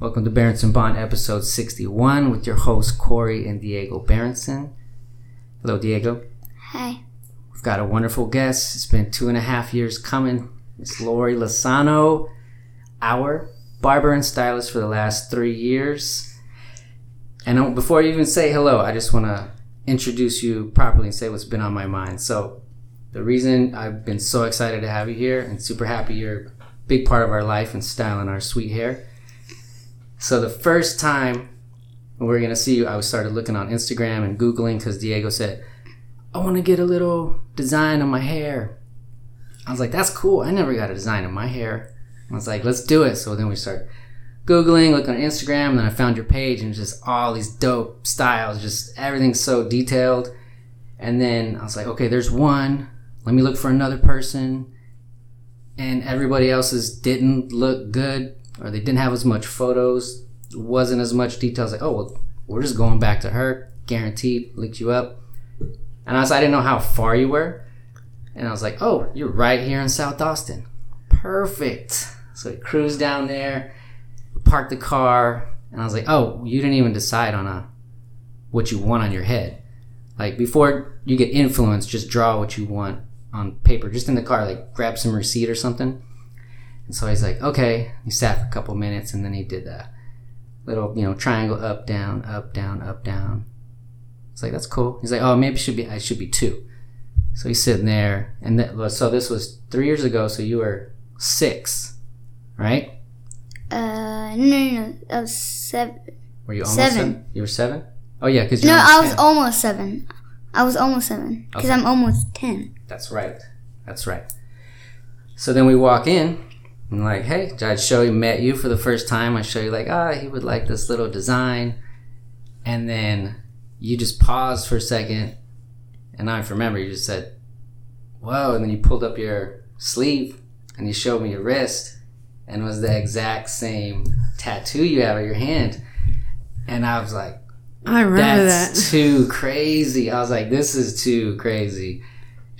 Welcome to Berenson Bond episode 61 with your hosts Corey and Diego Berenson. Hello, Diego. Hi. We've got a wonderful guest. It's been two and a half years coming. It's Lori Lozano, our barber and stylist for the last three years. And uh, before I even say hello, I just want to introduce you properly and say what's been on my mind. So, the reason I've been so excited to have you here and super happy you're a big part of our life and styling our sweet hair. So, the first time we are going to see you, I started looking on Instagram and Googling because Diego said, I want to get a little design on my hair. I was like, that's cool. I never got a design on my hair. I was like, let's do it. So then we start Googling, looking on Instagram, and then I found your page and just all these dope styles, just everything's so detailed. And then I was like, okay, there's one. Let me look for another person. And everybody else's didn't look good, or they didn't have as much photos, wasn't as much details. Like, oh, well, we're just going back to her. Guaranteed, linked you up. And I was, I didn't know how far you were. And I was like, oh, you're right here in South Austin. Perfect. So we cruised down there, parked the car, and I was like, oh, you didn't even decide on a what you want on your head. Like before you get influenced, just draw what you want on paper, just in the car, like grab some receipt or something. And so he's like, okay. He sat for a couple minutes and then he did that little, you know, triangle up, down, up, down, up, down. It's like, that's cool. He's like, oh, maybe should be, I should be two. So he's sitting there. And th- so this was three years ago. So you were six, right? Uh, no, no, no. I was seven. Were you almost Seven. seven? You were seven? Oh, yeah, because No, I was almost seven. I was almost seven. Because Okay. I'm almost ten. That's right. That's right. So then we walk in. And like, hey, I show you met you for the first time. I show you like, ah, he would like this little design, and then you just paused for a second, and I remember you just said, "Whoa!" And then you pulled up your sleeve and you showed me your wrist, and it was the exact same tattoo you have on your hand, and I was like, I remember that's that. too crazy. I was like, this is too crazy.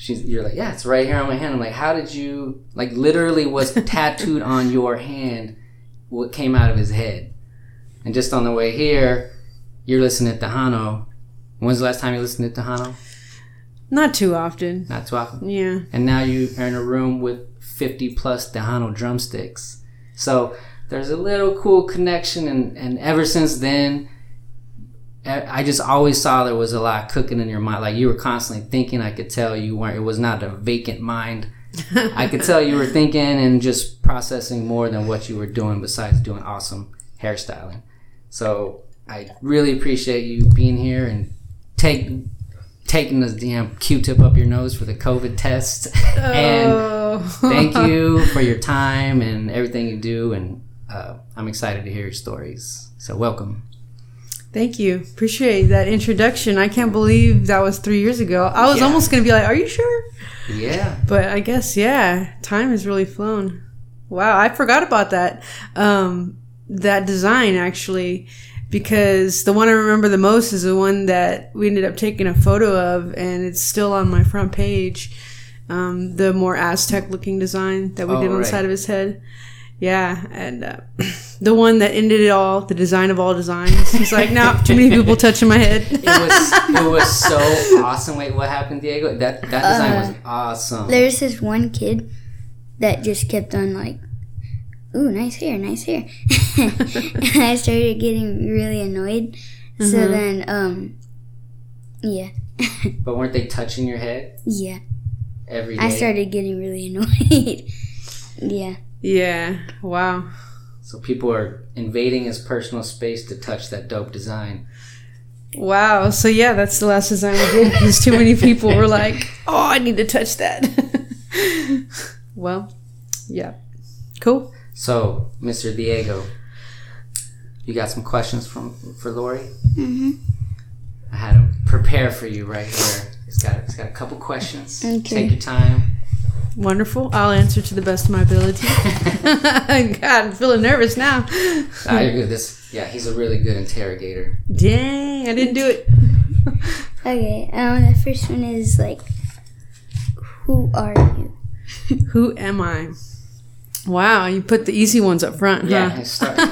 She's, you're like, yeah, it's right here on my hand. I'm like, how did you, like, literally what's tattooed on your hand, what came out of his head. And just on the way here, you're listening to hano When's the last time you listened to Tejano? Not too often. Not too often. Yeah. And now you are in a room with 50 plus Tejano drumsticks. So there's a little cool connection. And, and ever since then, I just always saw there was a lot cooking in your mind. Like you were constantly thinking. I could tell you weren't. It was not a vacant mind. I could tell you were thinking and just processing more than what you were doing. Besides doing awesome hairstyling. So I really appreciate you being here and take taking this damn Q-tip up your nose for the COVID test. and oh. thank you for your time and everything you do. And uh, I'm excited to hear your stories. So welcome. Thank you. Appreciate that introduction. I can't believe that was three years ago. I was Yeah. almost going to be like, are you sure? Yeah. But I guess, yeah, time has really flown. Wow, I forgot about that. Um, that design actually, because the one I remember the most is the one that we ended up taking a photo of, and it's still on my front page. Um, the more Aztec looking design that we Oh, did on right. the side of his head. Yeah, and uh, the one that ended it all, the design of all designs. He's like, no, too many people touching my head. It was it was so awesome. Wait, what happened, Diego? That that design was awesome. There's this one kid that just kept on like, "Ooh, nice hair, nice hair," and I started getting really annoyed. So then, um, yeah, But weren't they touching your head yeah, every day? I started getting really annoyed. yeah, yeah, wow. So people are invading his personal space to touch that dope design. Wow. So yeah, that's the last design we did because too many people were like, "Oh, I need to touch that." well, yeah, cool. So, Mr. Diego, you got some questions from for Lori? Mm-hmm. I had them prepare for you right here. It's got it's got a couple questions. Okay. Take your time. Wonderful. I'll answer to the best of my ability. God, I'm feeling nervous now. Ah, you're good. This yeah, he's a really good interrogator. Dang, I didn't do it. Okay, um, the first one is like, who are you? Who am I? Wow, you put the easy ones up front, Yeah, huh? I start. yeah.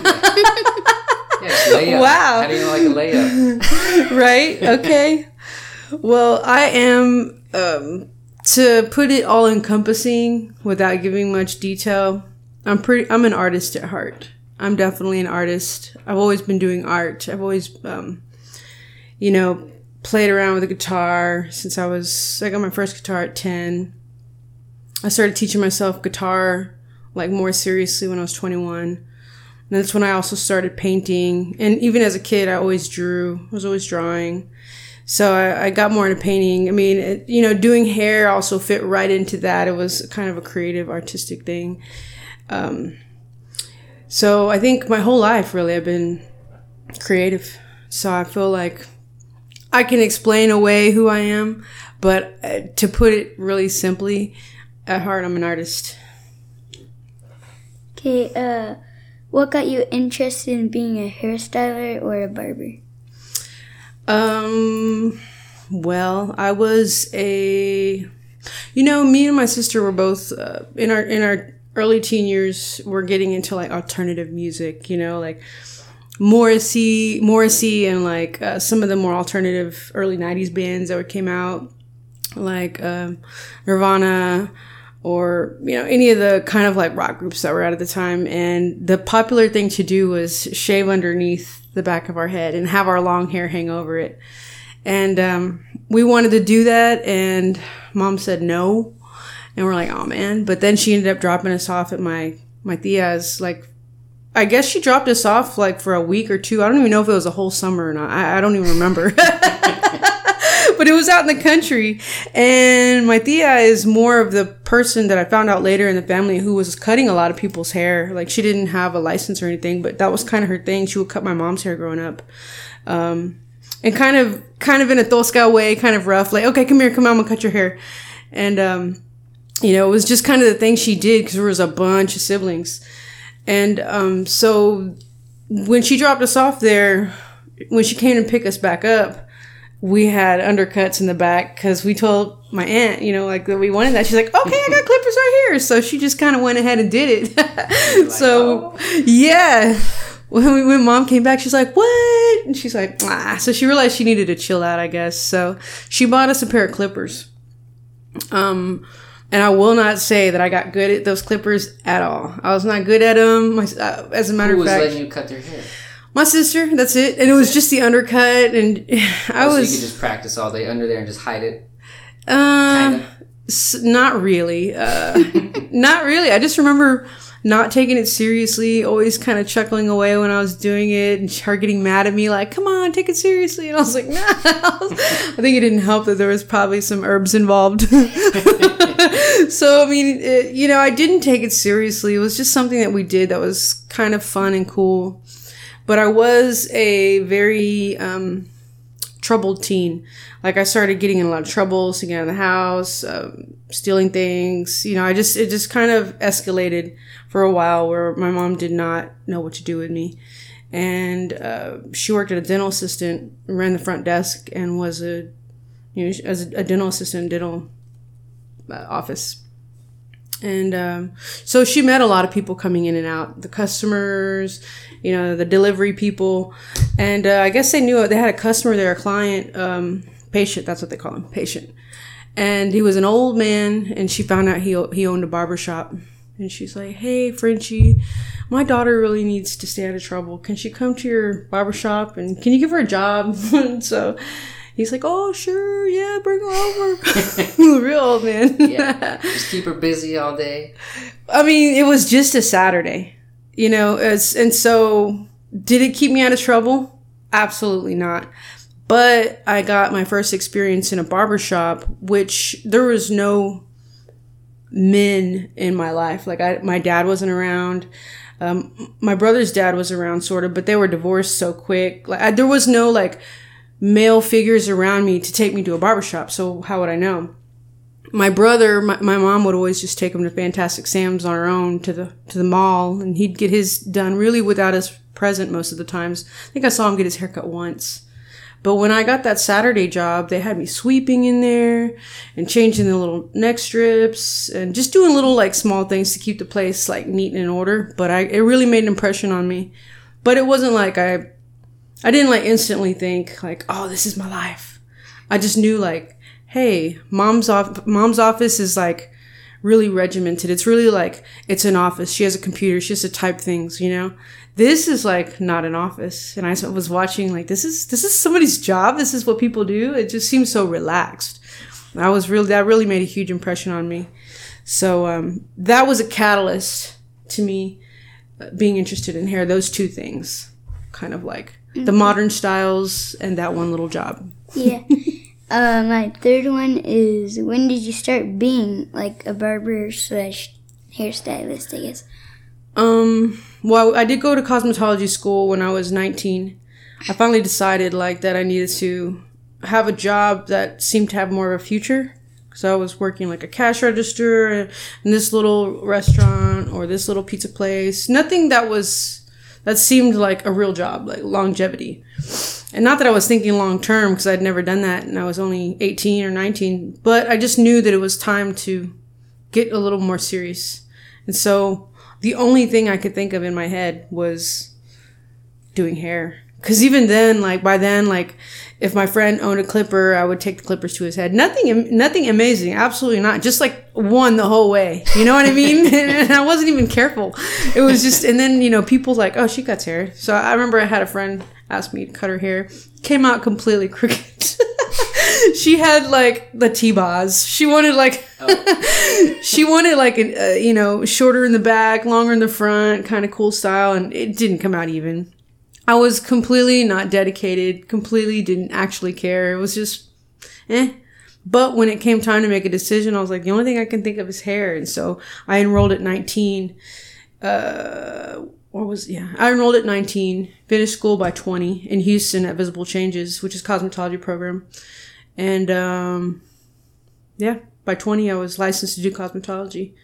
Layup. Wow. How do you like a layup? right? Okay. Well, I am um, to put it all encompassing without giving much detail. I'm pretty. I'm an artist at heart. I'm definitely an artist. I've always been doing art. I've always, um, you know, played around with the guitar since I was. I got my first guitar at ten. I started teaching myself guitar like more seriously when I was 21. And that's when I also started painting. And even as a kid, I always drew. I was always drawing. So I, I got more into painting. I mean, it, you know, doing hair also fit right into that. It was kind of a creative, artistic thing. Um, so I think my whole life, really, I've been creative. So I feel like I can explain away who I am, but uh, to put it really simply, at heart, I'm an artist. Okay, uh, what got you interested in being a hairstyler or a barber? Um, well, I was a, you know, me and my sister were both uh, in our in our early teen years. We're getting into like alternative music, you know, like Morrissey, Morrissey, and like uh, some of the more alternative early '90s bands that came out, like um, Nirvana or you know any of the kind of like rock groups that were out at the time and the popular thing to do was shave underneath the back of our head and have our long hair hang over it and um, we wanted to do that and mom said no and we're like oh man but then she ended up dropping us off at my my tia's like I guess she dropped us off like for a week or two. I don't even know if it was a whole summer or not. I, I don't even remember. but it was out in the country. And my tia is more of the person that I found out later in the family who was cutting a lot of people's hair. Like she didn't have a license or anything, but that was kind of her thing. She would cut my mom's hair growing up. Um, and kind of, kind of in a Tosca way, kind of rough, like, okay, come here, come on, I'm gonna cut your hair. And, um, you know, it was just kind of the thing she did because there was a bunch of siblings. And, um, so when she dropped us off there, when she came to pick us back up, we had undercuts in the back because we told my aunt, you know, like that we wanted that. She's like, okay, I got clippers right here. So she just kind of went ahead and did it. so, yeah. When, we, when mom came back, she's like, what? And she's like, ah. So she realized she needed to chill out, I guess. So she bought us a pair of clippers. Um, and I will not say that I got good at those clippers at all. I was not good at them. My, uh, as a matter Who of fact, was letting you cut their hair? My sister. That's it. And it was just the undercut, and I Oh, so was you could just practice all day under there and just hide it. uh, s- not really. Uh, not really. I just remember not taking it seriously, always kind of chuckling away when I was doing it, and her getting mad at me, like, "Come on, take it seriously." And I was like, "No." I think it didn't help that there was probably some herbs involved. so I mean, it, you know, I didn't take it seriously. It was just something that we did that was kind of fun and cool. But I was a very um, troubled teen. Like I started getting in a lot of trouble, sneaking out of the house, um, stealing things. You know, I just it just kind of escalated for a while where my mom did not know what to do with me, and uh, she worked at a dental assistant, ran the front desk, and was a you know as a, dental assistant, dental uh, office. And um, so she met a lot of people coming in and out, the customers, you know, the delivery people. And uh, I guess they knew it. They had a customer there, a client, um, patient, that's what they call him, patient. And he was an old man, and she found out he, he owned a barber shop. And she's like, hey, Frenchie, my daughter really needs to stay out of trouble. Can she come to your barber shop and can you give her a job? so he's like, oh, sure, yeah, bring her over. Real old man. Yeah. just keep her busy all day. I mean, it was just a Saturday, you know, as, and so did it keep me out of trouble? Absolutely not. But I got my first experience in a barber shop, which there was no men in my life. Like I, my dad wasn't around. Um, my brother's dad was around sort of, but they were divorced so quick. Like I, there was no like male figures around me to take me to a barber shop. So how would I know? My brother, my, my mom would always just take him to Fantastic Sam's on her own to the to the mall, and he'd get his done really without us present most of the times. I think I saw him get his haircut once. But when I got that Saturday job, they had me sweeping in there and changing the little neck strips and just doing little like small things to keep the place like neat and in order. But I it really made an impression on me. But it wasn't like I I didn't like instantly think like, oh, this is my life. I just knew like, hey, mom's off, mom's office is like really regimented. It's really like it's an office. She has a computer. She has to type things. You know, this is like not an office. And I was watching like this is this is somebody's job. This is what people do. It just seems so relaxed. I was really that really made a huge impression on me. So um, that was a catalyst to me uh, being interested in hair. Those two things, kind of like the modern styles and that one little job. Yeah. uh, my third one is when did you start being like a barber slash hairstylist? I guess. Um. Well, I did go to cosmetology school when I was 19. I finally decided like that I needed to have a job that seemed to have more of a future. So I was working like a cash register in this little restaurant or this little pizza place. Nothing that was that seemed like a real job, like longevity. And not that I was thinking long term because I'd never done that and I was only 18 or 19, but I just knew that it was time to get a little more serious. And so the only thing I could think of in my head was doing hair. Cause even then, like by then, like if my friend owned a clipper, I would take the clippers to his head. Nothing, nothing amazing. Absolutely not. Just like one the whole way. You know what I mean? and I wasn't even careful. It was just, and then, you know, people like, oh, she cuts hair. So I remember I had a friend ask me to cut her hair. Came out completely crooked. she had like the T-bars. She wanted like, oh. she wanted like, an, uh, you know, shorter in the back, longer in the front, kind of cool style. And it didn't come out even. I was completely not dedicated, completely didn't actually care. It was just, eh. But when it came time to make a decision, I was like, the only thing I can think of is hair. And so I enrolled at 19. Uh, or was, yeah, I enrolled at 19, finished school by 20 in Houston at Visible Changes, which is cosmetology program. And, um, yeah, by 20, I was licensed to do cosmetology.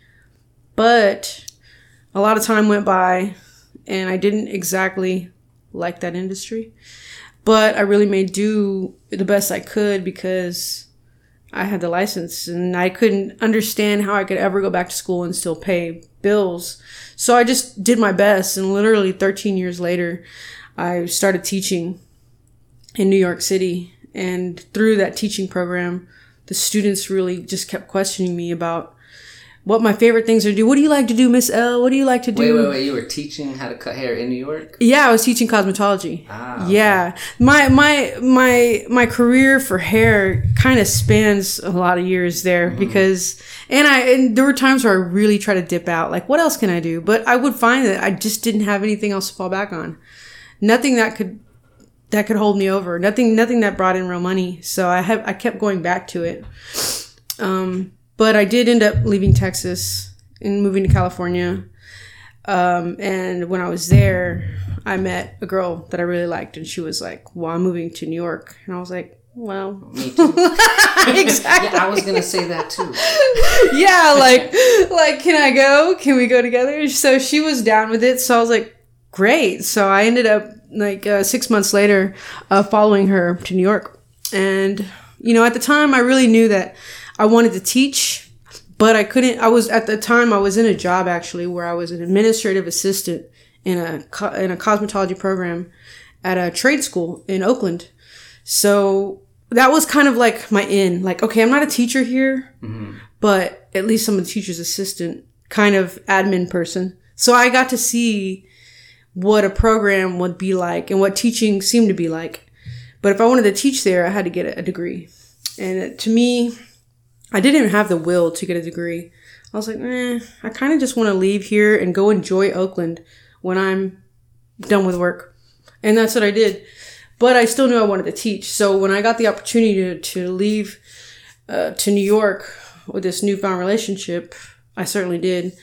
But a lot of time went by and I didn't exactly like that industry. But I really made do the best I could because I had the license and I couldn't understand how I could ever go back to school and still pay bills. So I just did my best. And literally 13 years later, I started teaching in New York City. And through that teaching program, the students really just kept questioning me about what my favorite things are to do. What do you like to do, Miss L? What do you like to do? Wait, wait, wait. You were teaching how to cut hair in New York? Yeah, I was teaching cosmetology. Ah, okay. Yeah. My my my my career for hair kind of spans a lot of years there mm-hmm. because and I and there were times where I really tried to dip out. Like, what else can I do? But I would find that I just didn't have anything else to fall back on. Nothing that could that could hold me over. Nothing nothing that brought in real money. So I have I kept going back to it. Um but I did end up leaving Texas and moving to California. Um, and when I was there, I met a girl that I really liked, and she was like, "Well, I'm moving to New York," and I was like, "Well, me too." exactly. Yeah, I was gonna say that too. yeah, like, like, can I go? Can we go together? So she was down with it. So I was like, "Great." So I ended up like uh, six months later, uh, following her to New York, and you know, at the time, I really knew that I wanted to teach, but I couldn't. I was at the time I was in a job actually where I was an administrative assistant in a in a cosmetology program at a trade school in Oakland. So that was kind of like my in. Like, okay, I'm not a teacher here, mm-hmm. but at least I'm a teacher's assistant, kind of admin person. So I got to see what a program would be like and what teaching seemed to be like. But if I wanted to teach there, I had to get a degree. And to me, I didn't have the will to get a degree. I was like, eh, I kind of just want to leave here and go enjoy Oakland when I'm done with work. And that's what I did. But I still knew I wanted to teach. So when I got the opportunity to, to leave uh, to New York with this newfound relationship, I certainly did.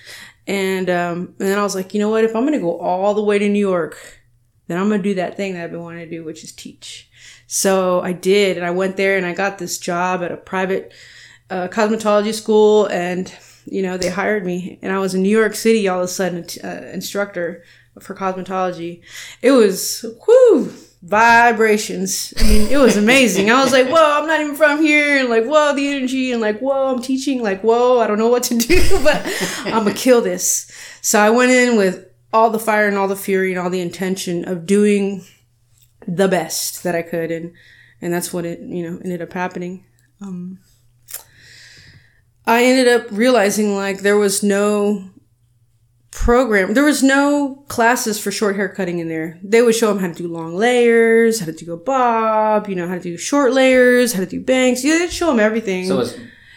And, um, and then I was like, you know what? If I'm going to go all the way to New York, then I'm going to do that thing that I've been wanting to do, which is teach. So I did. And I went there and I got this job at a private cosmetology school and you know they hired me. And i was in new york city all of a sudden uh, instructor for cosmetology. It was whoo vibrations. I mean it was amazing. I was like whoa i'm not even from here. And like whoa the energy. And like whoa i'm teaching. Like whoa i don't know what to do but i'm gonna kill this. So i went in with all the fire and all the fury and all the intention of doing the best that I could, and and that's what it you know ended up happening. Um, I ended up realizing like there was no program. There was no classes for short hair cutting in there. They would show them how to do long layers, how to do a bob, you know, how to do short layers, how to do bangs. Yeah, they'd show them everything. So it's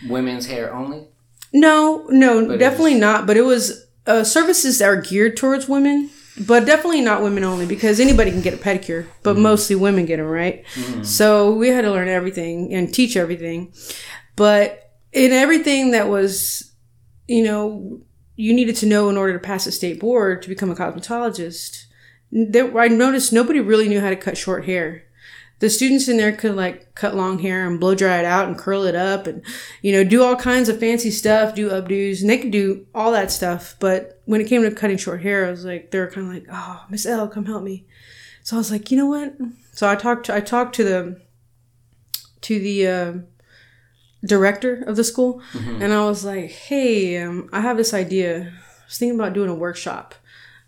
women's hair only. no, no, But definitely was- not. But it was uh, services that are geared towards women, but definitely not women only because anybody can get a pedicure, but mostly women get them, right? So we had to learn everything and teach everything. But in everything that was, you know, you needed to know in order to pass a state board to become a cosmetologist. There, I noticed nobody really knew how to cut short hair. The students in there could like cut long hair and blow dry it out and curl it up and, you know, do all kinds of fancy stuff, do updos, and they could do all that stuff. But when it came to cutting short hair, I was like, they were kind of like, oh, Miss L, come help me. So I was like, you know what? So I talked to, I talked to the, to the, uh, director of the school and I was like, "Hey, um, I have this idea. I was thinking about doing a workshop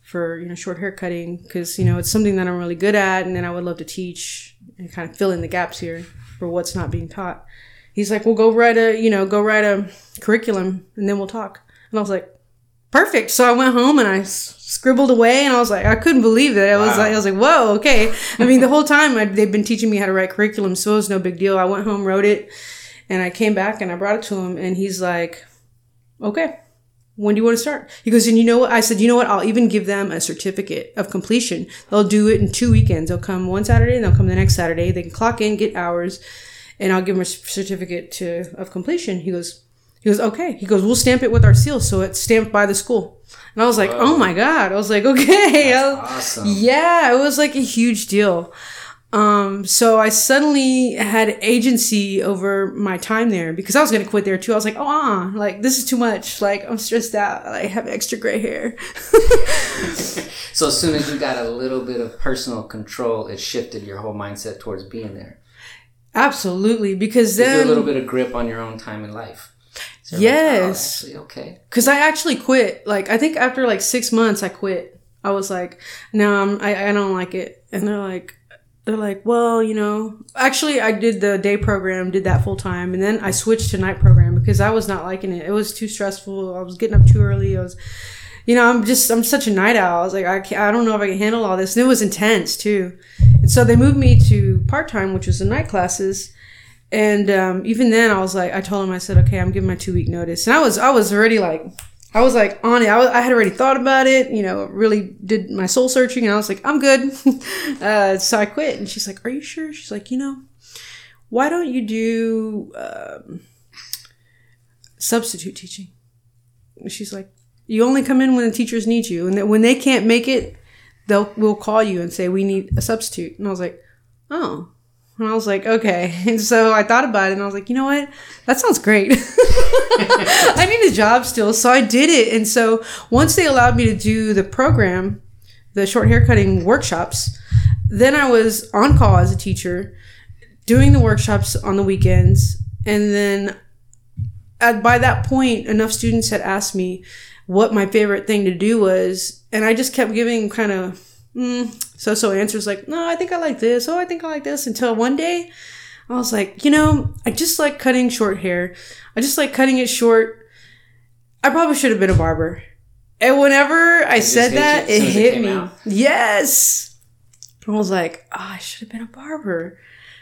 for you know short hair cutting because you know it's something that I'm really good at, and then I would love to teach and kind of fill in the gaps here for what's not being taught." He's like, "Well, go write a you know go write a curriculum, and then we'll talk." And I was like, "Perfect." So I went home and I s- scribbled away, and I was like, I couldn't believe it. I was Wow. like, I was like, "Whoa, okay." I mean, the whole time I, they've been teaching me how to write curriculum, so it was no big deal. I went home, wrote it. And I came back and I brought it to him, and he's like, "Okay, when do you want to start?" He goes, "And you know what?" I said, "You know what? I'll even give them a certificate of completion. They'll do it in two weekends. They'll come one Saturday, and they'll come the next Saturday. They can clock in, get hours, and I'll give them a certificate to of completion." He goes, "He goes, okay." He goes, "We'll stamp it with our seal, so it's stamped by the school." And I was like, "Oh my god!" I was like, "Okay." Was- Awesome. yeah, it was like a huge deal. Um, so I suddenly had agency over my time there because I was gonna quit there too. I was like, oh, uh, like this is too much. Like I'm stressed out. I have extra gray hair. So as soon as you got a little bit of personal control, it shifted your whole mindset towards being there. Absolutely, because then you a little bit of grip on your own time in life. So you're like, Yes. oh, okay. because I actually quit. Like I think after like six months, I quit. I was like, no, I'm, I I don't like it, and they're like. They're like, well, you know, actually, I did the day program, did that full time, and then I switched to night program because I was not liking it. It was too stressful. I was getting up too early. I was, you know, I'm just, I'm such a night owl. I was like, I, can't, I don't know if I can handle all this. And it was intense too. And so they moved me to part time, which was the night classes. And um, even then, I was like, I told him, I said, okay, I'm giving my two week notice. And I was, I was already like, I was like on it. I, was, I had already thought about it, you know, really did my soul searching, and I was like, I'm good. uh, so I quit. And she's like, Are you sure? She's like, You know, why don't you do um, substitute teaching? And she's like, You only come in when the teachers need you, and when they can't make it, they'll we'll call you and say we need a substitute. And I was like, Oh. And I was like, okay. And so I thought about it and I was like, you know what? That sounds great. I need a job still. So I did it. And so once they allowed me to do the program, the short hair cutting workshops, then I was on call as a teacher, doing the workshops on the weekends. And then at, by that point, enough students had asked me what my favorite thing to do was. And I just kept giving kind of mm, so so answers like, no, I think I like this. Oh, I think I like this. Until one day, I was like, you know, I just like cutting short hair. I just like cutting it short. I probably should have been a barber. And whenever I said that, it it hit came me. out? Yes. I was like, oh, I should have been a barber.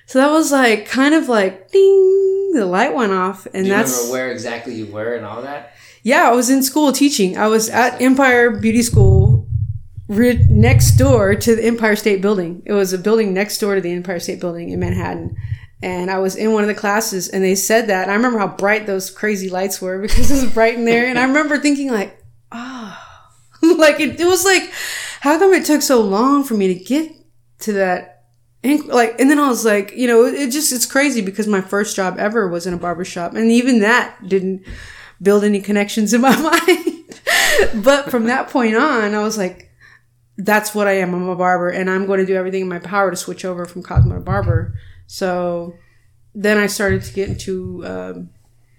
So that was like kind of like ding, the light went off, and that's remember where exactly you were and all that? yeah. I was in school teaching. I was at Empire Beauty School, next door to the Empire State Building. It was a building next door to the Empire State Building in Manhattan. And I was in one of the classes, and they said that. I remember how bright those crazy lights were because it was bright in there. And I remember thinking like, ah, like it, it was like, how come it took so long for me to get to that and like and then i was like you know it just it's crazy because my first job ever was in a barber shop and even that didn't build any connections in my mind but from that point on i was like that's what i am i'm a barber and i'm going to do everything in my power to switch over from cosmo to barber so then i started to get into um,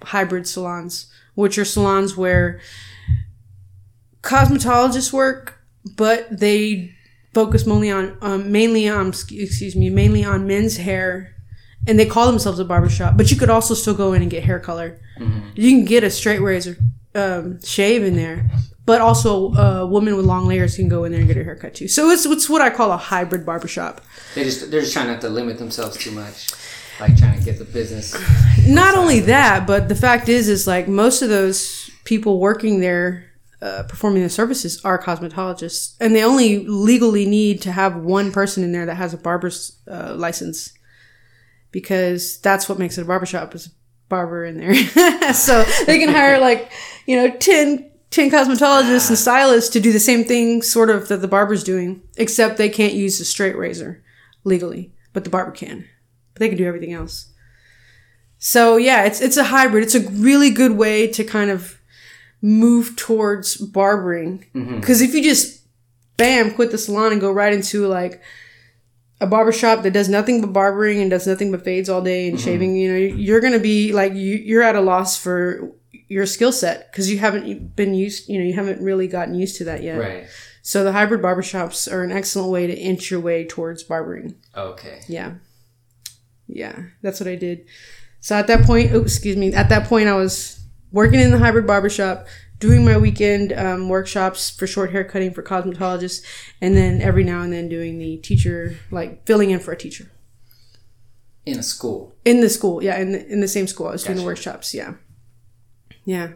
hybrid salons which are salons where cosmetologists work but they focus mainly on um, mainly on excuse me mainly on men's hair, and they call themselves a barbershop. But you could also still go in and get hair color. You can get a straight razor um, shave in there, but also a woman with long layers can go in there and get her hair cut too. So it's it's what I call a hybrid barbershop. They just they're just trying not to limit themselves too much, like trying to get the business. Not only that, but the fact is, is like most of those people working there. Uh, performing the services are cosmetologists, and they only legally need to have one person in there that has a barber's uh, license, because that's what makes it a barbershop is a barber in there. so they can hire like you know 10, 10 cosmetologists and stylists to do the same thing, sort of that the barber's doing, except they can't use a straight razor legally, but the barber can. But they can do everything else. So yeah, it's it's a hybrid. It's a really good way to kind of move towards barbering. Mm-hmm. Because if you just bam quit the salon and go right into like a barbershop that does nothing but barbering and does nothing but fades all day and mm-hmm. shaving, you know, you're gonna be like you, you're at a loss for your skill set because you haven't been used, you know, you haven't really gotten used to that yet. Right. So the hybrid barbershops are an excellent way to inch your way towards barbering. Okay. Yeah. Yeah, that's what I did. So at that point, oh, excuse me, at that point I was working in the hybrid barbershop, doing my weekend um, workshops for short hair cutting for cosmetologists, and then every now and then doing the teacher, like filling in for a teacher. In a school. In the school, yeah, in the, in the same school. I was doing the workshops, yeah. Yeah.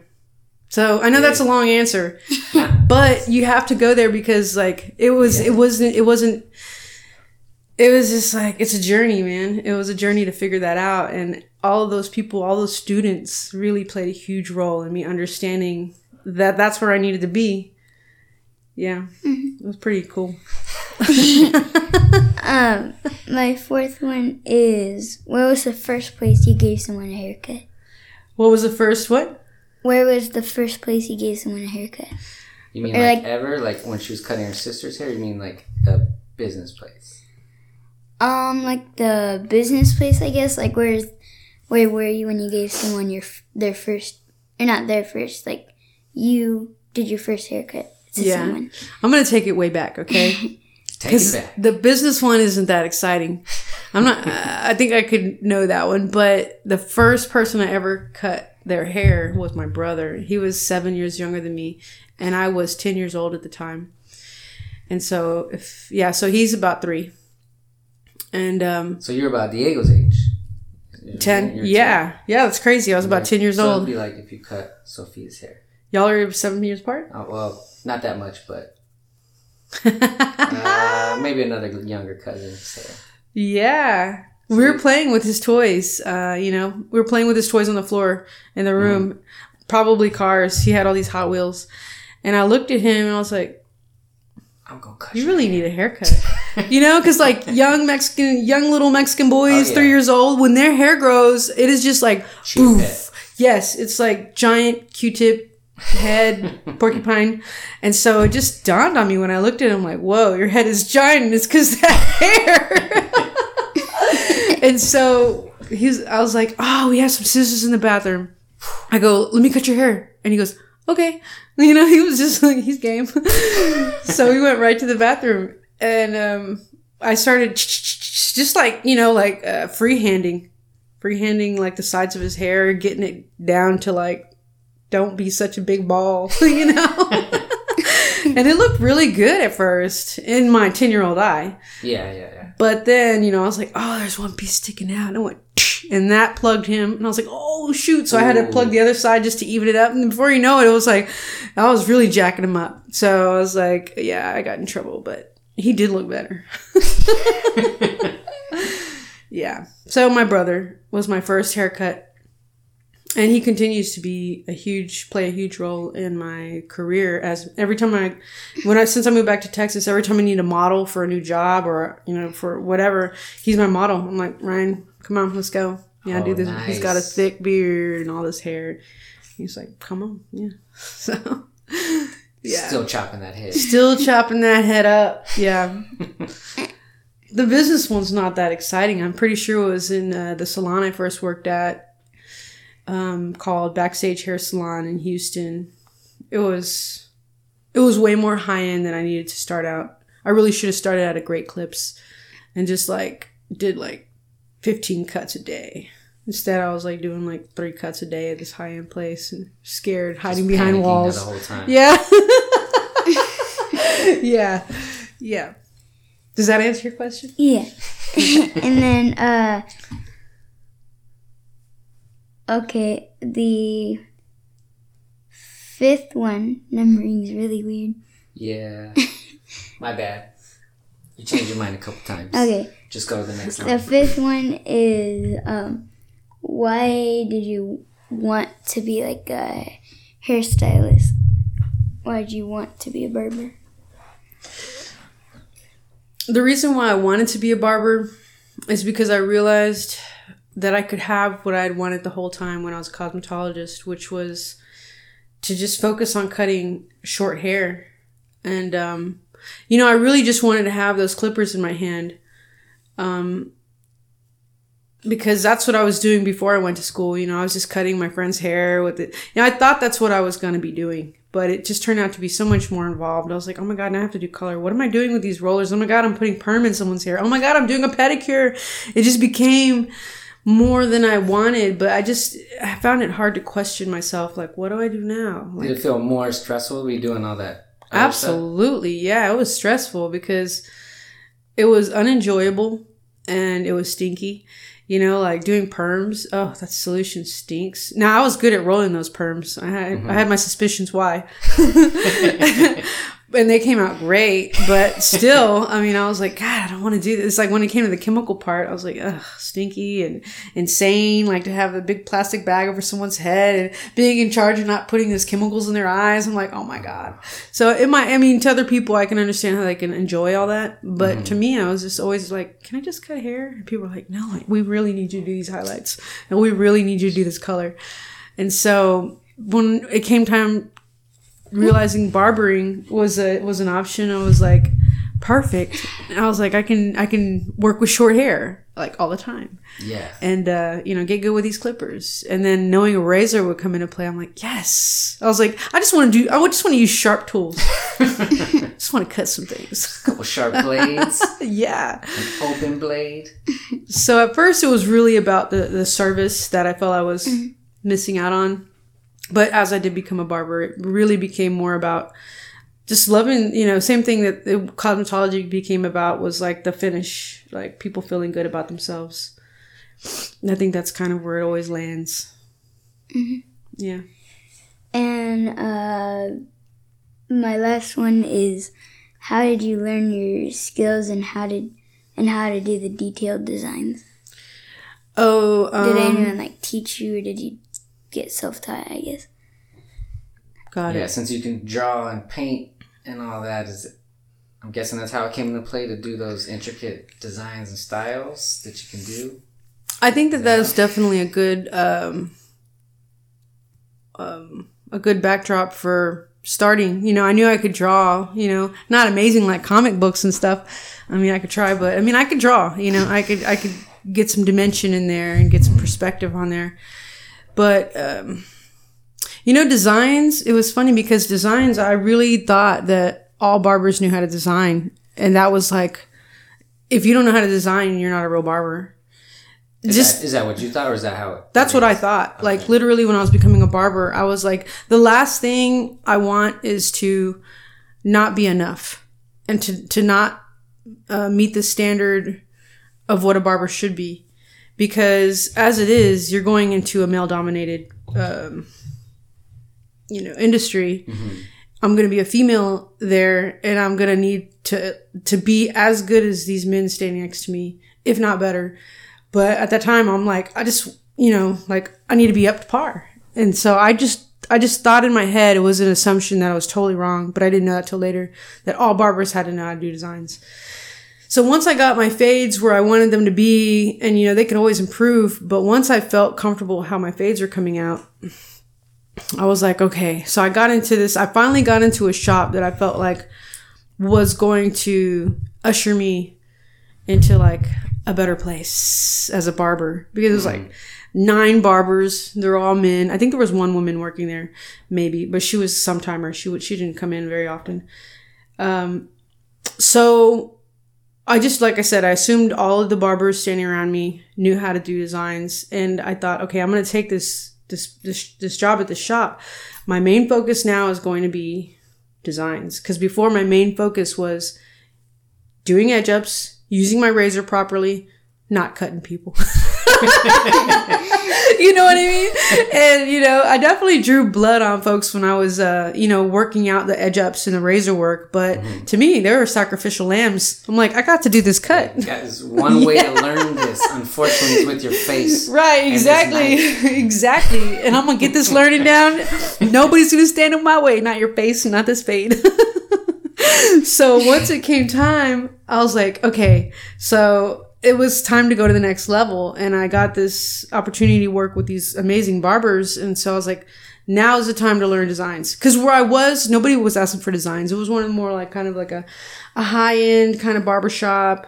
So I know that's a long answer, but you have to go there because like it was it wasn't it wasn't it was just like it's a journey, man. It was a journey to figure that out and all of those people, all those students really played a huge role in me understanding that that's where I needed to be. Yeah. It was pretty cool. Um, my fourth one is where was the first place you gave someone a haircut? What was the first what? Where was the first place you gave someone a haircut? You mean Or like, like- ever? Like when she was cutting her sister's hair? You mean like a business place? Um, like the business place, I guess. Like where's where were you when you gave someone your their first or not their first? Like you did your first haircut to Yeah. someone. I'm going to take it way back, okay? Take it Because back. the business one isn't that exciting. I'm not. I think I could know that one, but the first person I ever cut their hair was my brother. He was seven years younger than me, and I was ten years old at the time. And so, if yeah, so he's about three, and um, So you're about Diego's age. You're- 10 you're yeah yeah that's crazy i was about 10 years So it'd be like if you cut Sophia's hair. y'all are seven years apart Oh, well, not that much, but uh, maybe another younger cousin. So. Yeah. We were playing with his toys. Uh, you know, we were playing with his toys on the floor in the room, probably cars. He had all these Hot Wheels. And I looked at him and I was like, I'm gonna cut you you. really need a haircut. you know, because like young Mexican, young little Mexican boys, Oh, yeah. three years old, when their hair grows, it is just like, head. Yes, it's like giant Q-tip head porcupine. And so it just dawned on me when I looked at him like, whoa, your head is giant it's because that hair. and so he's I was like, oh, we have some scissors in the bathroom. I go, let me cut your hair. And he goes, okay. You know, he was just like, he's game. so we went right to the bathroom and um, I started just like, you know, like uh, freehanding, freehanding like the sides of his hair, getting it down to like, don't be such a big ball, you know? and it looked really good at first in my 10 year old eye. Yeah, yeah, yeah. But then, you know, I was like, oh, there's one piece sticking out. And I went, and that plugged him. And I was like, oh, shoot. So I had to plug the other side just to even it up. And before you know it, it was like, I was really jacking him up. So I was like, yeah, I got in trouble, but he did look better. yeah. So my brother was my first haircut. And he continues to be a huge, play a huge role in my career. As every time I, when I, since I moved back to Texas, every time I need a model for a new job or, you know, for whatever, he's my model. I'm like, Ryan, come on, let's go. Yeah, Oh, do this. He's got a thick beard and all this hair. He's like, come on. Yeah. So, yeah. Still chopping that head. Still chopping that head up. Yeah. the business one's not that exciting. I'm pretty sure it was in uh, the salon I first worked at um, called Backstage Hair Salon in Houston. It was it was way more high end than I needed to start out. I really should have started out at Great Clips and just like did like 15 cuts a day. Instead, I was like doing like three cuts a day at this high end place and scared, hiding behind walls. The whole time. Yeah. yeah. Yeah. Does that answer your question? Yeah. and then, uh, okay, the fifth one, numbering is really weird. Yeah. My bad. You changed your mind a couple times. Okay, Just go to the next one. the fifth one is, um, why did you want to be like a hairstylist? Why did you want to be a barber? The reason why I wanted to be a barber is because I realized that I could have what I'd wanted the whole time when I was a cosmetologist, which was to just focus on cutting short hair. And, um, you know, I really just wanted to have those clippers in my hand. Um, because that's what I was doing before I went to school. You know, I was just cutting my friend's hair with it. You know, I thought that's what I was going to be doing, but it just turned out to be so much more involved. I was like, oh my God, I have to do color. What am I doing with these rollers? Oh my God, I'm putting perm in someone's hair. Oh my God, I'm doing a pedicure. It just became more than I wanted, but I just, I found it hard to question myself. Like, what do I do now? Like, Did it feel more stressful? Were you doing all that? other stuff? Absolutely. Yeah, it was stressful because it was unenjoyable and it was stinky. You know, like doing perms. Oh, that solution stinks. Now I was good at rolling those perms. I had I mm-hmm. had my suspicions why. and they came out great, but still, I mean, I was like, God, I don't want to do this. Like when it came to the chemical part, I was like, ugh, stinky and insane. Like to have a big plastic bag over someone's head and being in charge of not putting those chemicals in their eyes. I'm like, oh my God. So it might, I mean, to other people, I can understand how they can enjoy all that. But mm-hmm. to me, I was just always like, can I just cut hair? And people were like, no, like, we really need you to do these highlights and we really need you to do this color. And so when it came time realizing barbering was a was an option, I was like, perfect. And I was like, I can I can work with short hair like all the time, Yeah. and uh, you know get good with these clippers. And then knowing a razor would come into play, I'm like, yes. I was like, I just want to do. I would just want to use sharp tools. just want to cut some things. Couple sharp blades, yeah. an open blade. So at first it was really about the, the service that I felt I was missing out on. But as I did become a barber, it really became more about just loving, you know, same thing that the cosmetology became about was like the finish, like people feeling good about themselves. And I think that's kind of where it always lands. Yeah. And uh, my last one is how did you learn your skills and how did and how to do the detailed designs? Oh, um, Did anyone like teach you or did you get self taught? I guess. got Yeah, it. since you can draw and paint and all that, is I'm guessing that's how it came into play to do those intricate designs and styles that you can do. I think that that's definitely a good um, um, a good backdrop for starting. You know, I knew I could draw. You know, not amazing like comic books and stuff. I mean, I could try, but I mean, I could draw. You know, I could I could get some dimension in there and get some perspective on there. But um, you know, designs. It was funny because designs. I really thought that all barbers knew how to design, and that was like, if you don't know how to design, you're not a real barber. Is, Just that, is that what you thought, or is that how? It, that's what I thought. Like literally when I was becoming a barber, I was like, the last thing I want is to not be enough and to, to not uh, meet the standard of what a barber should be. Because as it is, you're going into a male dominated, um, you know, industry. I'm going to be a female there and I'm going to need to, to be as good as these men standing next to me, if not better. But at that time, I'm like, I just, you know, like I need to be up to par. And so I just, I just thought in my head it was an assumption that I was totally wrong, but I didn't know that till later that all barbers had to know how to do designs. So once I got my fades where I wanted them to be, and you know, they could always improve, but once I felt comfortable how my fades are coming out, I was like, okay. So I got into this, I finally got into a shop that I felt like was going to usher me into like a better place as a barber because it was like nine barbers. They're all men. I think there was one woman working there, maybe, but she was some timer. She would she didn't come in very often. Um, so I just like I said, I assumed all of the barbers standing around me knew how to do designs, and I thought, okay, I'm gonna take this this this this job at the shop. My main focus now is going to be designs because before my main focus was doing edge ups, using my razor properly, not cutting people. you know what I mean? And you know, I definitely drew blood on folks when I was uh, you know, working out the edge ups and the razor work, but Mm-hmm. to me, they were sacrificial lambs. I'm like, I got to do this cut. That is one way to learn this. Unfortunately, is with your face. Right, exactly. exactly. And I'm gonna get this learning down. Nobody's gonna stand in my way, not your face, not this fade. so once it came time, I was like, okay, so it was time to go to the next level. And I got this opportunity to work with these amazing barbers. And so I was like, now is the time to learn designs. Cause where I was, nobody was asking for designs. It was one of the more like kind of like a, a high end kind of barbershop.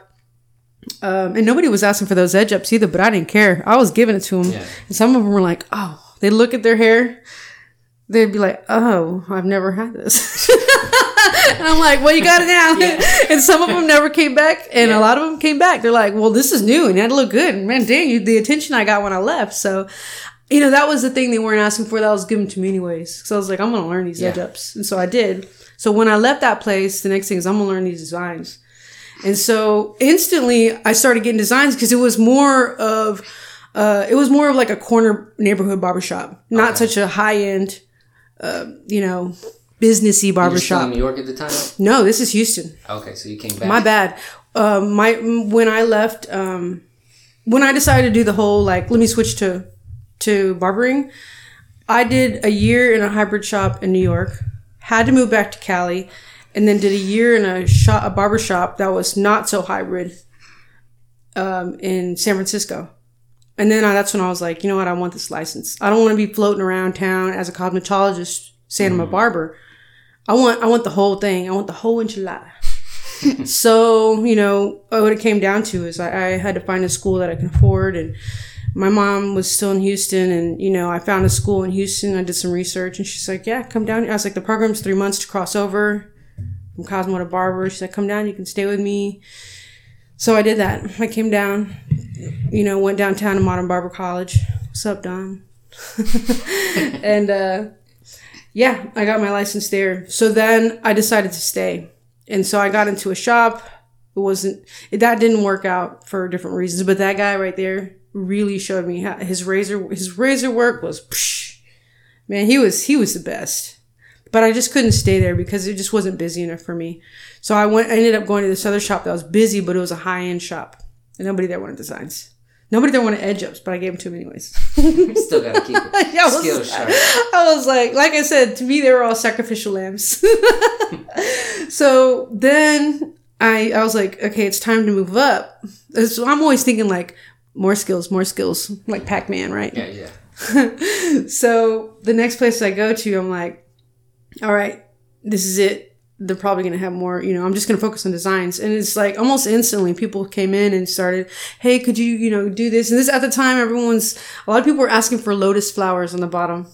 Um, and nobody was asking for those edge ups either, but I didn't care. I was giving it to them. Yeah. And some of them were like, oh, they look at their hair. They'd be like, oh, I've never had this. and I'm like, well, you got it now. and some of them never came back. And Yeah. a lot of them came back. They're like, well, this is new and that look good. And man, dang, you, the attention I got when I left. So, you know, that was the thing they weren't asking for. That was given to me anyways. So I was like, I'm going to learn these edge ups. And so I did. So when I left that place, the next thing is I'm going to learn these designs. And so instantly I started getting designs because it was more of, uh, it was more of like a corner neighborhood barbershop, not Okay. such a high end, uh, you know, businessy barbershop. New York at the time. No, this is Houston. Okay, so you came back. My bad. Um, my when I left, um, when I decided to do the whole like, let me switch to to barbering. I did a year in a hybrid shop in New York. Had to move back to Cali, and then did a year in a shop, a barber shop that was not so hybrid, um, in San Francisco. And then I, that's when I was like, you know what? I want this license. I don't want to be floating around town as a cosmetologist saying I'm a barber. I want I want the whole thing. I want the whole enchilada. so you know what it came down to is I, I had to find a school that I can afford, and my mom was still in Houston, and you know I found a school in Houston. I did some research, and she's like, "Yeah, come down." I was like, "The program's three months to cross over from Cosmo to Barber." She's like, "Come down, you can stay with me." So I did that. I came down, you know, went downtown to Modern Barber College. What's up, Don? and uh, yeah, I got my license there. So then I decided to stay. And so I got into a shop. It wasn't, it, that didn't work out for different reasons, but that guy right there really showed me how his razor, his razor work was, psh, man, he was, he was the best. But I just couldn't stay there because it just wasn't busy enough for me. So I went, I ended up going to this other shop that was busy, but it was a high end shop. And nobody there wanted designs. Nobody there to edge ups, but I gave them to them anyways. Still gotta keep it. Yeah, I was- Skill sharp. I was like, like I said, to me, they were all sacrificial lambs. so then I, I was like, okay, it's time to move up. So I'm always thinking like more skills, more skills, like Pac Man, right? Yeah, yeah. so the next place I go to, I'm like, all right, this is it. They're probably going to have more, you know, I'm just going to focus on designs. And it's like almost instantly people came in and started, Hey, could you, you know, do this? And this at the time, everyone's, a lot of people were asking for lotus flowers on the bottom.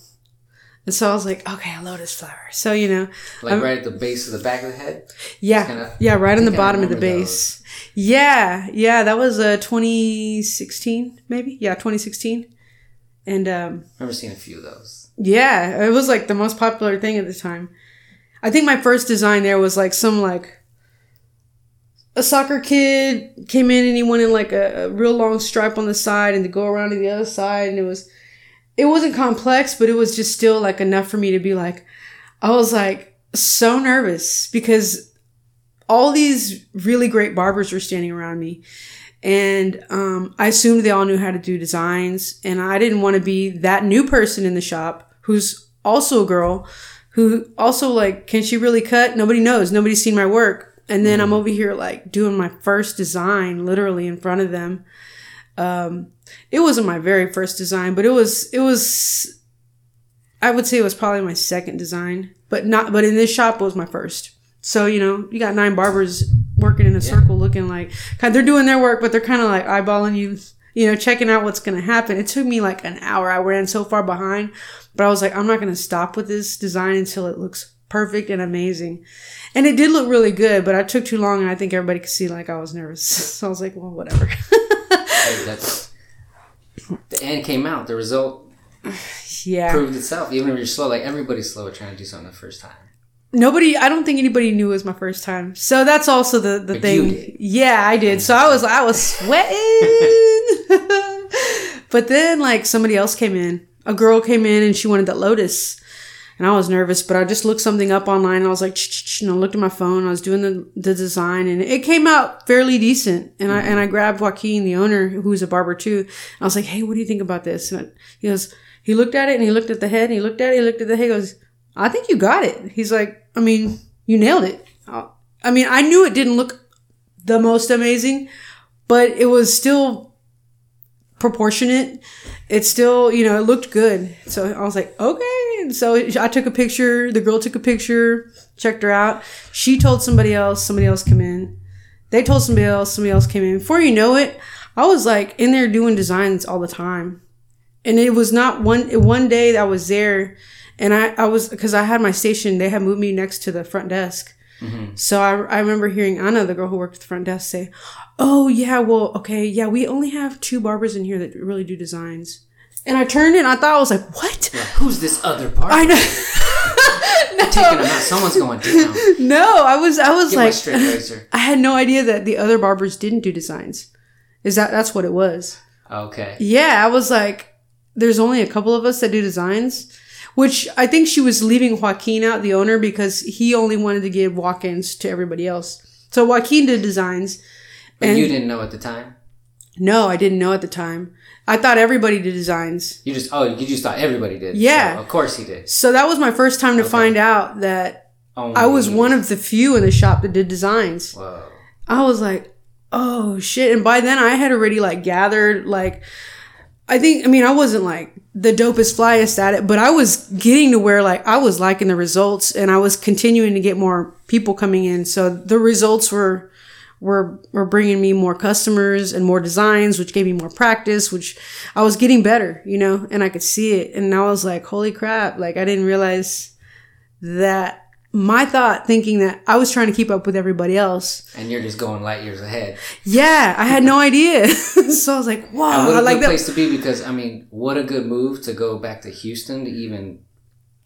And so I was like, okay, a lotus flower. So, you know, Like right at the base of the back of the head. yeah, kinda- yeah, right on the bottom of the base. Yeah, yeah, that was uh 2016, maybe. Yeah, 2016. And um I remember seen a few of those. yeah, it was like the most popular thing at the time. I think my first design there was like some like a soccer kid came in and he wanted like a, a real long stripe on the side and to go around to the other side and it was it wasn't complex but it was just still like enough for me to be like I was like so nervous because all these really great barbers were standing around me. And um, I assumed they all knew how to do designs, and I didn't want to be that new person in the shop who's also a girl who also like, can she really cut? Nobody knows. Nobody's seen my work, and then I'm over here like doing my first design, literally in front of them. Um, it wasn't my very first design, but it was it was. I would say it was probably my second design, but not. But in this shop, was my first. So you know, you got nine barbers working in a circle, looking like kind. They're doing their work, but they're kind of like eyeballing you. You know, checking out what's gonna happen. It took me like an hour. I ran so far behind, but I was like, I'm not gonna stop with this design until it looks perfect and amazing. And it did look really good, but I took too long and I think everybody could see like I was nervous. So I was like, well, whatever. Hey, that's the end came out. The result yeah. proved itself. Even if you're slow, like everybody's slow at trying to do something the first time. Nobody, I don't think anybody knew it was my first time. So that's also the, the But thing. Yeah, I did. Mm. So I was, I was sweating. But then like somebody else came in. A girl came in and she wanted that Lotus. And I was nervous, but I just looked something up online and I was like, "Ch-ch-ch," and I looked at my phone. I was doing the, the design and it came out fairly decent. And I, mm-hmm. and I grabbed Joaquin, the owner, who's a barber too. And I was like, Hey, what do you think about this? And I- he goes, he looked at it and he looked at the head and he looked at it, he looked at the head, he goes, I think you got it. He's like, I mean, you nailed it. I mean, I knew it didn't look the most amazing, but it was still proportionate. It still, you know, it looked good. So I was like, okay. And so I took a picture. The girl took a picture, checked her out. She told somebody else. Somebody else came in. They told somebody else. Somebody else came in. Before you know it, I was like in there doing designs all the time. And it was not one one day that I was there, and I I was because I had my station. They had moved me next to the front desk. Mm-hmm. So I, I remember hearing Anna, the girl who worked at the front desk, say, "Oh yeah, well okay, yeah, we only have two barbers in here that really do designs." And I turned and I thought I was like, "What?" Like, who's this other part? I know. Taking them out. Someone's going down. no, I was I was Get like, straight razor. I had no idea that the other barbers didn't do designs. Is that that's what it was? Okay. Yeah, I was like, there's only a couple of us that do designs, which I think she was leaving Joaquin out, the owner, because he only wanted to give walk-ins to everybody else. So Joaquin did designs. But And- you didn't know at the time. No, I didn't know at the time. I thought everybody did designs. You just oh you just thought everybody did. Yeah. So, of course he did. So that was my first time to find out that I was one of the few in the shop that did designs. Whoa. I was like, oh shit. And by then I had already like gathered like I think I mean I wasn't like the dopest flyest at it, but I was getting to where like I was liking the results and I was continuing to get more people coming in. So the results were were were bringing me more customers and more designs, which gave me more practice, which I was getting better, you know, and I could see it. And I was like, holy crap, like I didn't realize that my thought thinking that I was trying to keep up with everybody else And you're just going light years ahead. yeah, I had no idea. so I was like, And wow, what I a like good that. place to be because I mean, what a good move to go back to Houston to even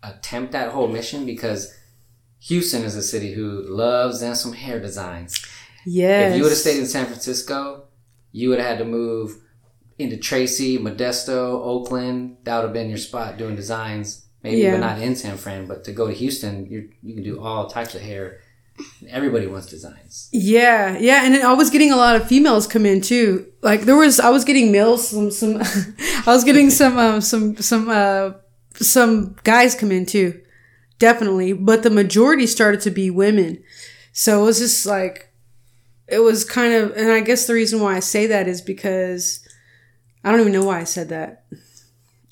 attempt that whole mission because Houston is a city who loves them some hair designs. Yes. If you would have stayed in San Francisco, you would have had to move into Tracy, Modesto, Oakland. That would have been your spot doing designs. Maybe Yeah. but not in San Fran. But to go to Houston, you you can do all types of hair. Everybody wants designs. Yeah, yeah, and I was getting a lot of females come in too. Like there was, I was getting males, some, some, I was getting some, um, some, some, uh, some guys come in too, definitely. But the majority started to be women, so it was just like, it was kind of, and I guess the reason why I say that is because I don't even know why I said that.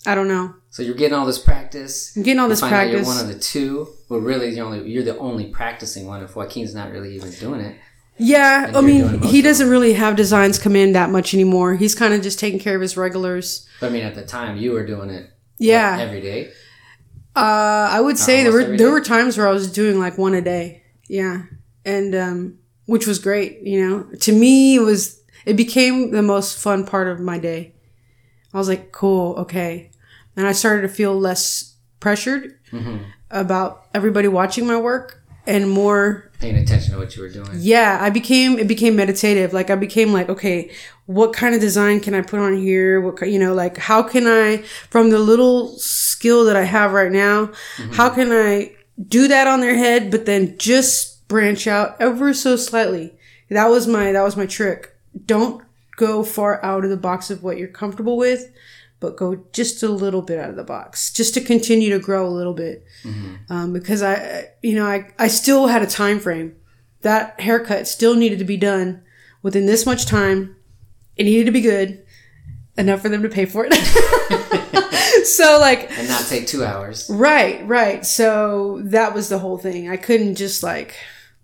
I don't know. So you're getting all this practice. I'm getting all this practice. You're one of the two. Well, really, you're only you're the only practicing one. If Joaquin's not really even doing it, Yeah, I mean, he doesn't really have designs come in that much anymore. He's kind of just taking care of his regulars. but I mean, at the time, you were doing it. what, Yeah. every day. Uh, I would say there were there day? were times where I was doing like one a day. Yeah, and um, which was great. You know, to me it was it became the most fun part of my day. I was like, cool, okay, and I started to feel less pressured mm-hmm. about everybody watching my work and more Paying attention to what you were doing. yeah i became it became meditative. Like i became like okay what kind of design can i put on here? What you know like how can i from the little skill that i have right now mm-hmm. how can i do that on their head but then just branch out ever so slightly? That was my that was my trick. Don't go far out of the box of what you're comfortable with but go just a little bit out of the box just to continue to grow a little bit um, because I, you know, I, I still had a time frame. That haircut still needed to be done within this much time. It needed to be good enough for them to pay for it. so like, And not take two hours. right, right. So that was the whole thing. I couldn't just like,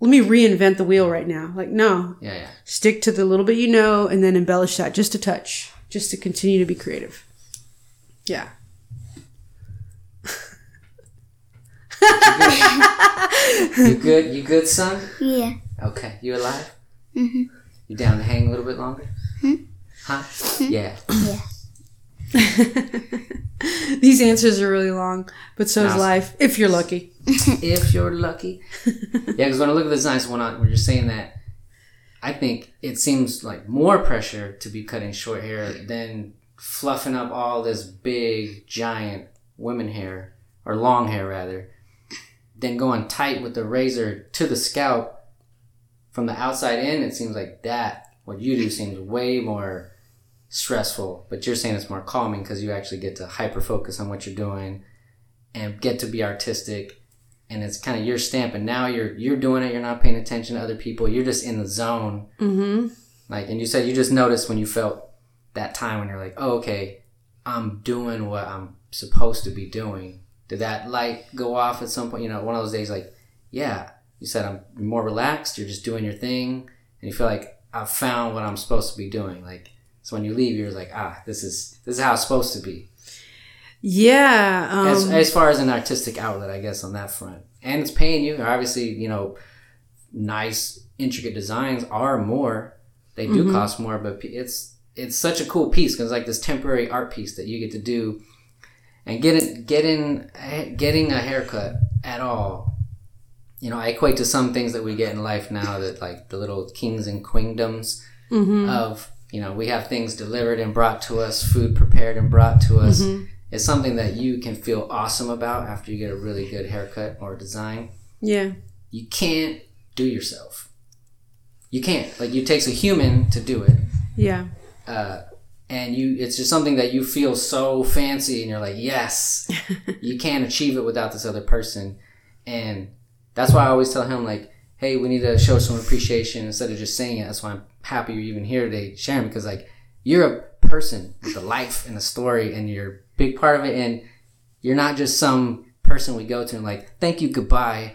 let me reinvent the wheel right now. Like, no, Yeah, yeah. stick to the little bit you know and then embellish that just a touch, just to continue to be creative. Yeah. Did you You good? You good, son? Yeah. Okay. You alive? hmm You down to hang a little bit longer? Hmm? Huh? Yeah. Yeah. These answers are really long, but so is Nice. life, if you're lucky. if you're lucky. Yeah, because when I look at this nice one, I, when you're saying that, I think it seems like more pressure to be cutting short hair than fluffing up all this big, giant women hair, or long hair rather, than going tight with the razor to the scalp from the outside in. It seems like that, what you do, seems way more stressful. But you're saying it's more calming because you actually get to hyper focus on what you're doing and get to be artistic and it's kind of your stamp and now you're you're doing it you're not paying attention to other people you're just in the zone Mm-hmm. like and you said you just noticed when you felt that time when you're like oh okay i'm doing what i'm supposed to be doing did that light go off at some point you know one of those days like yeah you said i'm more relaxed you're just doing your thing and you feel like i've found what i'm supposed to be doing like so when you leave you're like ah this is this is how it's supposed to be Yeah. Um, as, as far as an artistic outlet, I guess on that front, and it's paying you. Obviously, you know, nice intricate designs are more. They do cost more, but it's it's such a cool piece because like this temporary art piece that you get to do, and getting getting getting a haircut at all. You know, I equate to some things that we get in life now that like the little kings and queendoms mhm. of you know we have things delivered and brought to us food prepared and brought to us it's something that you can feel awesome about after you get a really good haircut or design yeah. you can't do yourself you can't like it takes a human to do it Yeah. Uh, and you it's just something that you feel so fancy and you're like yes you can't achieve it without this other person. And that's why i always tell him like hey we need to show some appreciation instead of just saying it. That's why i'm happy you're even here today sharing because like you're a person with a life and a story and you're a big part of it. And you're not just some person we go to and like thank you goodbye.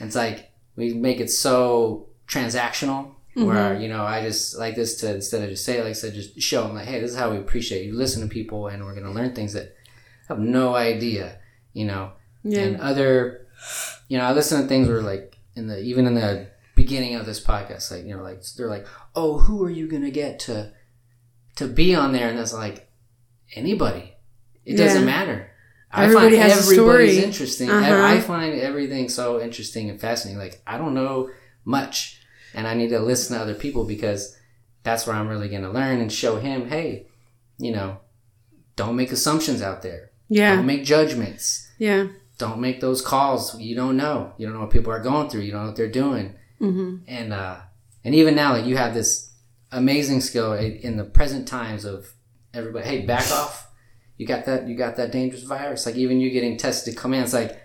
It's like we make it so transactional where you know i just like this to instead of just say it like i said just show them like hey this is how we appreciate you. Listen to people and we're going to learn things that I have no idea you know? Yeah. and other you know i listen to things where like in the even in the beginning of this podcast like you know like they're like oh who are you going to get to to be on there? And that's like anybody. It doesn't Yeah. matter. Everybody I find has everybody's interesting. Uh-huh. I find everything so interesting and fascinating. Like i don't know much and i need to listen to other people because that's where i'm really going to learn and show him hey you know don't make assumptions out there. Yeah. don't make judgments. Yeah. don't make those calls. You don't know. You don't know what people are going through. You don't know what they're doing. Mm-hmm. and uh and even now like you have this amazing skill in the present times of everybody hey back off. You got that you got that dangerous virus. Like even you getting tested to come in it's like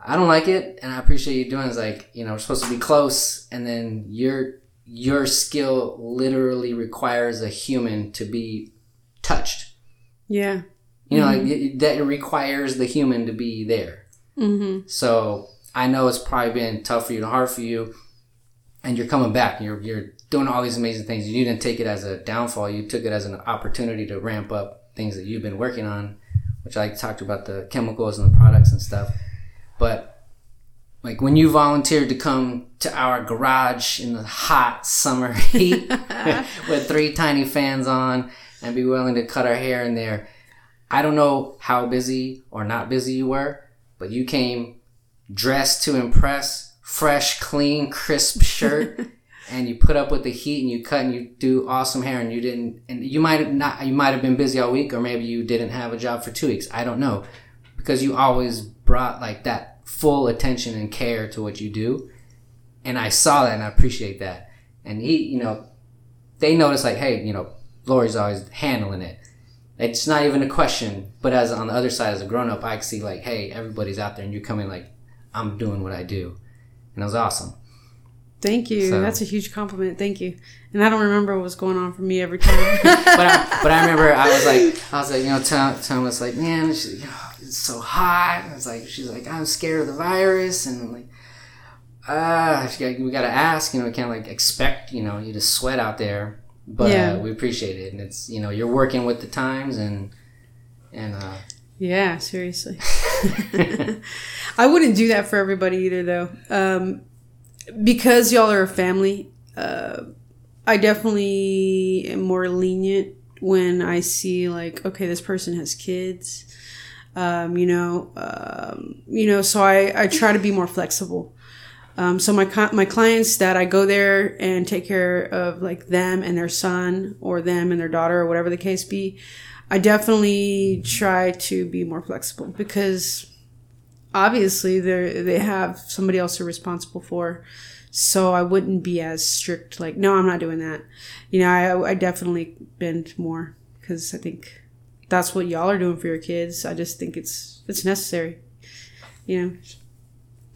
i don't like it and i appreciate you doing it's like you know we're supposed to be close and then your your skill literally requires a human to be touched Yeah. you know like that requires the human to be there Mm-hmm. so I know it's probably been tough for you and hard for you, and you're coming back. You're you're doing all these amazing things. You didn't take it as a downfall. You took it as an opportunity to ramp up things that you've been working on, which I talked about the chemicals and the products and stuff. But like when you volunteered to come to our garage in the hot summer heat with three tiny fans on and be willing to cut our hair in there. I don't know how busy or not busy you were, but you came dressed to impress, fresh, clean, crisp shirt, and you put up with the heat and you cut and you do awesome hair and you didn't and you might have not you might have been busy all week or maybe you didn't have a job for two weeks. I don't know. Because you always brought like that full attention and care to what you do. And I saw that and I appreciate that. And he, you know, they notice like, hey, you know, Lori's always handling it. It's not even a question. But as on the other side, as a grown up, I see like, hey, everybody's out there, and you're coming like, I'm doing what I do, and it was awesome. Thank you. So- That's a huge compliment. Thank you. And I don't remember what was going on for me every time. but I, but I remember I was like, I was like, you know, Tom, Tom was like, man, you know, it's so hot. And it's like, she's like, I'm scared of the virus, and I'm like, ah, got- we got to ask, you know, we can't like expect, you know, you to sweat out there, but Yeah. uh, we appreciate it, and it's, you know, you're working with the times, and and uh, Yeah, seriously. I wouldn't do that for everybody either, though. Um, because y'all are a family, uh, I definitely am more lenient when I see like, okay, this person has kids. Um, you know, um, you know, so I, I try to be more flexible. Um, so my my clients that I go there and take care of like them and their son or them and their daughter or whatever the case be, I definitely try to be more flexible because obviously they they have somebody else they're responsible for. So I wouldn't be as strict. Like, no, I'm not doing that. You know, I I definitely bend more because I think that's what y'all are doing for your kids. I just think it's it's necessary. You know.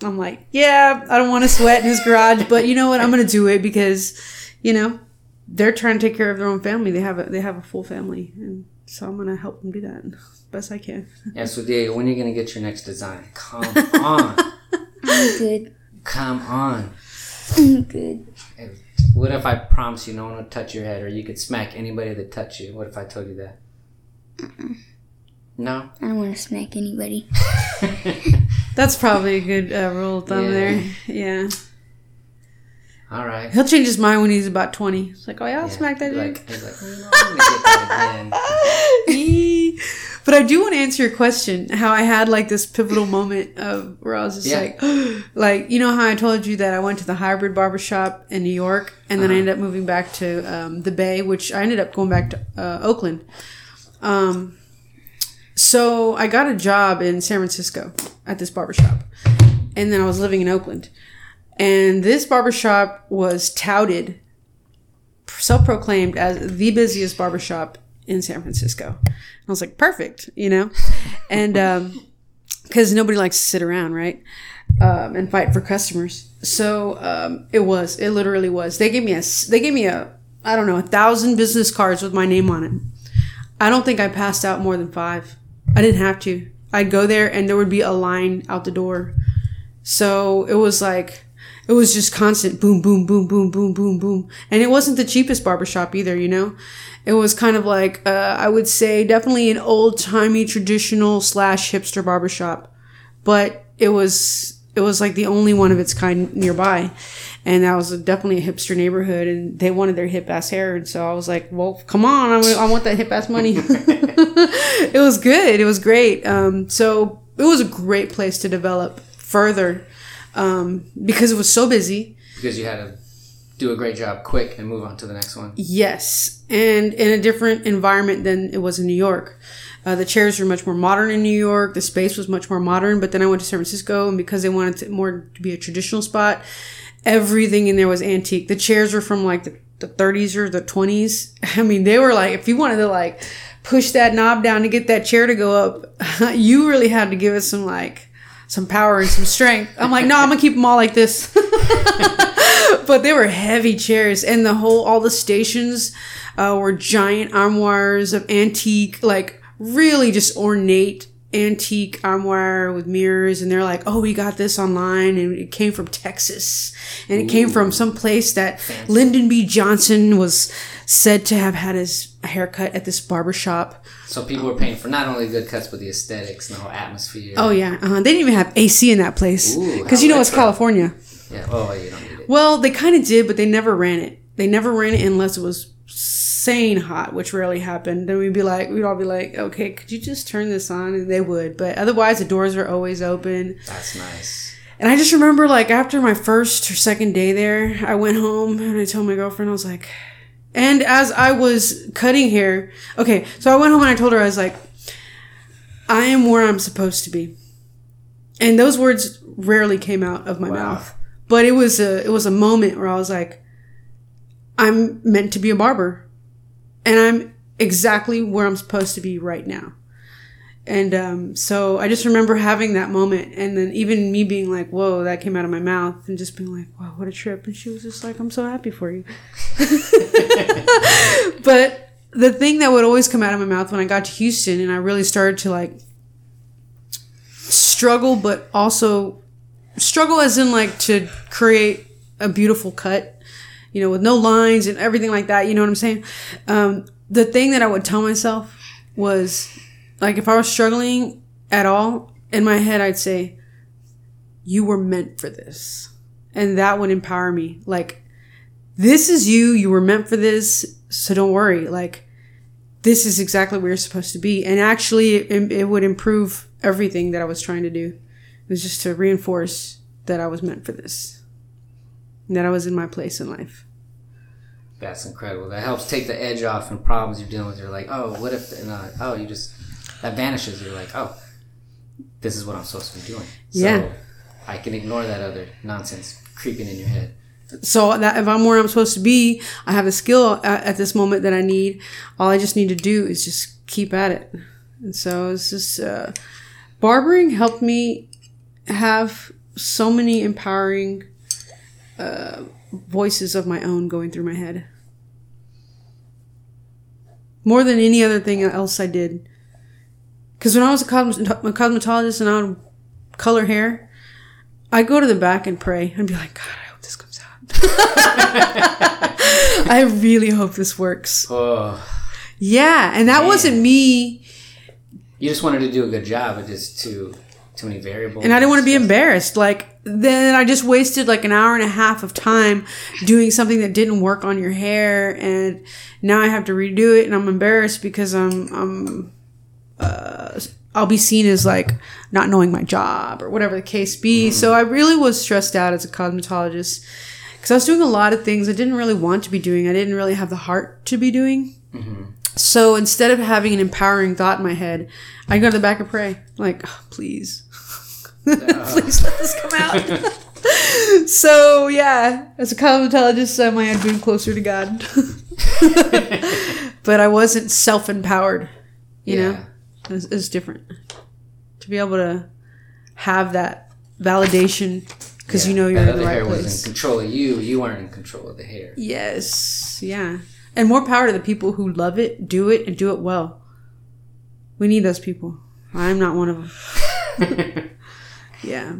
I'm like, yeah, I don't want to sweat in his garage, but you know what? I'm gonna do it because, you know, they're trying to take care of their own family. They have a they have a full family, and so I'm gonna help them do that best I can. Yeah, so Diego, when are you gonna get your next design? Come on, I'm good. come on. I'm good. What if I promise you no one would touch your head, or you could smack anybody that touch you? What if I told you that? No. I don't want to smack anybody. That's probably a good uh, rule of thumb Yeah. there. Yeah. All right. He'll change his mind when he's about 20. It's like, oh, yeah, I'll Yeah, smack that dude. like, he's like, "You know, I'm that again. But I do want to answer your question. How I had like this pivotal moment of where I was just Yeah. like, like you know how I told you that I went to the hybrid barbershop in New York, and then I Uh-huh. ended up moving back to um, the Bay, which I ended up going back to uh, Oakland. Um, so I got a job in San Francisco at this barbershop, and then I was living in Oakland, and this barbershop was touted self-proclaimed as the busiest barbershop in San Francisco. And I was like, perfect, you know, and um, because nobody likes to sit around, right, um, and fight for customers. So um, it was, it literally was. They gave me a, they gave me a, I don't know, a thousand business cards with my name on it. I don't think I passed out more than five. I didn't have to. I'd go there and there would be a line out the door. So it was like, it was just constant boom, boom, boom, boom, boom, boom, boom. And it wasn't the cheapest barbershop either, you know? It was kind of like, uh, I would say definitely an old timey traditional slash hipster barbershop. But it was, it was like the only one of its kind nearby. And that was definitely a hipster neighborhood and they wanted their hip ass hair. And so I was like, well, come on. I, want that hip ass money. it was good. It was great. Um, so it was a great place to develop further um, because it was so busy. because you had to do a great job quick and move on to the next one. Yes, and in a different environment than it was in New York. Uh, the chairs were much more modern in New York. The space was much more modern. But then I went to San Francisco, and because they wanted to more to be a traditional spot, everything in there was antique. The chairs were from like the, the 30s or the 20s. I mean, they were like, if you wanted to like push that knob down to get that chair to go up, you really had to give it some like some power and some strength. I'm like, no, I'm gonna keep them all like this. but they were heavy chairs, and the whole all the stations uh, were giant armoires of antique, like really just ornate antique armoire with mirrors and they're like oh we got this online and it came from texas and it came from some place that lyndon b johnson was said to have had his haircut at this barber shop So people were paying for not only good cuts, but the aesthetics and the whole atmosphere. oh yeah uh, they didn't even have ac in that place because you know it's retro. california yeah. Oh, you don't need it. Well, they kind of did, but they never ran it. They never ran it unless it was sane hot, which rarely happened. Then we'd be like, we'd all be like, okay, could you just turn this on? And they would, but otherwise the doors are always open. That's nice. And I just remember like after my first or second day there, I went home and I told my girlfriend, I was like, and as I was cutting hair, okay, so I went home and I told her, I was like, I am where I'm supposed to be. And those words rarely came out of my Wow. mouth. But it was a it was a moment where I was like, I'm meant to be a barber. And I'm exactly where I'm supposed to be right now. And um, so I just remember having that moment, and then even me being like, "Whoa, that came out of my mouth," and just being like, "Wow, what a trip!" And she was just like, "I'm so happy for you." but the thing that would always come out of my mouth when I got to Houston, and I really started to like struggle, but also struggle as in like to create a beautiful cut, you know, with no lines and everything like that. You know what I'm saying? Um, the thing that I would tell myself was like if I was struggling at all, in my head I'd say, You were meant for this. And that would empower me. Like, this is you, you were meant for this, so don't worry. Like, this is exactly where you're supposed to be. And actually, it, it would improve everything that I was trying to do. It was just to reinforce that I was meant for this, that I was in my place in life. That's incredible. That helps take the edge off and problems you're dealing with. You're like, oh, what if? And uh, oh, you just that vanishes. You're like, oh, this is what I'm supposed to be doing. So Yeah. I can ignore that other nonsense creeping in your head. So that if I'm where I'm supposed to be, I have a skill at, at this moment that I need. All I just need to do is just keep at it. And so it's just uh, barbering helped me have so many empowering uh, voices of my own going through my head. More than any other thing else I did. Because when I was a, cosmet- a cosmetologist and I would color hair, I'd go to the back and pray and be like, God, I hope this comes out. I really hope this works. Oh, Yeah, and that Man. wasn't me, you just wanted to do a good job, but just too too many variables. and I didn't want to be embarrassed. Like then I just wasted like an hour and a half of time doing something that didn't work on your hair, and now I have to redo it, and I'm embarrassed because I'm I'm uh, I'll be seen as like not knowing my job or whatever the case be. So I really was stressed out as a cosmetologist because I was doing a lot of things I didn't really want to be doing. I didn't really have the heart to be doing. So instead of having an empowering thought in my head, I go to the back and pray, like, "Oh, please, please let this come out. so yeah, as a cosmetologist, I might have been closer to God, but I wasn't self empowered. You know, Yeah. it's, it's different to be able to have that validation because you know you're in the other right hair was place. in control of you. You weren't in control of the hair. Yes, yeah. And more power to the people who love it, do it, and do it well. We need those people. I'm not one of them. Yeah.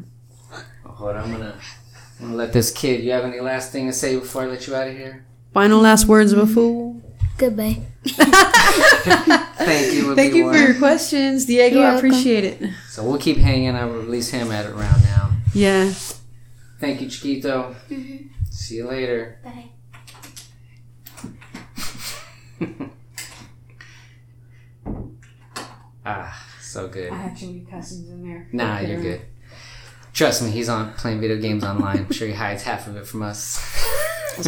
Oh, hold on, I'm gonna, I'm gonna let this kid. You have any last thing to say before I let you out of here? Final last words of a fool. Goodbye. Thank you. Thank be you for your questions, Diego. You're I welcome. appreciate it. So we'll keep hanging. I'll release him at around now. Yeah. Thank you, Chiquito. Mm-hmm. See you later. Bye. ah, so good. I have too many cousins in there. Nah, you're good. Trust me, he's on playing video games online. I'm sure he hides half of it from us.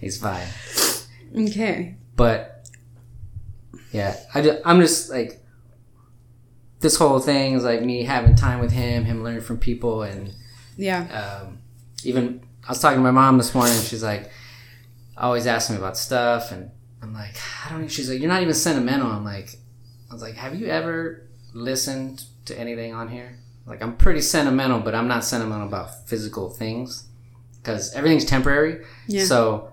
he's fine. Okay. But yeah, I ju- I'm just like this whole thing is like me having time with him, him learning from people, and Yeah. um, even I was talking to my mom this morning. She's like, always asking me about stuff, and I'm like, I don't. Even, she's like, you're not even sentimental. I'm like, I was like, have you ever listened to anything on here? Like, I'm pretty sentimental, but I'm not sentimental about physical things because everything's temporary. Yeah. So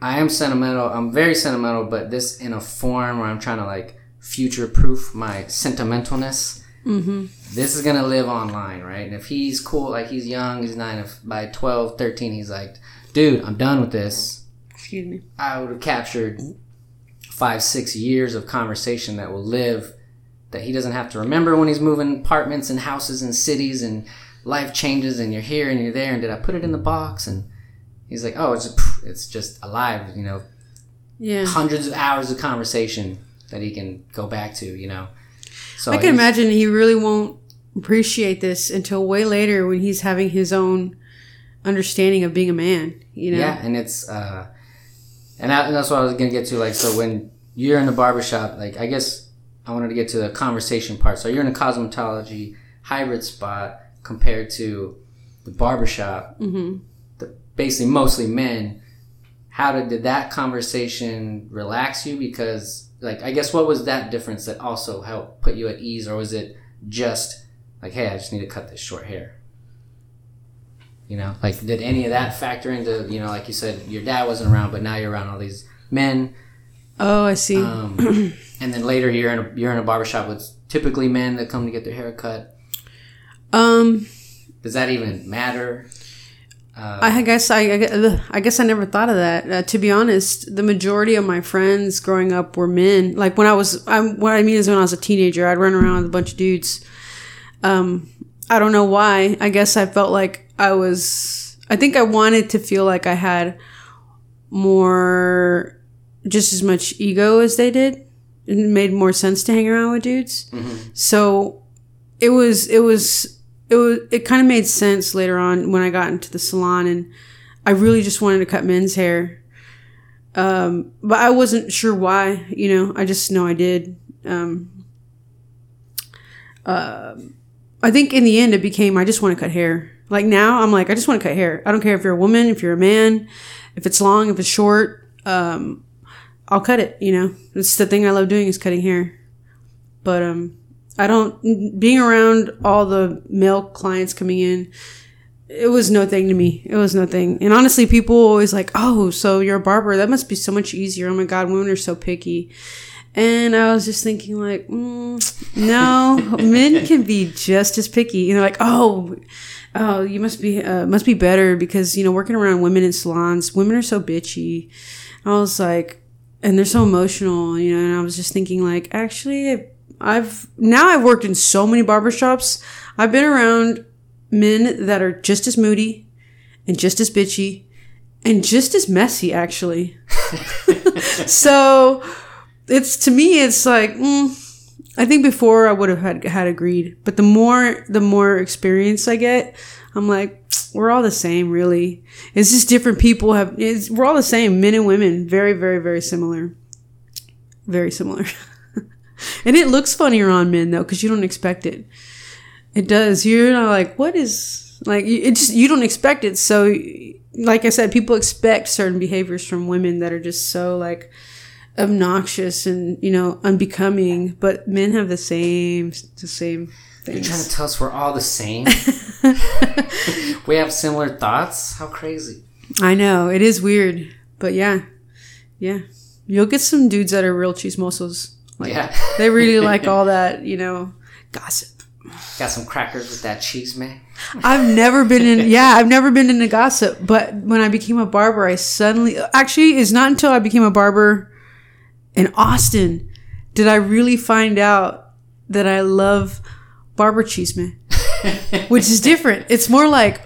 I am sentimental. I'm very sentimental, but this in a form where I'm trying to like future proof my sentimentalness Mm-hmm. this is gonna live online, right? And if he's cool, like he's young, he's nine, if by 12, 13, he's like, dude, I'm done with this. Excuse me. I would have captured five, six years of conversation that will live that he doesn't have to remember when he's moving apartments and houses and cities and life changes and you're here and you're there and did I put it in the box? And he's like, oh, it's just, it's just alive, you know, Yeah. hundreds of hours of conversation that he can go back to, you know. So I can imagine he really won't appreciate this until way later when he's having his own understanding of being a man. You know. Yeah, and it's uh, and, that, and that's what I was gonna get to. Like, so when you're in the barbershop, like I guess I wanted to get to the conversation part. So you're in a cosmetology hybrid spot compared to the barbershop, Mm-hmm. the, basically mostly men. How did, did that conversation relax you? Because like I guess what was that difference that also helped put you at ease, or was it just like, hey, I just need to cut this short hair? You know, like did any of that factor into you know, like you said, your dad wasn't around, but now you're around all these men, Oh, I see. um, and then later you're in a, you're in a barbershop with typically men that come to get their hair cut. um, Does that even matter? Uh, I guess I, I, guess I never thought of that. Uh, to be honest, the majority of my friends growing up were men. Like when I was, I'm, what I mean is when I was a teenager, I'd run around with a bunch of dudes. Um, I don't know why. I guess I felt like I was. I think I wanted to feel like I had more, just as much ego as they did. And it made more sense to hang around with dudes. So it was it was it was it kind of made sense later on when I got into the salon and I really just wanted to cut men's hair. Um, but I wasn't sure why, you know, I just know I did. Um, uh, I think in the end it became I just want to cut hair. Like now I'm like I just want to cut hair. I don't care if you're a woman, if you're a man, if it's long, if it's short, um, I'll cut it, you know. It's the thing I love doing is cutting hair. But um I don't being around all the male clients coming in. It was no thing to me. It was nothing. And honestly, people always like, "Oh, so you're a barber? That must be so much easier." Oh my god, women are so picky. And I was just thinking, like, mm, no, men can be just as picky. You know, like, oh, oh, you must be uh, must be better because you know working around women in salons, women are so bitchy. I was like, and they're so emotional, you know. And I was just thinking, like, actually, I've now I've worked in so many barbershops. I've been around men that are just as moody and just as bitchy and just as messy, actually. so it's to me, it's like mm, I think before I would have had had agreed, but the more the more experience I get, I'm like we're all the same, really. It's just different people have. We're all the same, men and women, very, very, very similar, very similar. and it looks funnier on men though, because you don't expect it. It does. You're not like, what is like? It just you don't expect it. So, like I said, people expect certain behaviors from women that are just so like obnoxious and you know unbecoming. But men have the same the same You're trying to tell us we're all the same. we have similar thoughts. How crazy! I know it is weird, but yeah, yeah. You'll get some dudes that are real chismosos. Like Yeah. they really like all that, you know, gossip. Got some crackers with that cheese, man. I've never been in, yeah, I've never been into gossip. But when I became a barber, I suddenly, actually, it's not until I became a barber in Austin did I really find out that I love barber chisme, which is different. It's more like,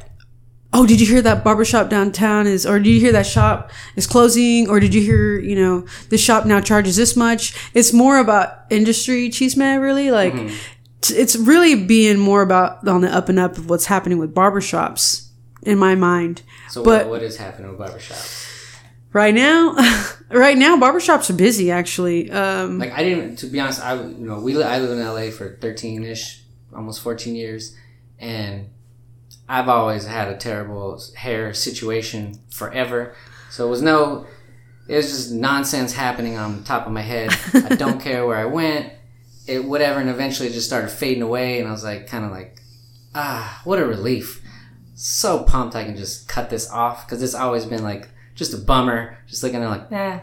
oh, did you hear that barbershop downtown is, or did you hear that shop is closing, or did you hear, you know, this shop now charges this much? It's more about industry chisme, really. Like, mm-hmm. t- it's really being more about on the up and up of what's happening with barbershops in my mind. So But- what, what is happening with barbershops? Right now, right now, barbershops are busy actually. Um, Like I didn't, to be honest, I you know we I live in LA for thirteen ish, almost fourteen years, and I've always had a terrible hair situation forever. So it was no, it was just nonsense happening on top of my head. I don't care where I went, it whatever, and eventually it just started fading away, and I was like, kind of like, ah, what a relief. So pumped I can just cut this off because it's always been like just a bummer. Just looking at it like, nah,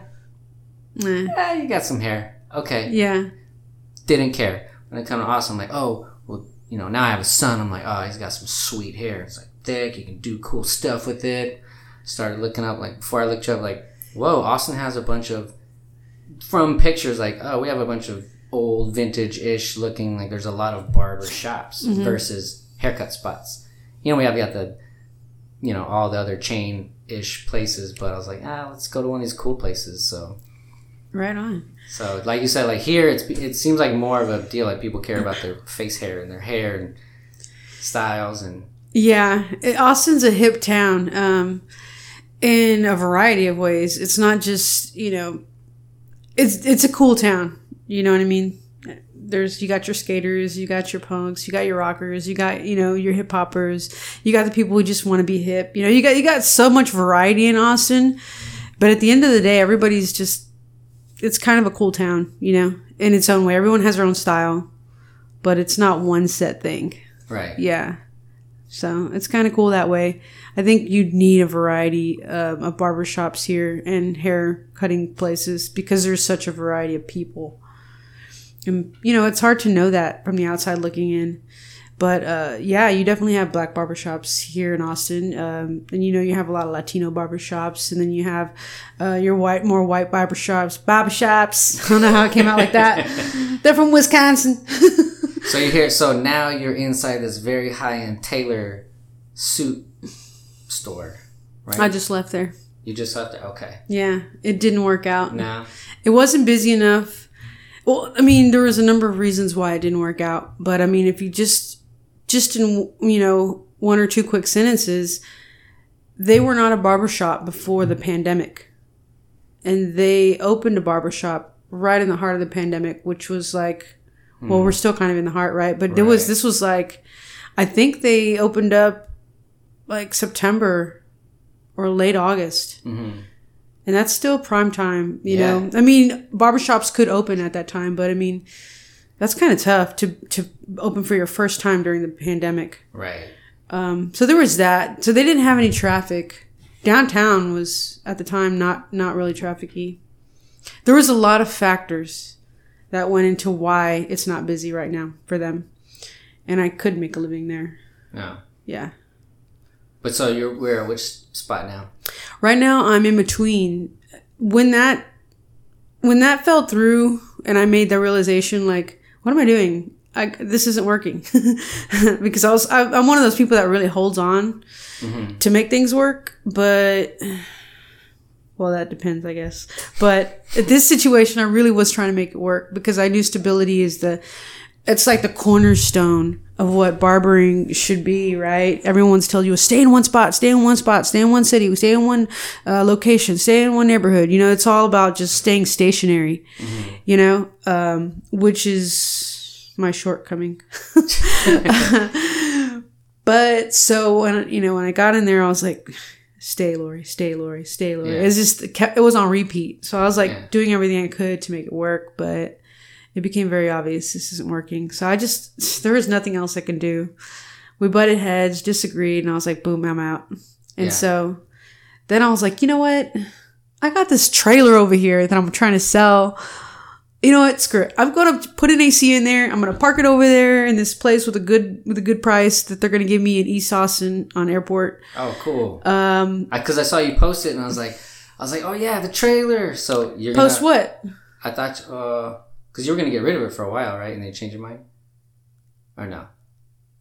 eh, yeah, you got some hair. Okay. yeah, Didn't care. When it come to Austin, I'm like, oh, well, you know, now I have a son. I'm like, oh, he's got some sweet hair. It's like thick. You can do cool stuff with it. Started looking up, like, before I looked up, like, whoa, Austin has a bunch of, from pictures, like, oh, we have a bunch of old vintage ish looking, like, there's a lot of barber shops versus haircut spots. You know, we have got the, you know, all the other chain ish places, but I was like, ah, let's go to one of these cool places. So, right on. so, like you said, like here, it's it seems like more of a deal. Like people care about their face hair and their hair and styles and Yeah, Austin's a hip town um, in a variety of ways. It's not just you know, it's it's a cool town. You know what I mean? There's you got your skaters, you got your punks, you got your rockers, you got you know your hip hoppers, you got the people who just want to be hip. You know, you got you got so much variety in Austin. But at the end of the day, everybody's just it's kind of a cool town, you know, in its own way. Everyone has their own style, but it's not one set thing. right. Yeah. So it's kind of cool that way. I think you'd need a variety um, of barbershops here and hair cutting places because there's such a variety of people. And, you know, it's hard to know that from the outside looking in. But uh, yeah, you definitely have black barbershops here in Austin, um, and you know you have a lot of Latino barbershops, and then you have uh, your white, more white barbershops. Barbershops. I don't know how it came out like that. They're from Wisconsin. So you're here. So now you're inside this very high end tailor suit store, right? I just left there. you just left it. Okay. Yeah, it didn't work out. Now, It wasn't busy enough. Well, I mean, there was a number of reasons why it didn't work out. But I mean, if you just, just in, you know, one or two quick sentences, they were not a barbershop before the pandemic. And they opened a barbershop right in the heart of the pandemic, which was like, well, we're still kind of in the heart, right? But there was, this was like, I think they opened up like September or late August hmm and that's still prime time you Yeah. know? I mean barbershops could open at that time but i mean that's kind of tough to to open for your first time during the pandemic. Right. um, so there was that. So they didn't have any traffic. Downtown was at the time not not really trafficy. There was a lot of factors that went into why it's not busy right now for them. And i could make a living there. No. yeah But so you're we're which spot now? right now i'm in between. When that when that fell through and i made the realization like what am i doing? I, this isn't working. Because i was I, i'm one of those people that really holds on mm-hmm. to make things work but well that depends i guess. But this situation i really was trying to make it work because i knew stability is the it's like the cornerstone of what barbering should be, right? Everyone's told you stay in one spot, stay in one spot, stay in one city, stay in one uh, location, stay in one neighborhood. You know, it's all about just staying stationary. You know, um, which is my shortcoming. but so when you know when I got in there, I was like, "Stay, Lori, stay, Lori, stay, Lori." Yeah. It's just it it was on repeat. So I was like Yeah. doing everything I could to make it work, but it became very obvious this isn't working. So I just there was nothing else I can do. We butted heads, disagreed, and I was like, "Boom, I'm out." And Yeah. so then I was like, "You know what? I got this trailer over here that I'm trying to sell." You know what? Screw it. I'm gonna put an AC in there. I'm gonna park it over there in this place with a good with a good price that they're gonna give me in East Austin on airport. Oh, cool. Um, Because I, saw you post it and I was like, I was like, oh yeah, the trailer. So you're post gonna, what? I thought, uh, because you were gonna get rid of it for a while, right? And then you changed your mind, or no?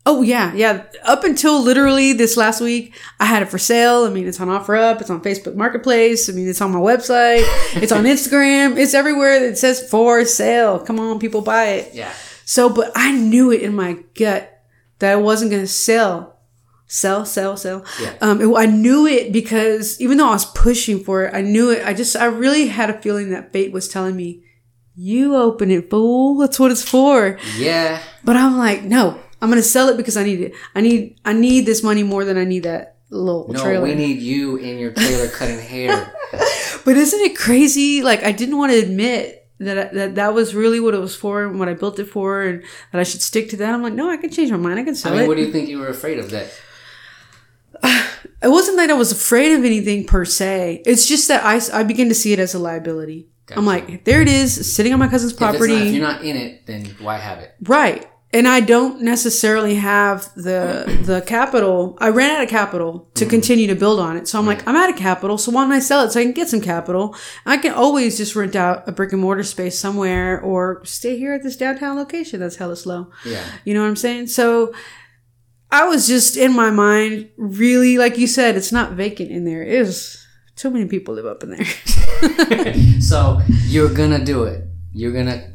Oh yeah, yeah. Up until literally this last week, I had it for sale. I mean, it's on OfferUp. It's on Facebook Marketplace. I mean, it's on my website. It's on Instagram. It's everywhere that says for sale. Come on, people, buy it. Yeah. So, but I knew it in my gut that I wasn't going to sell, sell, sell, sell. Yeah. Um, it- I knew it because even though I was pushing for it, I knew it. I just, I really had a feeling that fate was telling me, "You open it, fool. That's what it's for." Yeah. But I'm like, no, I'm gonna sell it because I need it. I need I need this money more than I need that little No, trailer. we need you in your trailer cutting hair. but isn't it crazy? Like I didn't want to admit that that that was really what it was for and what I built it for, and that I should stick to that. I'm like, no, I can change my mind. I can I sell mean, it. what do you think you were afraid of that? it wasn't that I was afraid of anything per se. It's just that I I begin to see it as a liability. I'm like, there it is, sitting on my cousin's If, not, property. if you're not in it, then why have it? Right. And I don't necessarily have the the capital. I ran out of capital to mm-hmm. continue to build on it. So I'm like, I'm out of capital. So why don't I sell it so I can get some capital? I can always just rent out a brick and mortar space somewhere or stay here at this downtown location that's hella slow. Yeah. You know what I'm saying? So I was just in my mind, really, like you said, it's not vacant in there. It is too many people live up in there. so you're gonna do it. You're gonna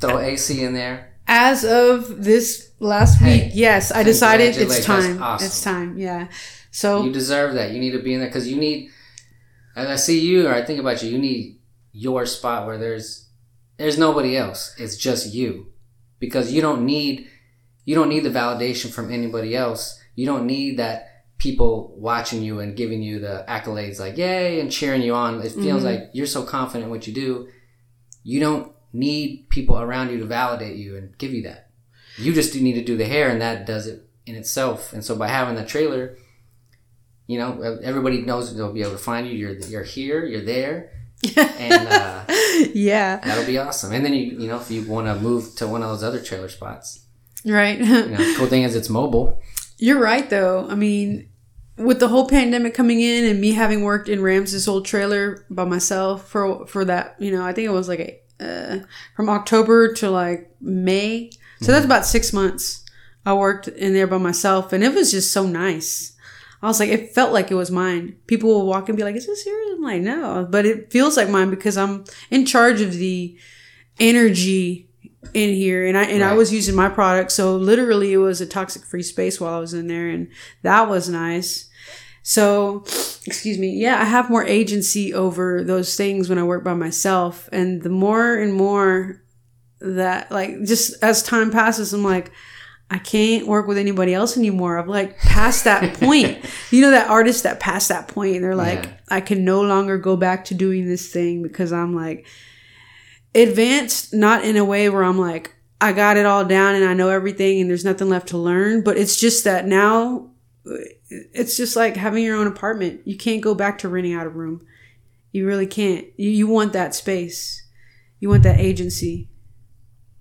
throw AC in there. As of this last Hey, week, yes, I decided it's time. awesome. It's time. Yeah. So You deserve that. You need to be in there because you need. As I see you, or I think about you, you need your spot where there's there's nobody else. It's just you, because you don't need you don't need the validation from anybody else. You don't need that people watching you and giving you the accolades like yay and cheering you on. It feels Mhm. like you're so confident in what you do. You don't need people around you to validate you and give you that. You just need to do the hair, and that does it in itself. And so by having the trailer, you know, everybody knows they'll be able to find you. You're you're here, you're there, and uh, yeah. that'll be awesome. And then you you know if you want to move to one of those other trailer spots, Right. You know, cool thing is it's mobile. You're right, though. I mean, with the whole pandemic coming in and me having worked in Rams's old trailer by myself for for that, you know, I think it was like a, uh, from October to like May. So that's about six months. I worked in there by myself, and it was just so nice. I was like, it felt like it was mine. People will walk and be like, "Is this yours?" I'm like, "No," but it feels like mine because I'm in charge of the energy in here and I and I was using my product so literally it was a toxic free space while I was in there and that was nice. So, excuse me. Yeah, I have more agency over those things when I work by myself and the more and more that like just as time passes I'm like I can't work with anybody else anymore. I've like past that point. you know that artist that passed that point and they're like Yeah. I can no longer go back to doing this thing because I'm like advanced not in a way where i'm like i got it all down and i know everything and there's nothing left to learn but it's just that now it's just like having your own apartment you can't go back to renting out a room you really can't you, you want that space you want that agency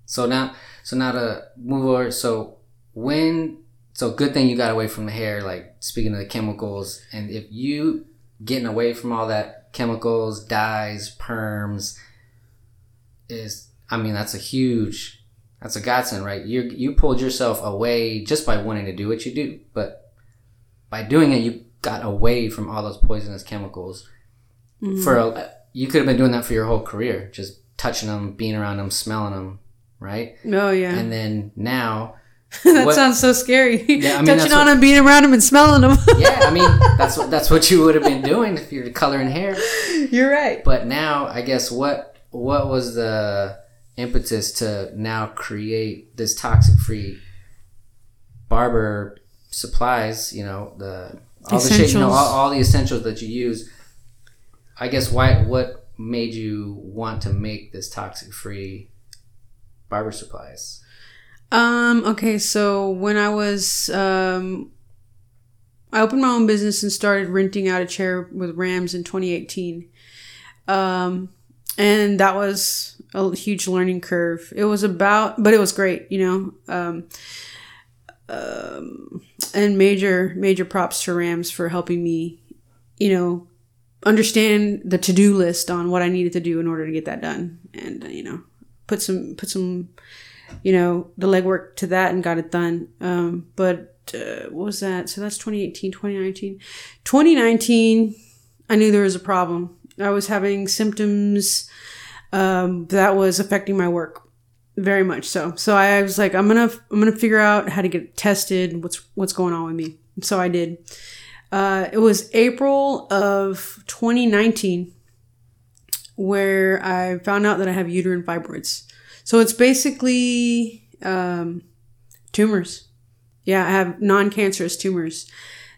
So now, so now to move over. So when, so good thing you got away from the hair. Like speaking of the chemicals, and if you getting away from all that chemicals, dyes, perms, is I mean that's a huge, that's a godsend, right? You you pulled yourself away just by wanting to do what you do, but by doing it, you got away from all those poisonous chemicals. Mm-hmm. For a, you could have been doing that for your whole career, just touching them, being around them, smelling them, right? oh yeah And then now, that what- sounds so scary Yeah, I mean, touching on what- them being around them and smelling them yeah, I mean that's what that's what you would have been doing if you're coloring hair. you're right But now, I guess what what was the impetus to now create this toxic free barber supplies? You know the all the shit, you know, Essentials. all, all the essentials that you use. I guess why what made you want to make this toxic free barber supplies? Um, okay, so when I was um I opened my own business and started renting out a chair with Rams in 2018. Um and that was a huge learning curve. It was about but it was great, you know. Um um and major major props to Rams for helping me, you know, understand the to-do list on what I needed to do in order to get that done and you know, put some put some you know, the legwork to that and got it done. Um, but uh, what was that? So that's 2018, 2019. 2019, I knew there was a problem. I was having symptoms um, that was affecting my work very much so. So I was like, I'm gonna, I'm gonna figure out how to get tested. What's, what's going on with me? So I did. Uh, it was April of 2019 where I found out that I have uterine fibroids. So it's basically um, tumors. Yeah, I have non-cancerous tumors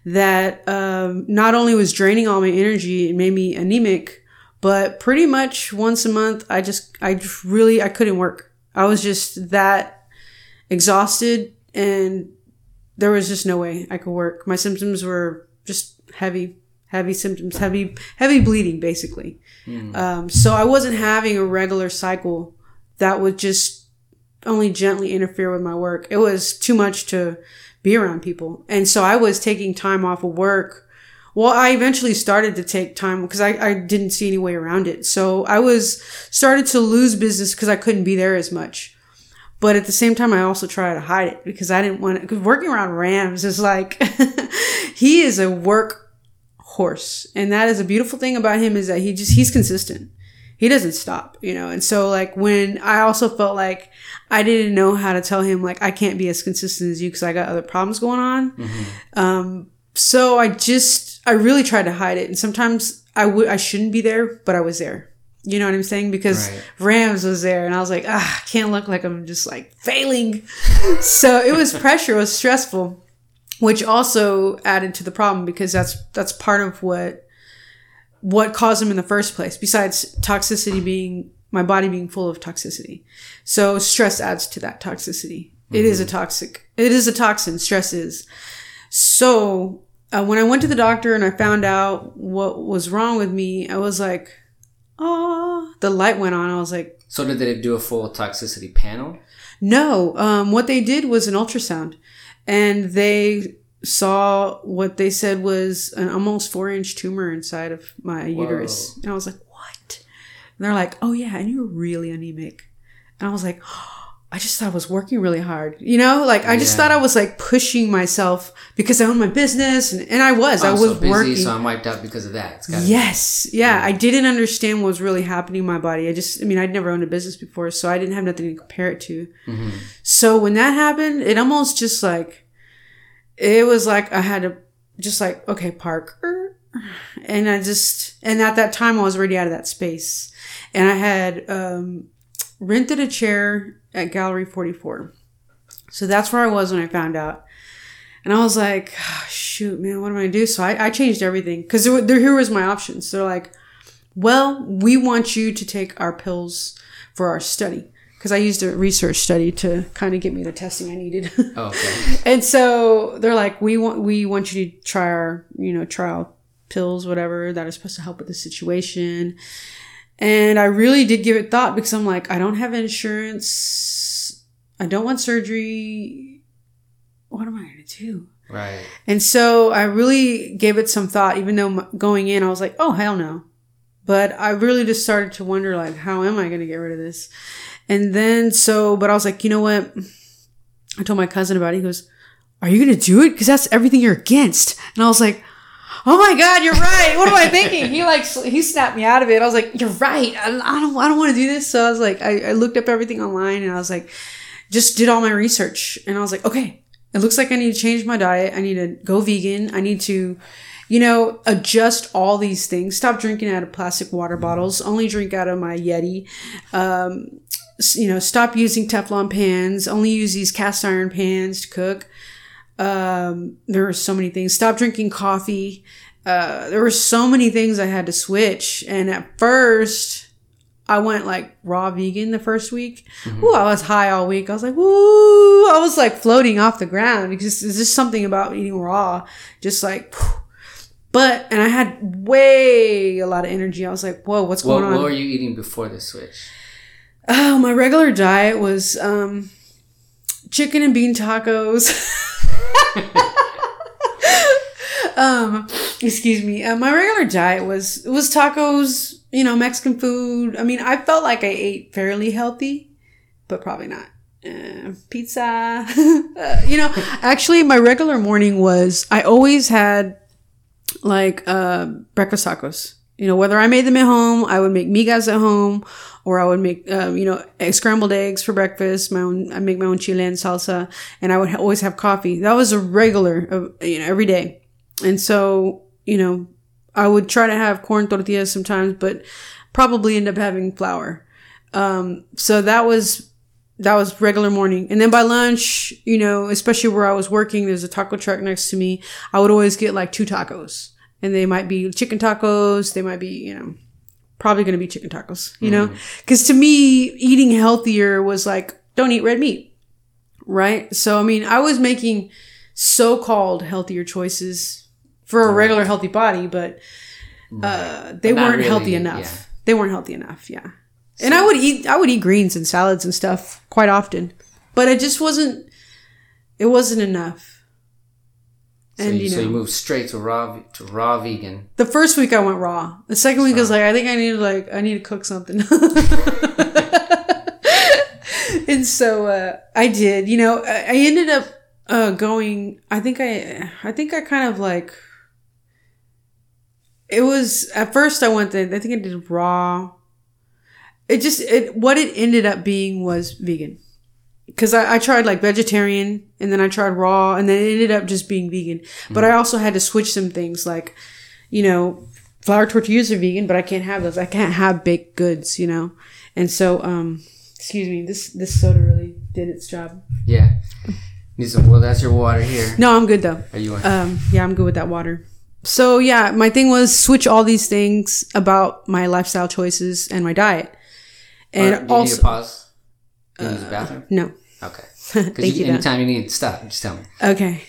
that um, not only was draining all my energy and made me anemic, but pretty much once a month, I just, I just really, I couldn't work. I was just that exhausted, and there was just no way I could work. My symptoms were just heavy, heavy symptoms, heavy, heavy bleeding, basically. Um, so I wasn't having a regular cycle that would just only gently interfere with my work. It was too much to be around people. And so I was taking time off of work. Well, I eventually started to take time because I, I didn't see any way around it. So I was started to lose business because I couldn't be there as much. But at the same time, I also tried to hide it because I didn't want to, working around Rams is like, he is a work horse. And that is a beautiful thing about him is that he just, he's consistent he doesn't stop, you know. And so like when I also felt like I didn't know how to tell him like I can't be as consistent as you because I got other problems going on. Um, so I just I really tried to hide it, and sometimes I would I shouldn't be there, but I was there. You know what I'm saying? Because Right. Rams was there, and I was like, ah, I can't look like I'm just like failing. so it was pressure, it was stressful, which also added to the problem because that's that's part of what what caused him in the first place, besides toxicity being my body being full of toxicity. So stress adds to that toxicity. It is a toxic, it is a toxin, stress is. So uh, when I went to the doctor and I found out what was wrong with me, I was like, oh, the light went on. I was like, So did they do a full toxicity panel? no. Um, what they did was an ultrasound, and they saw what they said was an almost four inch tumor inside of my uterus. And I was like? And they're like, oh yeah, and you're really anemic. And I was like, I just thought I was working really hard. You know, like I just Yeah. thought I was like pushing myself because I own my business, and, and I was. I I'm was so busy, working. so I'm wiped out because of that. Yes. Yeah. I didn't understand what was really happening in my body. I just, I mean, I'd never owned a business before, so I didn't have nothing to compare it to. Mhm. So when that happened, it almost just like, it was like I had to just like, okay, Parker. And I just, and at that time I was already out of that space. And I had, um, rented a chair at Gallery 44. So that's where I was when I found out. And I was like, "Ah, shoot, man, what am I gonna do? So I, I changed everything because there, there, here was my options. They're like, well, we want you to take our pills for our study because I used a research study to kind of get me the testing I needed. Oh, okay. and so they're like, we want we want you to try our you know trial pills, whatever that are supposed to help with the situation. And I really did give it thought because I'm like, I don't have insurance. I don't want surgery. What am I going to do? Right. And so I really gave it some thought, even though going in, I was like, oh, hell no. But I really just started to wonder, like, how am I going to get rid of this? And then, so, but I was like, you know what? I told my cousin about it. He goes, are you going to do it? Because that's everything you're against. And I was like, oh my God, you're right. What am I thinking? He like, he snapped me out of it. I was like, you're right. I, I don't, I don't want to do this. So I was like, I, I looked up everything online and I was like, just did all my research. And I was like, okay, it looks like I need to change my diet. I need to go vegan. I need to, you know, adjust all these things. Stop drinking out of plastic water bottles. Only drink out of my Yeti. Um, you know, stop using Teflon pans. Only use these cast iron pans to cook. Um, there were so many things. Stop drinking coffee. Uh, there were so many things I had to switch. And at first, I went like raw vegan the first week. Ooh, I was high all week. I was like, woo! I was like floating off the ground because there's just something about eating raw, just like. But and I had way a lot of energy. I was like, whoa, what's What, going on? what were you eating before the switch? Oh, my regular diet was um, chicken and bean tacos. um, excuse me. Uh, my regular diet was was tacos. You know, Mexican food. I mean, I felt like I ate fairly healthy, but probably not. Uh, pizza. Uh, you know, actually, my regular morning was I always had like uh, breakfast tacos. You know, whether I made them at home, I would make migas at home, or I would make, um, you know, scrambled eggs for breakfast. My own, I make my own chile and salsa, and I would ha- always have coffee. That was a regular, of, you know, every day. And so, you know, I would try to have corn tortillas sometimes, but probably end up having flour. Um, so that was that was regular morning. And then by lunch, you know, especially where I was working, there's a taco truck next to me. I would always get like two tacos. And they might be chicken tacos. They might be, you know, probably going to be chicken tacos, you know? Cause to me, eating healthier was like, don't eat red meat. Right. So, I mean, I was making so called healthier choices for a regular healthy body, but, uh, they But weren't healthy enough. yeah. They weren't healthy enough. Yeah. And I would eat I would eat greens and salads and stuff quite often. But it just wasn't it wasn't enough. So, And you, you so you know moved straight to raw to raw vegan. the first week I went raw. The second week I was like, I think I need to like I need to cook something. and so uh I did. You know, I, I ended up uh going I think I I think I kind of like it was at first I went to I think I did raw. It just it what it ended up being was vegan. Cause I, I tried like vegetarian and then I tried raw and then it ended up just being vegan. But I also had to switch some things like, you know, flour tortillas are vegan, but I can't have those. I can't have baked goods, you know? And so, um, excuse me, this, this soda really did its job. Yeah. Need some, well, that's your water here. No, I'm good though. Are you? Um, yeah, I'm good with that water. So yeah, my thing was switch all these things about my lifestyle choices and my diet. And Or do you need also, pause? Do you use the bathroom? no. Okay. Thank Because you. though. anytime you need stop, just tell me. Okay.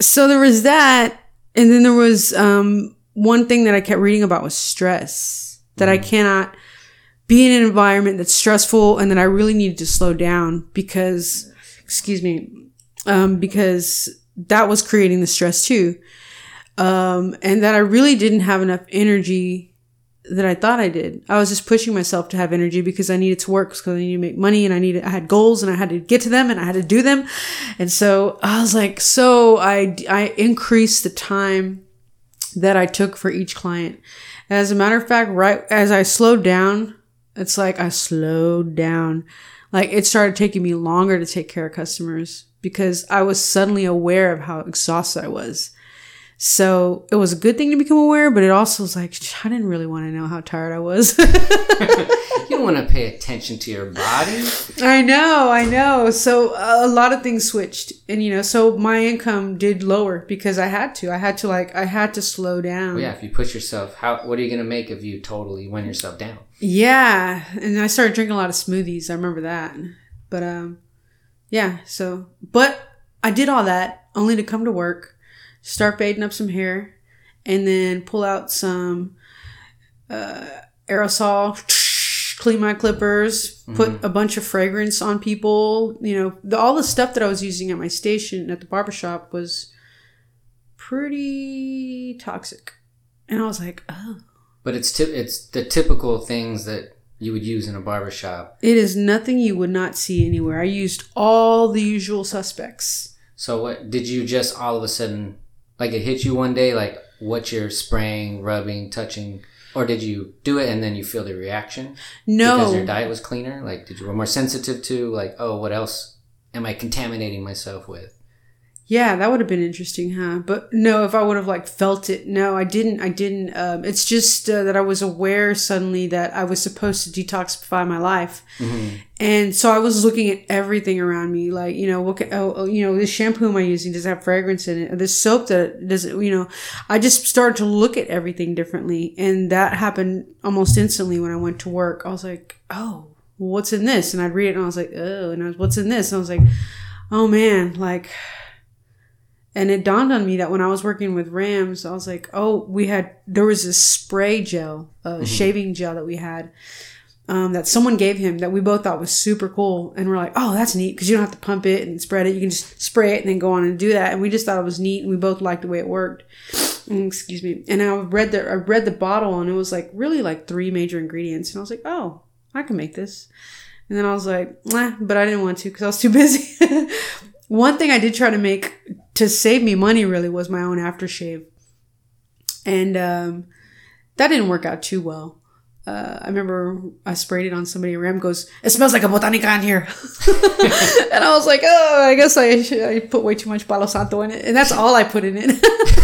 So there was that, and then there was um one thing that I kept reading about was stress. that I cannot be in an environment that's stressful and that I really needed to slow down because, excuse me, um, because that was creating the stress too. Um, and that I really didn't have enough energy that I thought I did. I was just pushing myself to have energy because I needed to work because I needed to make money and I needed, I had goals and I had to get to them and I had to do them. And so I was like, so I, I increased the time that I took for each client. As a matter of fact, right as I slowed down, it's like I slowed down. Like it started taking me longer to take care of customers because I was suddenly aware of how exhausted I was. So it was a good thing to become aware, but it also was like, I didn't really want to know how tired I was. You don't want to pay attention to your body. I know, I know. So a lot of things switched. And, you know, so my income did lower because I had to. I had to, like, I had to slow down. Well, yeah, if you push yourself, how what are you going to make if you totally win yourself down? Yeah, and I started drinking a lot of smoothies. I remember that. But um yeah, so but I did all that only to come to work, start fading up some hair, and then pull out some uh aerosol, clean my clippers, put a bunch of fragrance on people, you know, the, all the stuff that I was using at my station at the barbershop was pretty toxic. And I was like, "Oh, But it's ty- it's the typical things that you would use in a barbershop. It is nothing you would not see anywhere. I used all the usual suspects. So what did you just all of a sudden like it hit you one day like what you're spraying, rubbing, touching or did you do it and then you feel the reaction No, because your diet was cleaner? Like did you were more sensitive to like oh what else am I contaminating myself with? Yeah, that would have been interesting, huh? But no, if I would have like felt it, no, I didn't. I didn't. Um, it's just uh, that I was aware suddenly that I was supposed to detoxify my life, and so I was looking at everything around me, like you know, what, ca- oh, oh, you know, this shampoo am I using? Does it have fragrance in it? This soap that does it? You know, I just started to look at everything differently, and that happened almost instantly when I went to work. I was like, oh, what's in this? And I'd read it, and I was like, oh, and I was, what's in this? And I was like, oh man, like. And it dawned on me that when I was working with Rams, I was like, oh, we had, there was this spray gel, uh, shaving gel that we had um, that someone gave him that we both thought was super cool. And we're like, oh, that's neat because you don't have to pump it and spread it. You can just spray it and then go on and do that. And we just thought it was neat and we both liked the way it worked. Mm, Excuse me. And I read the, I read the bottle and it was like really like three major ingredients. And I was like, oh, I can make this. And then I was like, nah, but I didn't want to because I was too busy. One thing I did try to make to save me money really was my own aftershave. And um, that didn't work out too well. Uh, I remember I sprayed it on somebody. and Ram goes, "It smells like a botanica in here," and I was like, "Oh, I guess I, I put way too much Palo Santo in it," and that's all I put in it.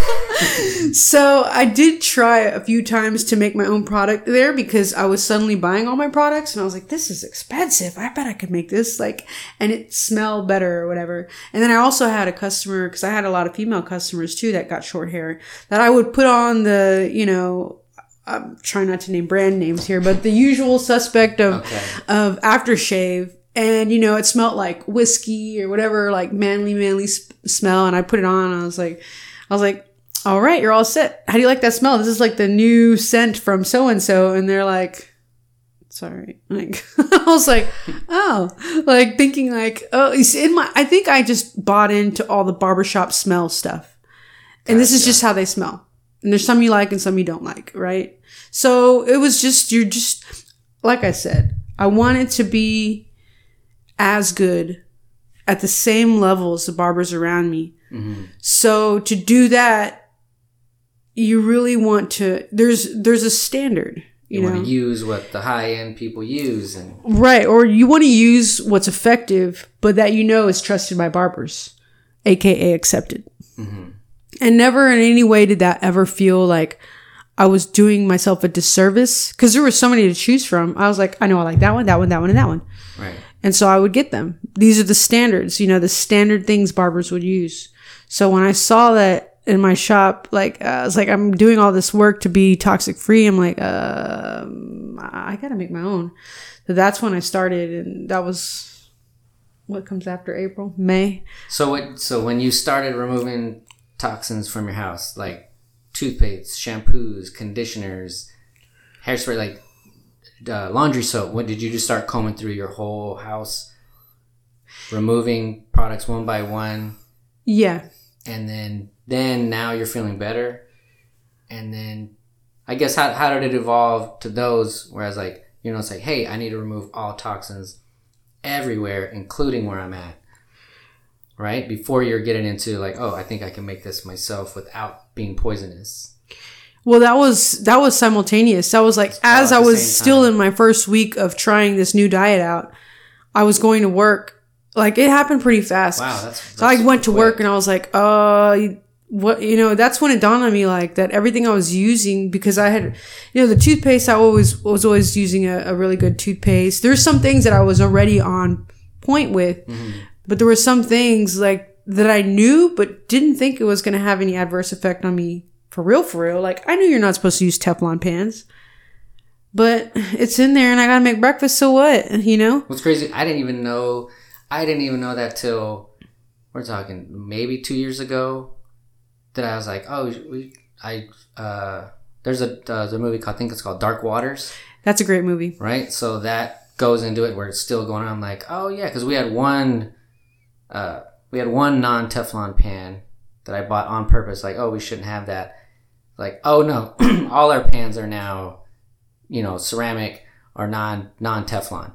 so I did try a few times to make my own product there because I was suddenly buying all my products, and I was like, "This is expensive. I bet I could make this like, and it smell better or whatever." And then I also had a customer because I had a lot of female customers too that got short hair that I would put on the, you know. I'm trying not to name brand names here, but the usual suspect of Okay. of aftershave, and you know it smelled like whiskey or whatever, like manly, manly sp- smell. And I put it on. And I was like, I was like, all right, you're all set. How do you like that smell? This is like the new scent from so and so, and they're like. Sorry, like I was like, oh, like thinking like, oh, you see, in my, I think I just bought into all the barbershop smell stuff, and this is just how they smell. And there's some you like and some you don't like, right? So it was just, you're just, like I said, I wanted to be as good at the same level as the barbers around me. Mm-hmm. So to do that, you really want to, there's, there's a standard, you, You, want to use what the high end people use and Right. Or you want to use what's effective, but that you know is trusted by barbers, aka accepted. Mm-hmm. And never in any way did that ever feel like I was doing myself a disservice because there were so many to choose from. I was like, I know I like that one, that one, that one, and that one. right. And so I would get them. These are the standards, you know, the standard things barbers would use. So when I saw that in my shop, like, uh, I was like, I'm doing all this work to be toxic free. I'm like, um, I gotta make my own. So that's when I started. And that was what comes after April, May. So what? So when you started removing toxins from your house, like toothpaste, shampoos, conditioners, hairspray, like uh, laundry soap. What did you just start combing through your whole house, removing products one by one, Yeah. and then then now you're feeling better, and then I guess how how did it evolve to those? Whereas like you know it's like hey I need to remove all toxins everywhere, including where I'm at. Right before you're getting into like, oh, I think I can make this myself without being poisonous. Well, that was that was simultaneous. That was like as I was still time. in my first week of trying this new diet out. I was going to work. Like it happened pretty fast. Wow, that's, so I went to quick. work and I was like, uh, what you know? That's when it dawned on me like that everything I was using because I had, you know, the toothpaste. I always was always using a, a really good toothpaste. There's some things that I was already on point with, Mm-hmm. but there were some things like that I knew but didn't think it was going to have any adverse effect on me for real. For real, like I knew you're not supposed to use Teflon pans, but it's in there and I gotta make breakfast. So what? You know? What's crazy? I didn't even know. I didn't even know that till we're talking maybe two years ago. That I was like, oh, we, I, uh, there's a uh, there's a movie called I think it's called Dark Waters, That's a great movie. right? So that goes into it where it's still going on. I'm like, oh yeah, because we had one, uh, we had one non Teflon pan that I bought on purpose. Like, oh, we shouldn't have that. Like, oh no, all our pans are now, you know, ceramic or non non Teflon.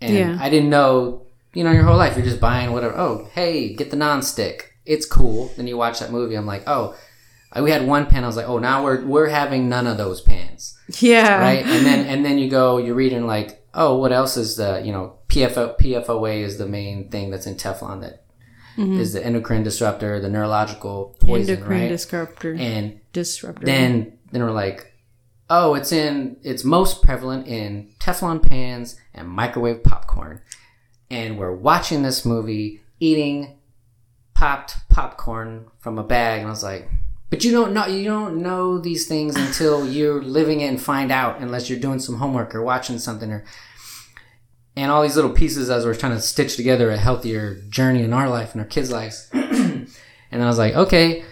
And Yeah. I didn't know, you know, your whole life you're just buying whatever. Oh, hey, get the non-stick. It's cool. Then you watch that movie. I'm like, oh, we had one pan. I was like, oh, now we're we're having none of those pans, Yeah. right? and then and then you go, you're reading like, oh, what else is the you know PFO, PFOA is the main thing that's in Teflon that mm-hmm. is the endocrine disruptor, the neurological poison, Endocrine right? disruptor. and disruptor. then then we're like, oh, it's in it's most prevalent in Teflon pans and microwave popcorn. And we're watching this movie, eating popped popcorn from a bag, and I was like, but you don't know you don't know these things until you're living it and find out, unless you're doing some homework or watching something or and all these little pieces as we're trying to stitch together a healthier journey in our life and our kids' lives. and I was like, okay,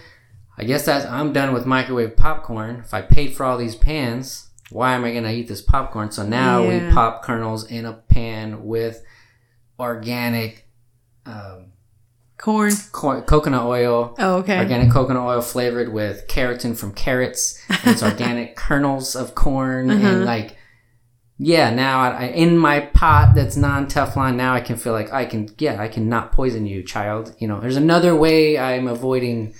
I guess that's I'm done with microwave popcorn. If I paid for all these pans, why am I gonna eat this popcorn? So now Yeah. we pop kernels in a pan with organic um, Corn. co- coconut oil. Oh, okay. Organic coconut oil flavored with carotene from carrots. And it's organic kernels of corn Uh-huh. and like, yeah. Now I, I, in my pot that's non Teflon, now I can feel like I can, yeah, I can not poison you, child. You know, there's another way I'm avoiding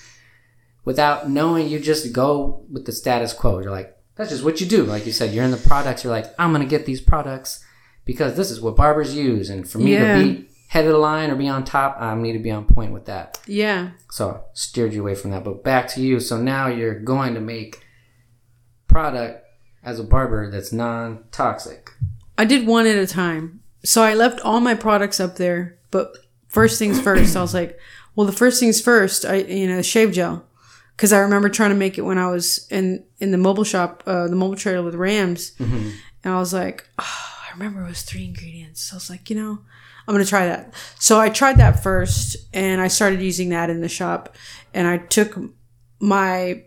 without knowing. You just go with the status quo. You're like, that's just what you do. Like you said, you're in the products. You're like, I'm gonna get these products because this is what barbers use, and for me Yeah. to be head of the line or be on top, I need to be on point with that. Yeah. So I steered you away from that. But back to you. So now you're going to make product as a barber that's non toxic. I did one at a time. So I left all my products up there, but first things first, I was like, well, the first things first, I, you know, shave gel. Cause I remember trying to make it when I was in, in the mobile shop, uh, the mobile trailer with Rams. And I was like, oh, I remember it was three ingredients. So I was like, you know, I'm going to try that. So I tried that first and I started using that in the shop and I took my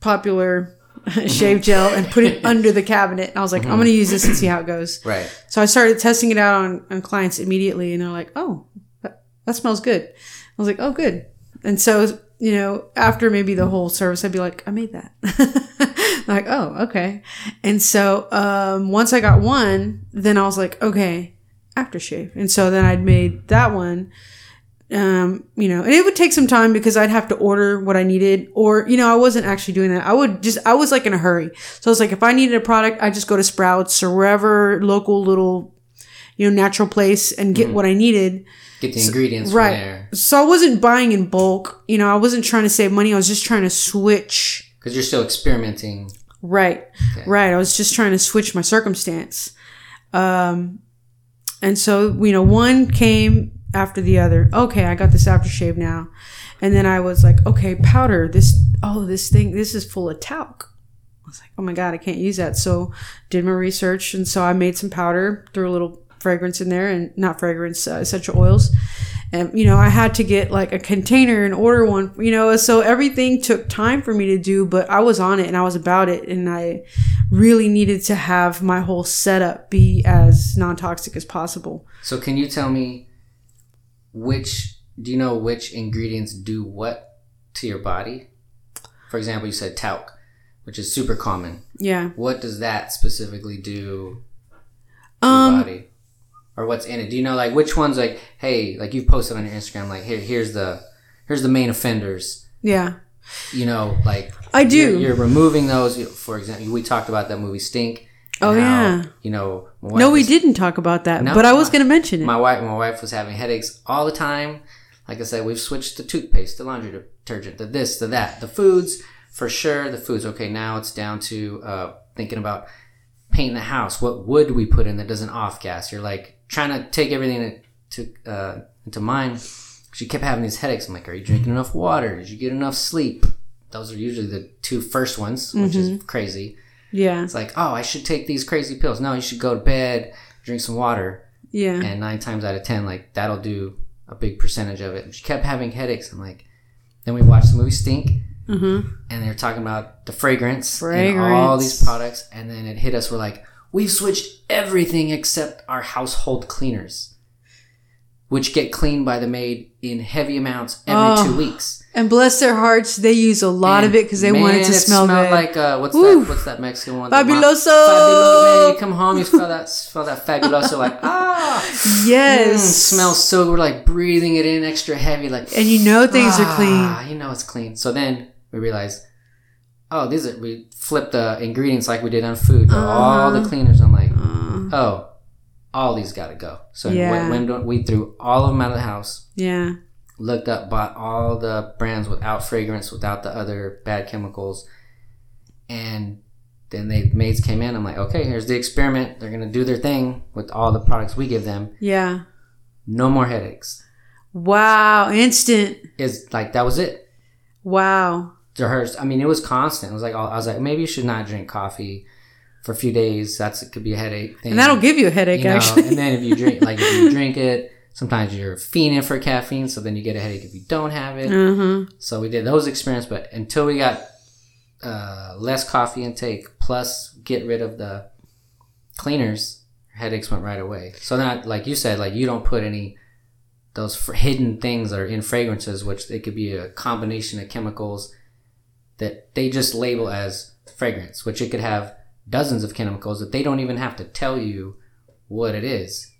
popular shave gel and put it under the cabinet. And I was like, I'm going to use this and see how it goes. Right. So I started testing it out on, on clients immediately, and they're like, "Oh, that, that smells good." I was like, "Oh, good." And so, you know, after maybe the whole service, I'd be like, "I made that." like, "Oh, okay." And so, um, once I got one, then I was like, "Okay, aftershave." And so then I'd made that one. Um, you know, and it would take some time because I'd have to order what I needed, or you know, I wasn't actually doing that. I would just, I was like in a hurry. So I was like, if I needed a product, I just go to Sprouts or wherever local little, you know, natural place and get what I needed. Get the ingredients right. from there. So I wasn't buying in bulk. You know, I wasn't trying to save money. I was just trying to switch. Because you're still experimenting. Right. Okay. Right. I was just trying to switch my circumstance. Um, and so, you know, one came after the other. Okay, I got this aftershave now. And then I was like, okay, powder. This, oh, this thing, this is full of talc. I was like, oh my God, I can't use that. So did my research. And so I made some powder, threw a little fragrance in there and not fragrance, uh, essential oils. And you know I had to get like a container and order one. You know, so everything took time for me to do, but I was on it and I was about it, and I really needed to have my whole setup be as non toxic as possible. So can you tell me which do you know which ingredients do what to your body? For example, you said talc, which is super common. Yeah. What does that specifically do to Um. your body? Or what's in it? Do you know like which ones like hey, like you've posted on your Instagram like here here's the here's the main offenders. Yeah. You know, like I do. You're, you're removing those. For example, we talked about that movie Stink. Oh, how, yeah. You know, No, we was- didn't talk about that, No, but I was going to mention it. My wife, my wife was having headaches all the time. Like I said, we've switched the toothpaste, the laundry detergent, the this, the that, the foods for sure. The foods, okay. Now it's down to uh, thinking about painting the house. What wood we put in that doesn't off gas? You're like trying to take everything to uh, into mind. She kept having these headaches. I'm like, are you drinking enough water? Did you get enough sleep? Those are usually the two first ones, which is crazy. yeah. It's like, oh, I should take these crazy pills. No, you should go to bed, drink some water Yeah. and nine times out of ten, like that'll do a big percentage of it. She kept having headaches. I'm like, then we watched the movie Stink, Mm-hmm. and they were talking about the fragrance, and all these products, and then it hit us. We're like, we've switched everything except our household cleaners, which get cleaned by the maid in heavy amounts every Oh, two weeks. And bless their hearts, they use a lot of it because they man, want it to smell good. like uh, what's Woo. that? What's that Mexican one? Fabuloso. Fabuloso. Man, you come home, you smell that, smell that fabuloso, like ah, yes. Mm, smells so good. We're like breathing it in extra heavy, like And you know things are ah, clean. You know it's clean. So then we realized, oh, these are we flip the ingredients like we did on food. All Uh-huh. the cleaners. I'm like, oh, all these got to go. So Yeah. when, when we threw all of them out of the house, Yeah. looked up, bought all the brands without fragrance, without the other bad chemicals, and then they maids came in. I'm like, okay, here's the experiment. They're gonna do their thing with all the products we give them. Yeah. No more headaches. Wow. Instant. Is like that was it. Wow. To hers, I mean, it was constant. It was like I was like, maybe you should not drink coffee for a few days. That's it could be a headache thing. And that'll give you a headache, you know? actually. And then if you drink, like if you drink it, sometimes you're fiending for caffeine, so then you get a headache if you don't have it. uh-huh. So we did those experiments, but until we got uh, less coffee intake plus get rid of the cleaners, headaches went right away. So I, like you said, like you don't put any those hidden things that are in fragrances, which it could be a combination of chemicals that they just label as fragrance, which it could have dozens of chemicals that they don't even have to tell you what it is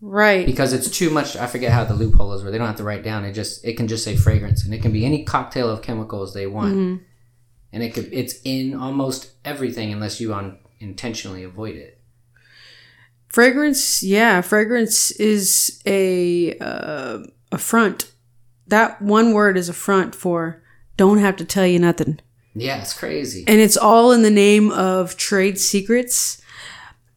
Right. because it's too much. I forget how the loophole is where they don't have to write down. It just it can just say fragrance, and it can be any cocktail of chemicals they want, Mhm. and it could it's in almost everything unless you un, intentionally avoid it. Fragrance, yeah, fragrance is a uh, a front. That one word is a front for don't have to tell you nothing. Yeah, it's crazy. And it's all in the name of trade secrets.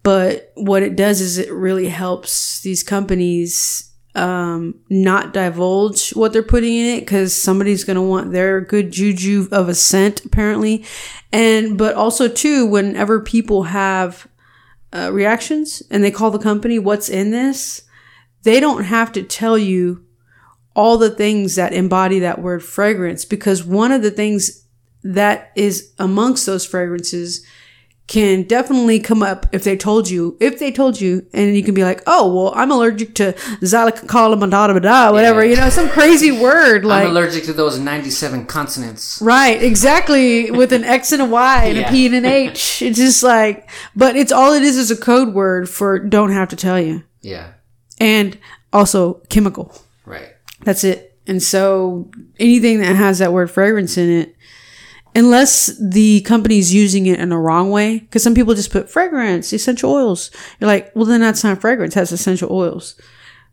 But what it does is it really helps these companies um, not divulge what they're putting in it because somebody's going to want their good juju of a scent, apparently. And, but also, too, whenever people have uh, reactions and they call the company, what's in this? They don't have to tell you all the things that embody that word fragrance because one of the things that is amongst those fragrances can definitely come up if they told you, if they told you, and you can be like, oh, well, I'm allergic to zalakakalamadada, whatever, Yeah. you know, some crazy word like. I'm allergic to those 97 consonants. Right, exactly. With an X and a Y and Yeah. a P and an H. It's just like, but it's all it is is a code word for don't have to tell you. Yeah, And also chemical. That's it. And so anything that has that word fragrance in it, unless the company's using it in a wrong way, because some people just put fragrance, essential oils. You're like, well, then that's not fragrance, that's essential oils.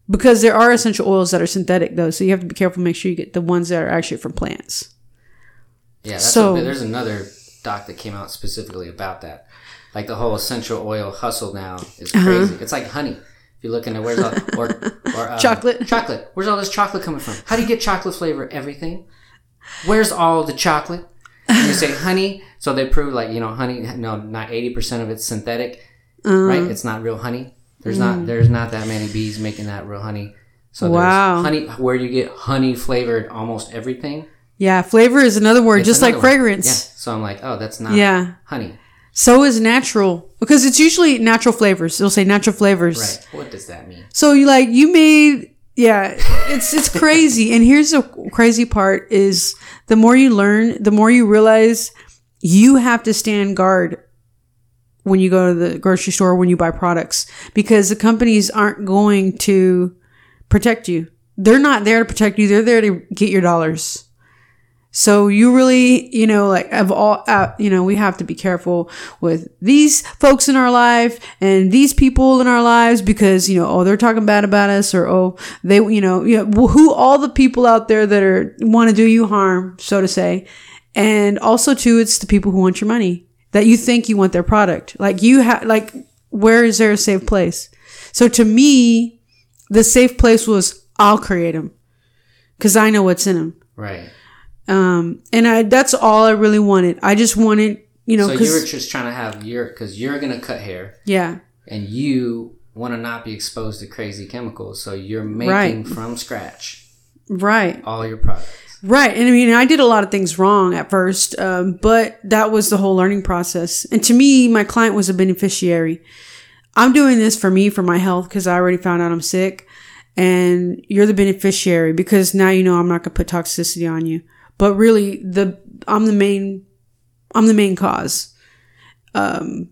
Because there are essential oils that are synthetic though, so you have to be careful, make sure you get the ones that are actually from plants. Yeah, that's So- a, there's another doc that came out specifically about that. Like the whole essential oil hustle now is Uh-huh. crazy. It's like honey. If you look into where's all or or um, Chocolate. chocolate. Where's all this chocolate coming from? How do you get chocolate flavor? Everything. Where's all the chocolate? And you say honey, so they prove like you know honey. No, not eighty percent of it's synthetic, right? It's not real honey. There's Mm. not there's not that many bees making that real honey. So Wow. there's honey, where you get honey flavored almost everything. Yeah, flavor is another word, It's just like another one. fragrance. Yeah. So I'm like, oh, that's not Yeah. honey. So is natural because it's usually natural flavors. It'll say natural flavors. Right. What does that mean? So you like you made yeah, it's it's crazy. and here's the crazy part is the more you learn, the more you realize you have to stand guard when you go to the grocery store when you buy products because the companies aren't going to protect you. They're not there to protect you. They're there to get your dollars. So you really, you know, like of all, uh, you know, we have to be careful with these folks in our life and these people in our lives because you know, oh, they're talking bad about us, or oh, they, you know, you know, who all the people out there that are want to do you harm, so to say, and also too, it's the people who want your money that you think you want their product. Like you have, like, where is there a safe place? So to me, the safe place was I'll create them because I know what's in them. Right. Um, and I, that's all I really wanted. I just wanted, you know, So cause, you were just trying to have your, because you're gonna cut hair, yeah, and you want to not be exposed to crazy chemicals, so you're making Right. from scratch right, all your products. right. And I mean, I did a lot of things wrong at first, um, but that was the whole learning process. And to me, my client was a beneficiary. I'm doing this for me, for my health, because I already found out I'm sick. And you're the beneficiary because now you know I'm not gonna put toxicity on you. But really, the I'm the main, I'm the main cause. Um,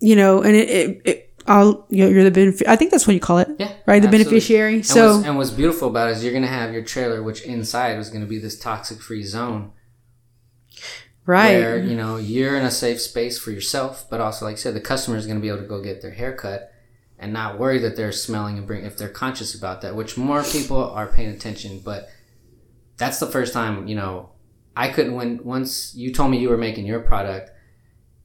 you know, and it, it, it I'll you're you're the benefit. I think that's what you call it. Yeah, right. The absolutely. beneficiary. And So what's, and what's beautiful about it is you're gonna have your trailer, which inside was gonna be this toxic free zone, right. where you know you're in a safe space for yourself, but also, like I said, the customer is gonna be able to go get their hair cut and not worry that they're smelling and bring if they're conscious about that. Which more people are paying attention, but that's the first time you know I couldn't when once you told me you were making your product.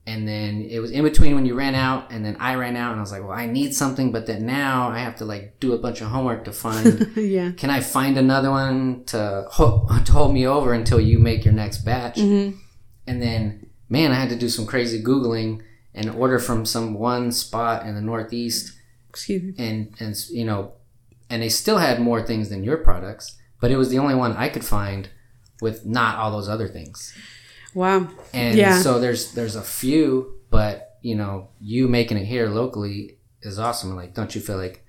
And then it was in between when you ran out, and then I ran out, and I was like, "Well, I need something," but then now I have to like do a bunch of homework to find yeah. can I find another one to hold, to hold me over until you make your next batch? Mm-hmm. And then, man, I had to do some crazy Googling and order from some one spot in the Northeast. Excuse me. And, and, you know, and they still had more things than your products, but it was the only one I could find with not all those other things. Wow. And Yeah. so there's, there's a few, but, you know, you making it here locally is awesome. Like, don't you feel like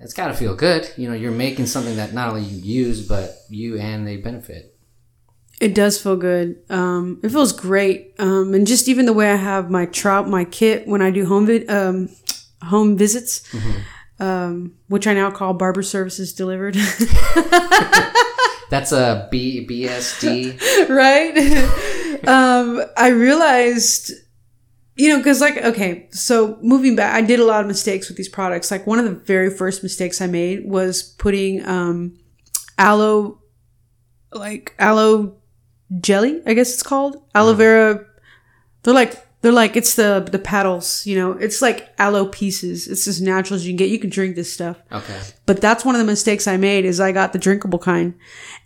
it's got to feel good. You know, you're making something that not only you use, but you and they benefit. It does feel good. Um, it feels great. Um, and just even the way I have my trout, my kit when I do home vid, um, home visits, um, which I now call barber services delivered. That's a B BSD. right? um, I realized, you know, because like, okay, so moving back, I did a lot of mistakes with these products. Like one of the very first mistakes I made was putting um, aloe, like aloe jelly, I guess it's called aloe vera. They're like they're like it's the the paddles, you know. It's like aloe pieces. It's as natural as you can get. You can drink this stuff. Okay. But that's one of the mistakes I made is I got the drinkable kind.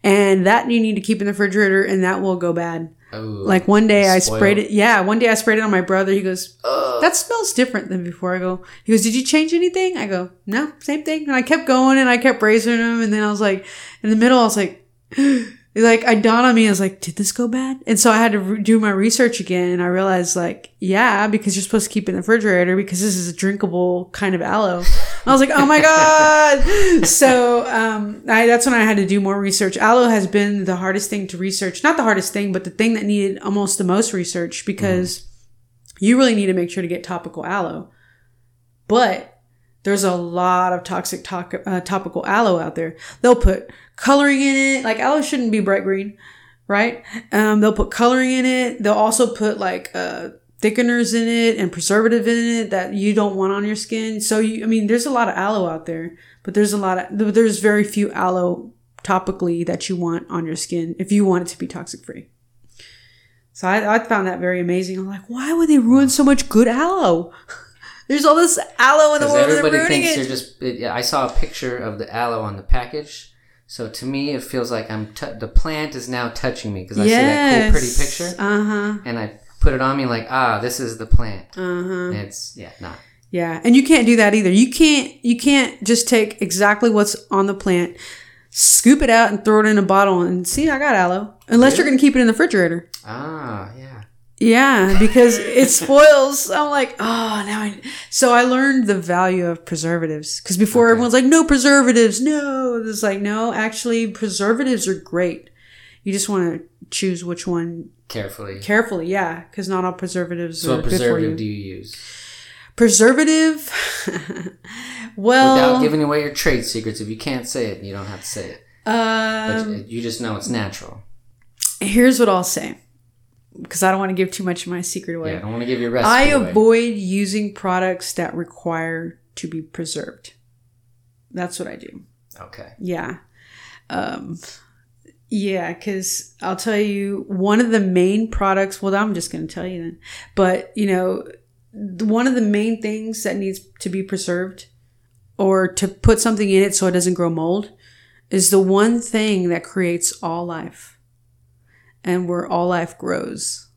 And that you need to keep in the refrigerator and that will go bad. Oh, Like one day I Spoiled. sprayed it. Yeah, one day I sprayed it on my brother. He goes, that smells different than before. I go, he goes, did you change anything? I go, no, same thing. And I kept going and I kept raising him. And then I was like, in the middle, I was like, like I dawned on me. I was like, did this go bad? And so I had to re- do my research again. And I realized like, yeah, because you're supposed to keep it in the refrigerator because this is a drinkable kind of aloe. I was like, oh my God. so, um, I, that's when I had to do more research. Aloe has been the hardest thing to research. Not the hardest thing, but the thing that needed almost the most research because you really need to make sure to get topical aloe. But there's a lot of toxic to- uh, topical aloe out there. They'll put coloring in it. Like aloe shouldn't be bright green, right? Um, they'll put coloring in it. They'll also put like uh, thickeners in it and preservative in it that you don't want on your skin. So you, I mean, there's a lot of aloe out there, but there's a lot of there's very few aloe topically that you want on your skin if you want it to be toxic free. So I, I found that very amazing. I'm like, why would they ruin so much good aloe? There's all this aloe in the world. They're everybody thinks it. you're just. It, yeah, I saw a picture of the aloe on the package, so to me it feels like I'm. T- the plant is now touching me because I see that cool, pretty picture, Uh huh. and I put it on me like, ah, this is the plant. Uh huh. It's yeah, not. Yeah, and you can't do that either. You can't you can't just take exactly what's on the plant, scoop it out and throw it in a bottle and see I got aloe. Unless you're going to keep it in the refrigerator. Ah, yeah. Yeah, because it spoils. I'm like, oh, now I. So I learned the value of preservatives because before Okay. everyone's like, no preservatives, no. It's like, no, actually, preservatives are great. You just want to choose which one Carefully. carefully. Yeah, because not all preservatives so are what good for you. preservative do you use? Preservative. well, Without giving away your trade secrets, if you can't say it, you don't have to say it. But um, you- you just know it's natural. here's what I'll say because I don't want to give too much of my secret away. Yeah, I don't want to give your recipe I away. avoid using products that require to be preserved. That's what I do. Okay. Yeah. Um, yeah, because I'll tell you, one of the main products, well, I'm just going to tell you then, but you know, one of the main things that needs to be preserved or to put something in it so it doesn't grow mold is the one thing that creates all life and where all life grows.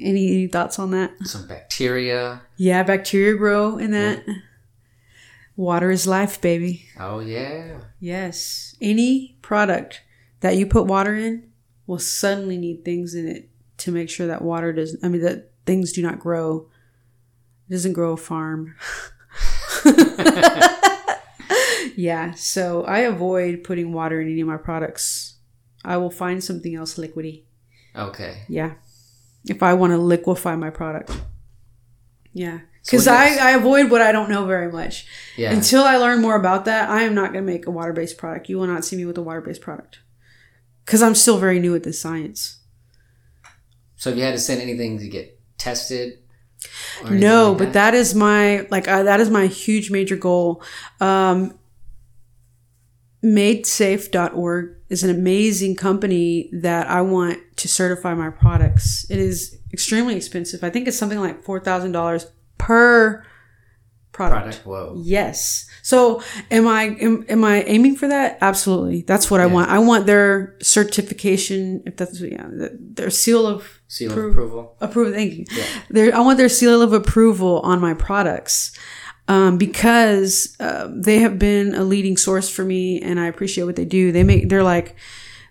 Any, any thoughts on that? Some bacteria. Yeah, bacteria grow in that. Water is life, baby. Oh yeah. Yes. Any product that you put water in will suddenly need things in it to make sure that water doesn't, I mean, that things do not grow. It doesn't grow a farm. yeah. So I avoid putting water in any of my products. I will find something else liquidy. Okay. Yeah. If I want to liquefy my product. Yeah. Because what I, I avoid what I don't know very much. Yeah. Until I learn more about that, I am not going to make a water based product. You will not see me with a water based product. Because I'm still very new at this science. so if you had to send anything to get tested. No, like but that is my, like, uh, that is my huge major goal. Um, MadeSafe.org is an amazing company that I want to certify my products. It is extremely expensive. I think it's something like $4,000 per product. product. Whoa. Yes. So am I am, am I aiming for that? Absolutely. That's what I want. I want their certification, if that's yeah, their seal of Seal Appro- of approval. approval. Thank you. Yeah. Their, I want their seal of approval on my products. Um, because um, they have been a leading source for me, and I appreciate what they do. They make they're like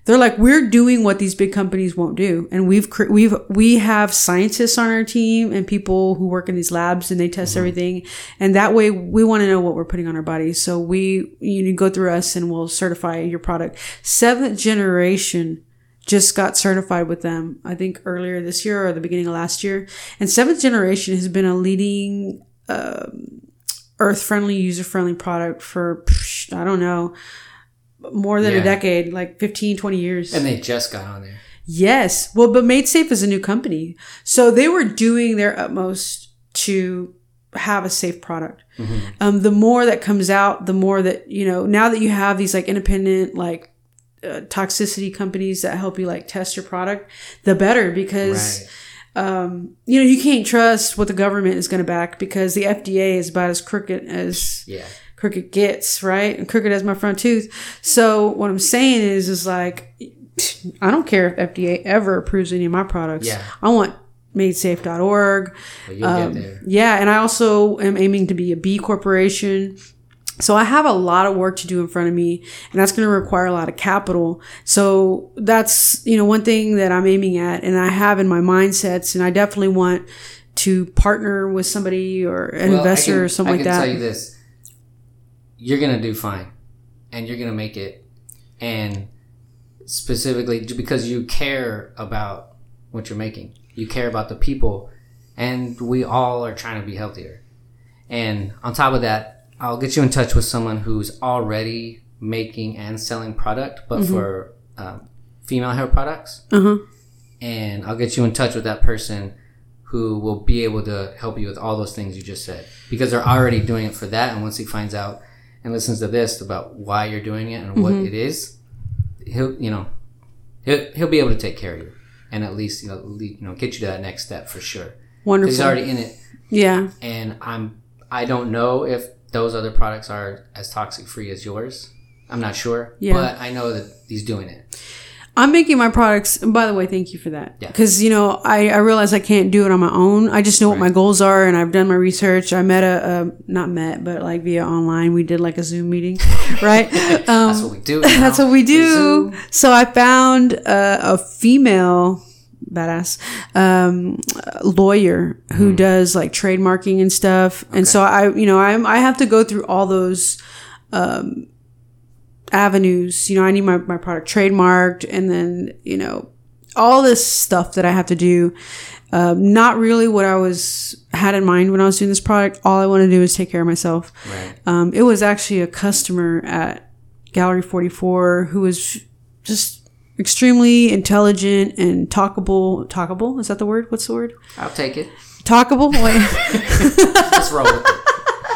they're like we're doing what these big companies won't do, and we've we've we have scientists on our team and people who work in these labs, and they test everything, and that way we want to know what we're putting on our bodies. So we you go through us, and we'll certify your product. Seventh generation just got certified with them, I think earlier this year or the beginning of last year. And seventh generation has been a leading um, earth friendly, user friendly product for, psh, I don't know, more than Yeah. a decade, like 15, 20 years. And they just got on there. Yes. Well, but Made Safe is a new company. So they were doing their utmost to have a safe product. Um, the more that comes out, the more that, you know, now that you have these like independent, like, uh, toxicity companies that help you like test your product, the better because Right. Um, you know, you can't trust what the government is going to back because the FDA is about as crooked as Yeah. crooked gets, right? And crooked as my front tooth. So what I'm saying is, is like, I don't care if FDA ever approves any of my products. Yeah. I want madesafe.org. You'll Um. Yeah, and I also am aiming to be a B corporation. So I have a lot of work to do in front of me, and that's going to require a lot of capital. So that's you know one thing that I'm aiming at, and I have in my mindsets, and I definitely want to partner with somebody or an Well, investor can- or something I like can that. tell you this: you're gonna do fine, and you're gonna make it, and specifically because you care about what you're making, you care about the people, and we all are trying to be healthier. And on top of that, I'll get you in touch with someone who's already making and selling product, but Mm-hmm. for um, female hair products Uh huh. and I'll get you in touch with that person who will be able to help you with all those things you just said because they're already doing it for that and once he finds out and listens to this about why you're doing it and what Mm-hmm. it is he'll you know he'll, he'll be able to take care of you and at least you know, le- you know get you to that next step for sure Wonderful. he's already in it yeah. and I'm I don't know if those other products are as toxic free as yours I'm not sure Yeah. but I know that he's doing it I'm making my products. And by the way, thank you for that. Yeah. Because you know, I I realize I can't do it on my own. I just know what my goals are, and I've done my research. I met a, a not met, but like via online, we did like a Zoom meeting, right? Um, That's what we do. That's what we do. So I found uh, a female badass um, lawyer who does like trademarking and stuff. And so I, you know, I'm I have to go through all those um, avenues. You know, I need my my product trademarked, and then you know all this stuff that I have to do. Um, not really what I was had in mind when I was doing this product. All I want to do is take care of myself. Right. Um, it was actually a customer at Gallery 44 who was just extremely intelligent and talkable. Talkable? Is that the word? What's the word? I'll take it. Talkable? Let's roll with it.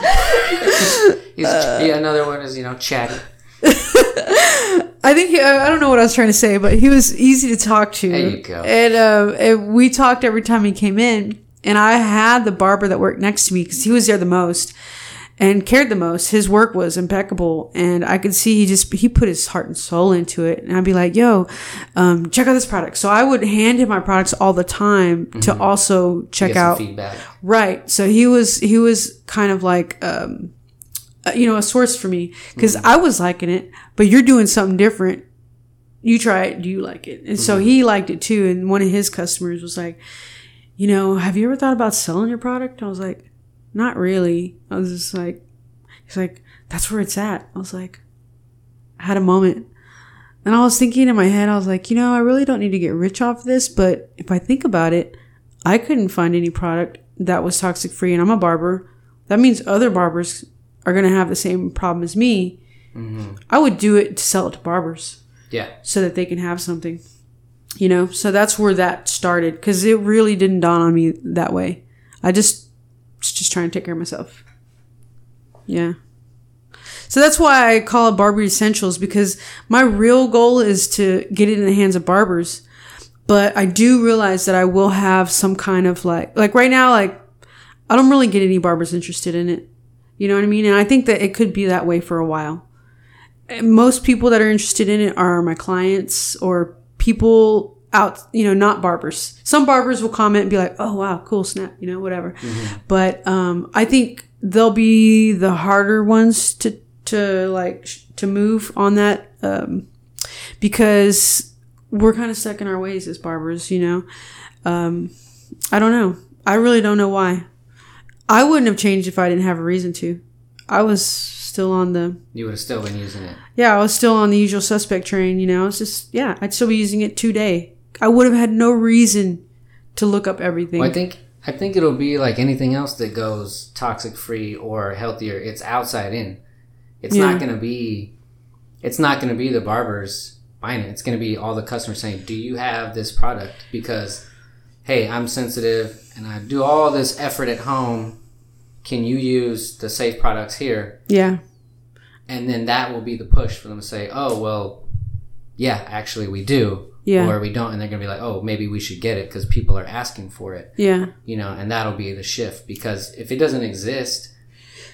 He's, yeah, another one is you know chatty. I think he, I I don't know what I was trying to say, but he was easy to talk to. There you go. And, uh, and we talked every time he came in. And I had the barber that worked next to me because he was there the most and cared the most. His work was impeccable, and I could see he just he put his heart and soul into it. And I'd be like, "Yo, um, check out this product." So I would hand him my products all the time to also check out feedback. Right. So he was he was kind of like um uh, you know a source for me because I was liking it, but you're doing something different. You try it. Do you like it? And so he liked it too. And one of his customers was like, you know, have you ever thought about selling your product? I was like, not really. I was just like, he's like, that's where it's at. I was like, I had a moment. And I was thinking in my head, I was like, you know, I really don't need to get rich off this, but if I think about it, I couldn't find any product that was toxic free, and I'm a barber. That means other barbers are going to have the same problem as me. Mm-hmm. I would do it to sell it to barbers Yeah. so that they can have something, you know? So that's where that started because it really didn't dawn on me that way. I just, just trying to take care of myself. Yeah. So that's why I call it Barber Essentials because my real goal is to get it in the hands of barbers. But I do realize that I will have some kind of like, like right now, like I don't really get any barbers interested in it. You know what I mean? And I think that it could be that way for a while. And most people that are interested in it are my clients or people out, you know, not barbers. Some barbers will comment and be like, "Oh wow, cool snap," you know, whatever. But um, I think they'll be the harder ones to to like sh- to move on that um, because we're kind of stuck in our ways as barbers, you know. Um, I don't know. I really don't know why. I wouldn't have changed if I didn't have a reason to. I was still on the You would have still been using it. yeah, I was still on the usual suspect train, you know. It's just yeah, I'd still be using it today. I would have had no reason to look up everything. Well, I think I think it'll be like anything else that goes toxic free or healthier. It's outside in. It's Yeah. not going to be. It's not going to be the barbers buying it. It's going to be all the customers saying, "Do you have this product?" Because, hey, I'm sensitive and I do all this effort at home. Can you use the safe products here? yeah. And then that will be the push for them to say, "Oh, well, yeah, actually we do." Yeah. Or we don't, and they're gonna be like, "Oh, maybe we should get it because people are asking for it." Yeah. you know, and that'll be the shift because if it doesn't exist,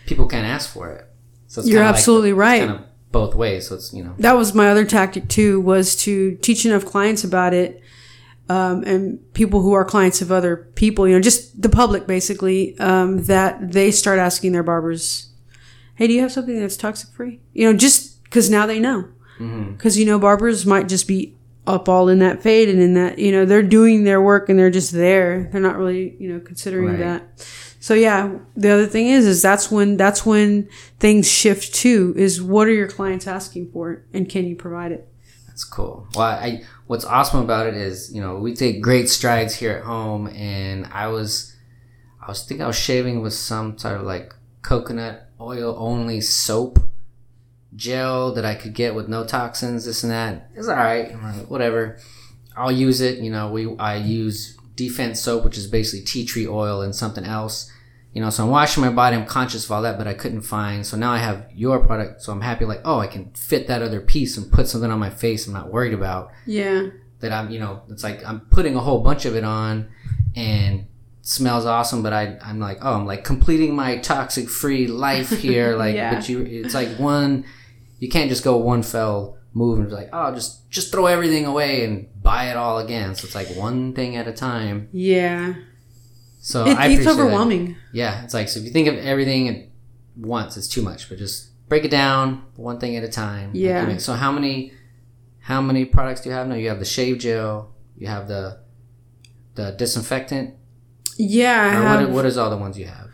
people can't ask for it. So it's You're like absolutely it's right. Kind of both ways. So it's you know, That was my other tactic too, was to teach enough clients about it. Um, and people who are clients of other people, you know, just the public basically, um, that they start asking their barbers, Hey, do you have something that's toxic free? You know, just cause now they know. Cause, you know, barbers might just be up all in that fade and in that, you know, they're doing their work and they're just there. They're not really, you know, considering Right. that. So yeah, the other thing is, is that's when, that's when things shift too, is what are your clients asking for and can you provide it? that's cool. Well, I what's awesome about it is you know we take great strides here at home, and I was I was thinking I was shaving with some sort of like coconut oil only soap gel that I could get with no toxins, this and that. It's all right, like, whatever. I'll use it. You know, we I use defense soap, which is basically tea tree oil and something else. You know, so I'm washing my body. I'm conscious of all that, but I couldn't find. So now I have your product. So I'm happy. Like, oh, I can fit that other piece and put something on my face. I'm not worried about Yeah. that. I'm, you know, it's like I'm putting a whole bunch of it on, and smells awesome. But I, I'm like, oh, I'm like completing my toxic free life here. Like, Yeah. but you, it's like one. You can't just go one fell move and be like, oh, just just throw everything away and buy it all again. So it's like one thing at a time. Yeah. So It, it's appreciate that. overwhelming. Yeah, it's like so if you think of everything at once, it's too much. But just break it down one thing at a time. Yeah. make- so how many how many products do you have now? You have the shave gel. You have the the disinfectant. Yeah, what, what is all the ones you have?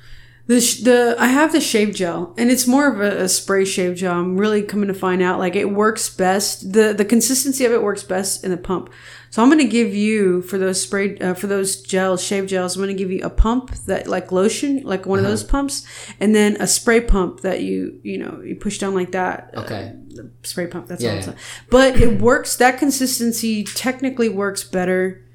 The the I have the shave gel, and it's more of a, a spray shave gel. I'm really coming to find out like it works best. the The consistency of it works best in the pump. So I'm going to give you for those spray uh, for those gels, shave gels. I'm going to give you a pump that like lotion, like one of those pumps, and then a spray pump that you you know you push down like that. uh, Okay. the spray pump. That's Yeah, all. It's yeah. But it works. That consistency technically works better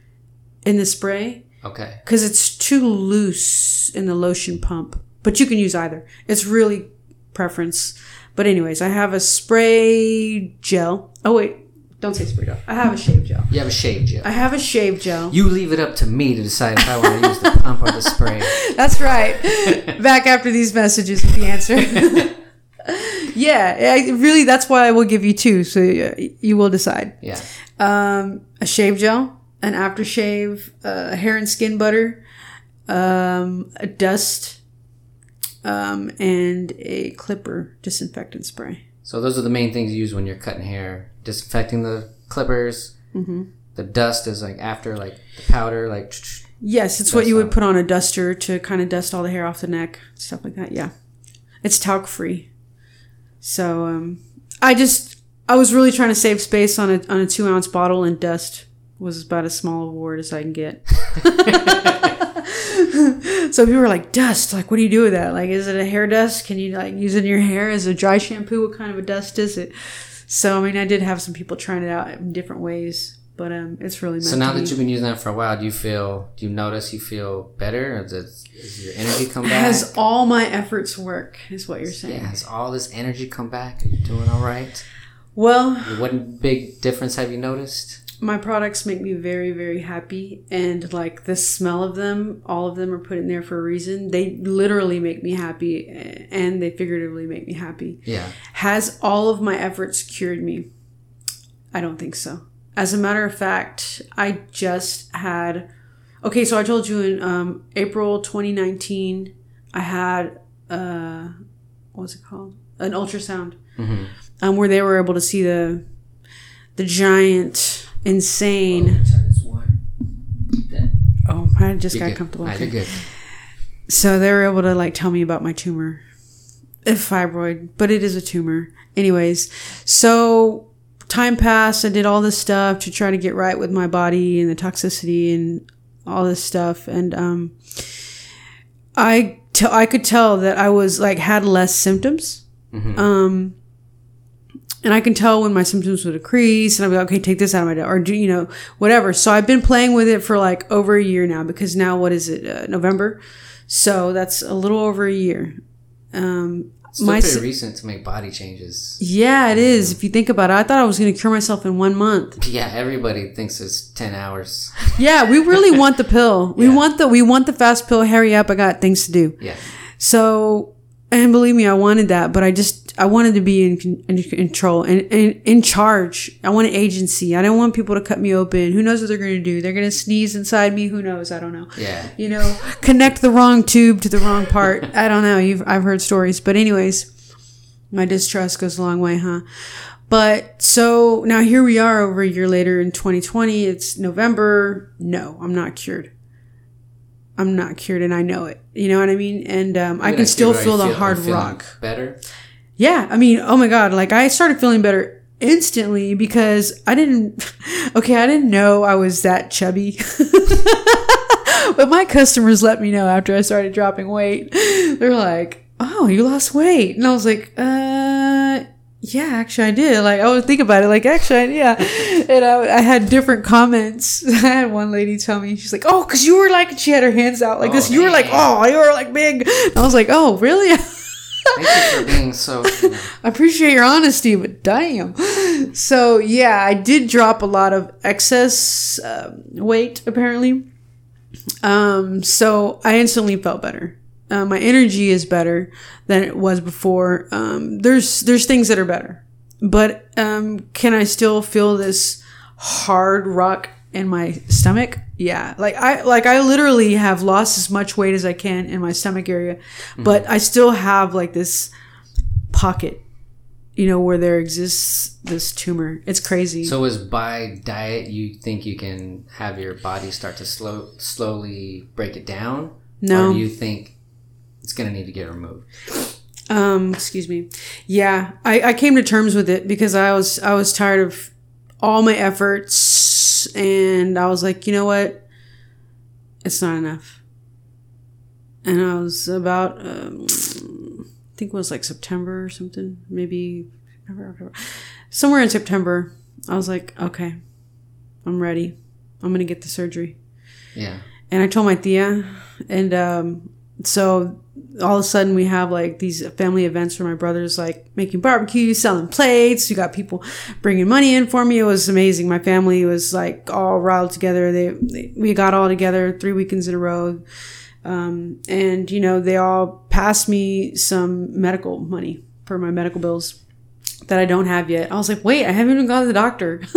in the spray Okay. because it's too loose in the lotion pump. But you can use either. It's really preference. But anyways, I have a spray gel. Oh wait, don't say spray gel. I have a shave gel. You have a shave gel. I have a shave gel. You leave it up to me to decide if I want to use the pump or the spray. That's right. Back after these messages with the answer. yeah, I, really, that's why I will give you two, so uh, you will decide. Yeah. um, a shave gel, an aftershave, uh, hair and skin butter, um, a dust, um, and a clipper disinfectant spray. So those are the main things you use when you're cutting hair. Disinfecting the clippers. Mm-hmm. The dust is like after like the powder, like Yes, it's what you would put on a duster to kind of dust all the hair off the neck, stuff like that. Yeah, it's talc free. So um, I just I was really trying to save space on a on a two ounce bottle, and dust was about as small a word as I can get. so people were like, "Dust? Like, what do you do with that? Like, is it a hair dust? Can you like use it in your hair as a dry shampoo? What kind of a dust is it?" So I mean, I did have some people trying it out in different ways, but um, it's really So now that you've been using that for a while, do you feel? Do you notice you feel better? Or does, does your energy come back? Has all my efforts work? Is what you're saying? yeah, has all this energy come back? Are you doing all right? Well, What big difference have you noticed? My products make me very, very happy, and like the smell of them, all of them are put in there for a reason. They literally make me happy, and they figuratively make me happy. Yeah. Has all of my efforts cured me? I don't think so. As a matter of fact, I just had. Okay, so I told you in um, April 2019, I had uh, what's it called? An ultrasound, Mm-hmm. um, where they were able to see the the giant, insane. Oh, I just You're got good. comfortable. Okay. So they were able to like tell me about my tumor, a fibroid, but it is a tumor. Anyways, so time passed. I did all this stuff to try to get right with my body and the toxicity and all this stuff, and um, I te- I could tell that I was like had less symptoms. Um, and I can tell when my symptoms would decrease, and I'd be like, okay, take this out of my diet, or do you know whatever. So I've been playing with it for like over a year now because now what is it, uh, November? So that's a little over a year. Um, Still my pretty recent to make body changes. yeah, it is. If you think about it, I thought I was going to cure myself in one month. Yeah, everybody thinks it's ten hours. Yeah, we really want the pill. We Yeah. want the we want the fast pill. Hurry up! I got things to do. Yeah. So, and believe me, I wanted that, but I just I wanted to be in, in control and, and in charge. I wanted agency. I don't want people to cut me open. Who knows what they're going to do? They're going to sneeze inside me. Who knows? I don't know. Yeah. You know, connect the wrong tube to the wrong part. I don't know. You've I've heard stories, but anyways, my distrust goes a long way, huh? But so now here we are over a year later in 2020. It's November. No, I'm not cured. I'm not cured, and I know it. You know what I mean? And um, I can still feel the hard rock. Better. Yeah, I mean, oh my god, like I started feeling better instantly because I didn't okay, I didn't know I was that chubby. but my customers let me know after I started dropping weight. They're like, "Oh, you lost weight." And I was like, "Uh, yeah, actually I did." Like I would think about it like, "Actually, yeah." And I, I had different comments. I had one lady tell me, she's like, "Oh, cuz you were like she had her hands out like Oh, this. You were like, "Oh, you were like big." And I was like, "Oh, really?" Thank you for being so. You know, I appreciate your honesty, but damn. So yeah, I did drop a lot of excess um weight apparently. Um, so I instantly felt better. Uh, my energy is better than it was before. Um, there's there's things that are better. but um, can I still feel this hard rock in my stomach? Yeah, like I like I literally have lost as much weight as I can in my stomach area, but I still have like this pocket, you know, where there exists this tumor. It's crazy. So is by diet you think you can have your body start to slow slowly break it down? No. Or do you think it's gonna need to get removed? Um, excuse me. Yeah, I, I came to terms with it because I was I was tired of all my efforts, and I was like, you know what, it's not enough. And I was about, um, I think it was like September or something, maybe somewhere in September. I was like, okay, I'm ready. I'm gonna get the surgery Yeah. and I told my tia, and um, so all of a sudden we have like these family events where my brother's like making barbecue, selling plates. You got people bringing money in for me. It was amazing. My family was like all riled together. They, they we got all together three weekends in a row, um, and you know they all passed me some medical money for my medical bills that I don't have yet. I was like, wait, I haven't even gone to the doctor.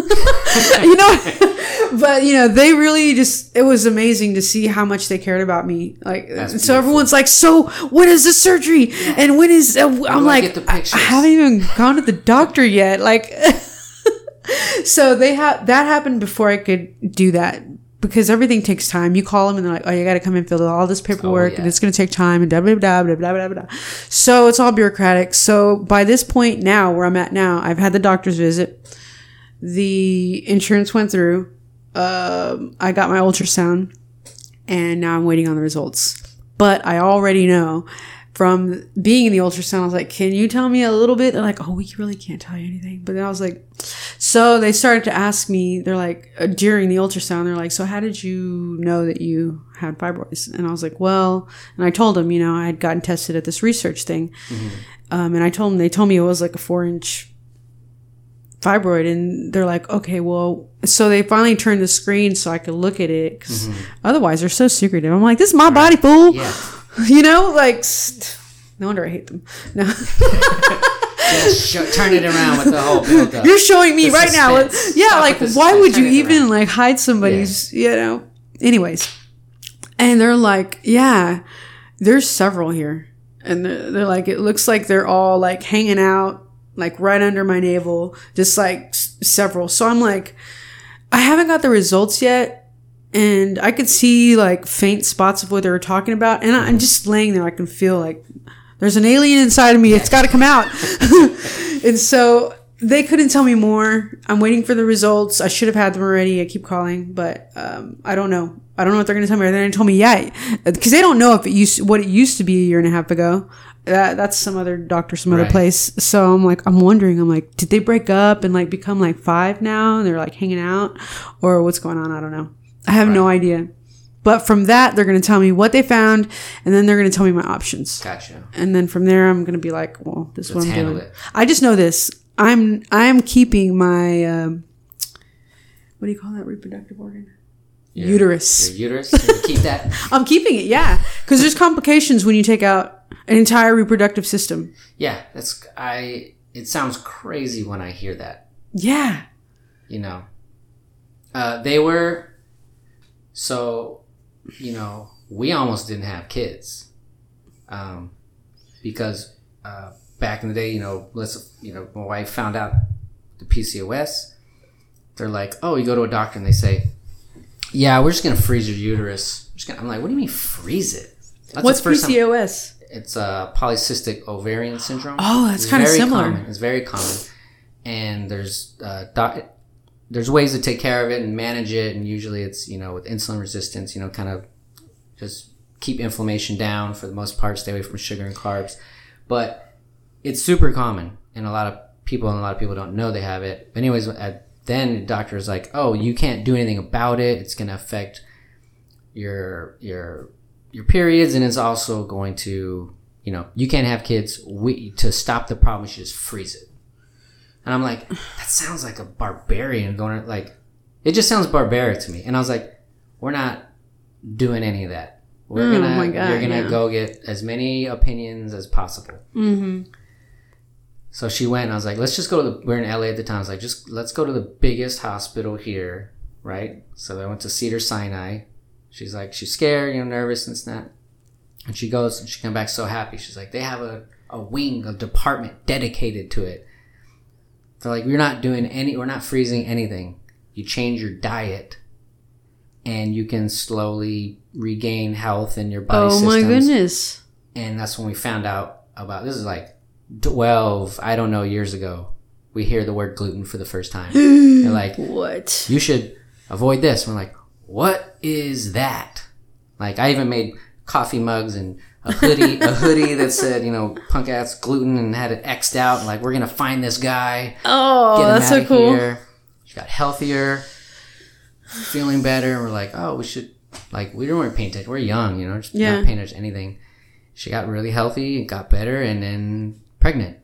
you know, but you know, they really just, it was amazing to see how much they cared about me. Like, That's so everyone's like, so when is the surgery? And when is, uh, I'm like, I, I haven't even gone to the doctor yet. Like, so they have, that happened before I could do that. Because everything takes time. You call them and they're like, "Oh, you got to come and fill out all this paperwork, Oh, yeah. and it's going to take time." And blah blah blah blah blah blah blah. So it's all bureaucratic. So by this point now, where I'm at now, I've had the doctor's visit. The insurance went through. Um, I got my ultrasound, and now I'm waiting on the results. But I already know from being in the ultrasound, I was like, "Can you tell me a little bit?" They're like, "Oh, we really can't tell you anything." But then I was like, so they started to ask me. They're like uh, during the ultrasound, they're like, "So how did you know that you had fibroids?" And I was like, "Well," and I told them, you know, I had gotten tested at this research thing, um, and I told them they told me it was like a four inch fibroid, and they're like, "Okay, well," so they finally turned the screen so I could look at it because mm-hmm. otherwise they're so secretive. I'm like, "This is my body, fool," Yeah. you know, like. St- no wonder I hate them. No. Just turn it around with the whole build up. You're showing me The right now. Yeah, Stop like why would you Turn even around. like hide somebody's, you know? Anyways. And they're like, yeah, there's several here. And they're, they're like, it looks like they're all like hanging out, like right under my navel, just like s- several. So I'm like, I haven't got the results yet. And I could see like faint spots of what they were talking about. And I'm just laying there. I can feel like there's an alien inside of me. It's got to come out. and so they couldn't tell me more. I'm waiting for the results. I should have had them already. I keep calling, but um, I don't know. I don't know what they're going to tell me. They didn't tell me yet because they don't know if it used what it used to be a year and a half ago. That, that's some other doctor, some other Right. place. So I'm like, I'm wondering. I'm like, did they break up and like become like five now and they're like hanging out, or what's going on? I don't know. I have no idea. But from that, they're going to tell me what they found, and then they're going to tell me my options Gotcha. and then from there I'm gonna be like, well, this is what I'm doing. it. I just know this. I'm I'm keeping my um, what do you call that reproductive organ? Your- Uterus. Your uterus. Keep that. I'm keeping it, yeah, because there's complications when you take out an entire reproductive system. Yeah, that's I. It sounds crazy when I hear that. Yeah, You know, uh, they were so. You know, we almost didn't have kids, um, because uh, back in the day, you know, let's you know, my wife found out the PCOS. They're like, oh, you go to a doctor and they say, yeah, we're just gonna freeze your uterus. I'm like, what do you mean freeze it? That's what's PCOS? time- It's uh, polycystic ovarian syndrome. Oh, that's It's kinda similar. Common. It's very common, and there's uh, doc- there's ways to take care of it and manage it, and usually it's you know with insulin resistance, you know, kind of just keep inflammation down for the most part, stay away from sugar and carbs, but it's super common, and a lot of people and a lot of people don't know they have it. But anyways, at, then the doctor is like, oh, you can't do anything about it. It's going to affect your your your periods and it's also going to you know you can't have kids we to stop the problem should just freeze it and i'm like that sounds like a barbarian going like it just sounds barbaric to me and i was like we're not doing any of that we're Mm, gonna oh God, you're gonna yeah. go get as many opinions as possible Mm-hmm. So she went. and I was like, let's just go to the. We're in LA at the time. I was like, just let's go to the biggest hospital here, right? So I went to Cedar Sinai. She's like, she's scared, you know, nervous and that. And she goes and she came back so happy. She's like, they have a, a wing, a department dedicated to it. They're like, we're not doing any, we're not freezing anything. You change your diet and you can slowly regain health in your body Oh systems. my goodness. And that's when we found out about, this is like 12, I don't know, years ago. We hear the word gluten for the first time. They're like, What? you should avoid this. We're like, what is that? Like, I even made coffee mugs and a hoodie, a hoodie that said, you know, punk ass gluten and had it xed out. And like, we're gonna find this guy, Oh, that's so cool. here. She got healthier, feeling better. And we're like, oh, we should, like, we don't paying attention. We're young, you know, just Yeah. not attention anything. She got really healthy and got better and then pregnant.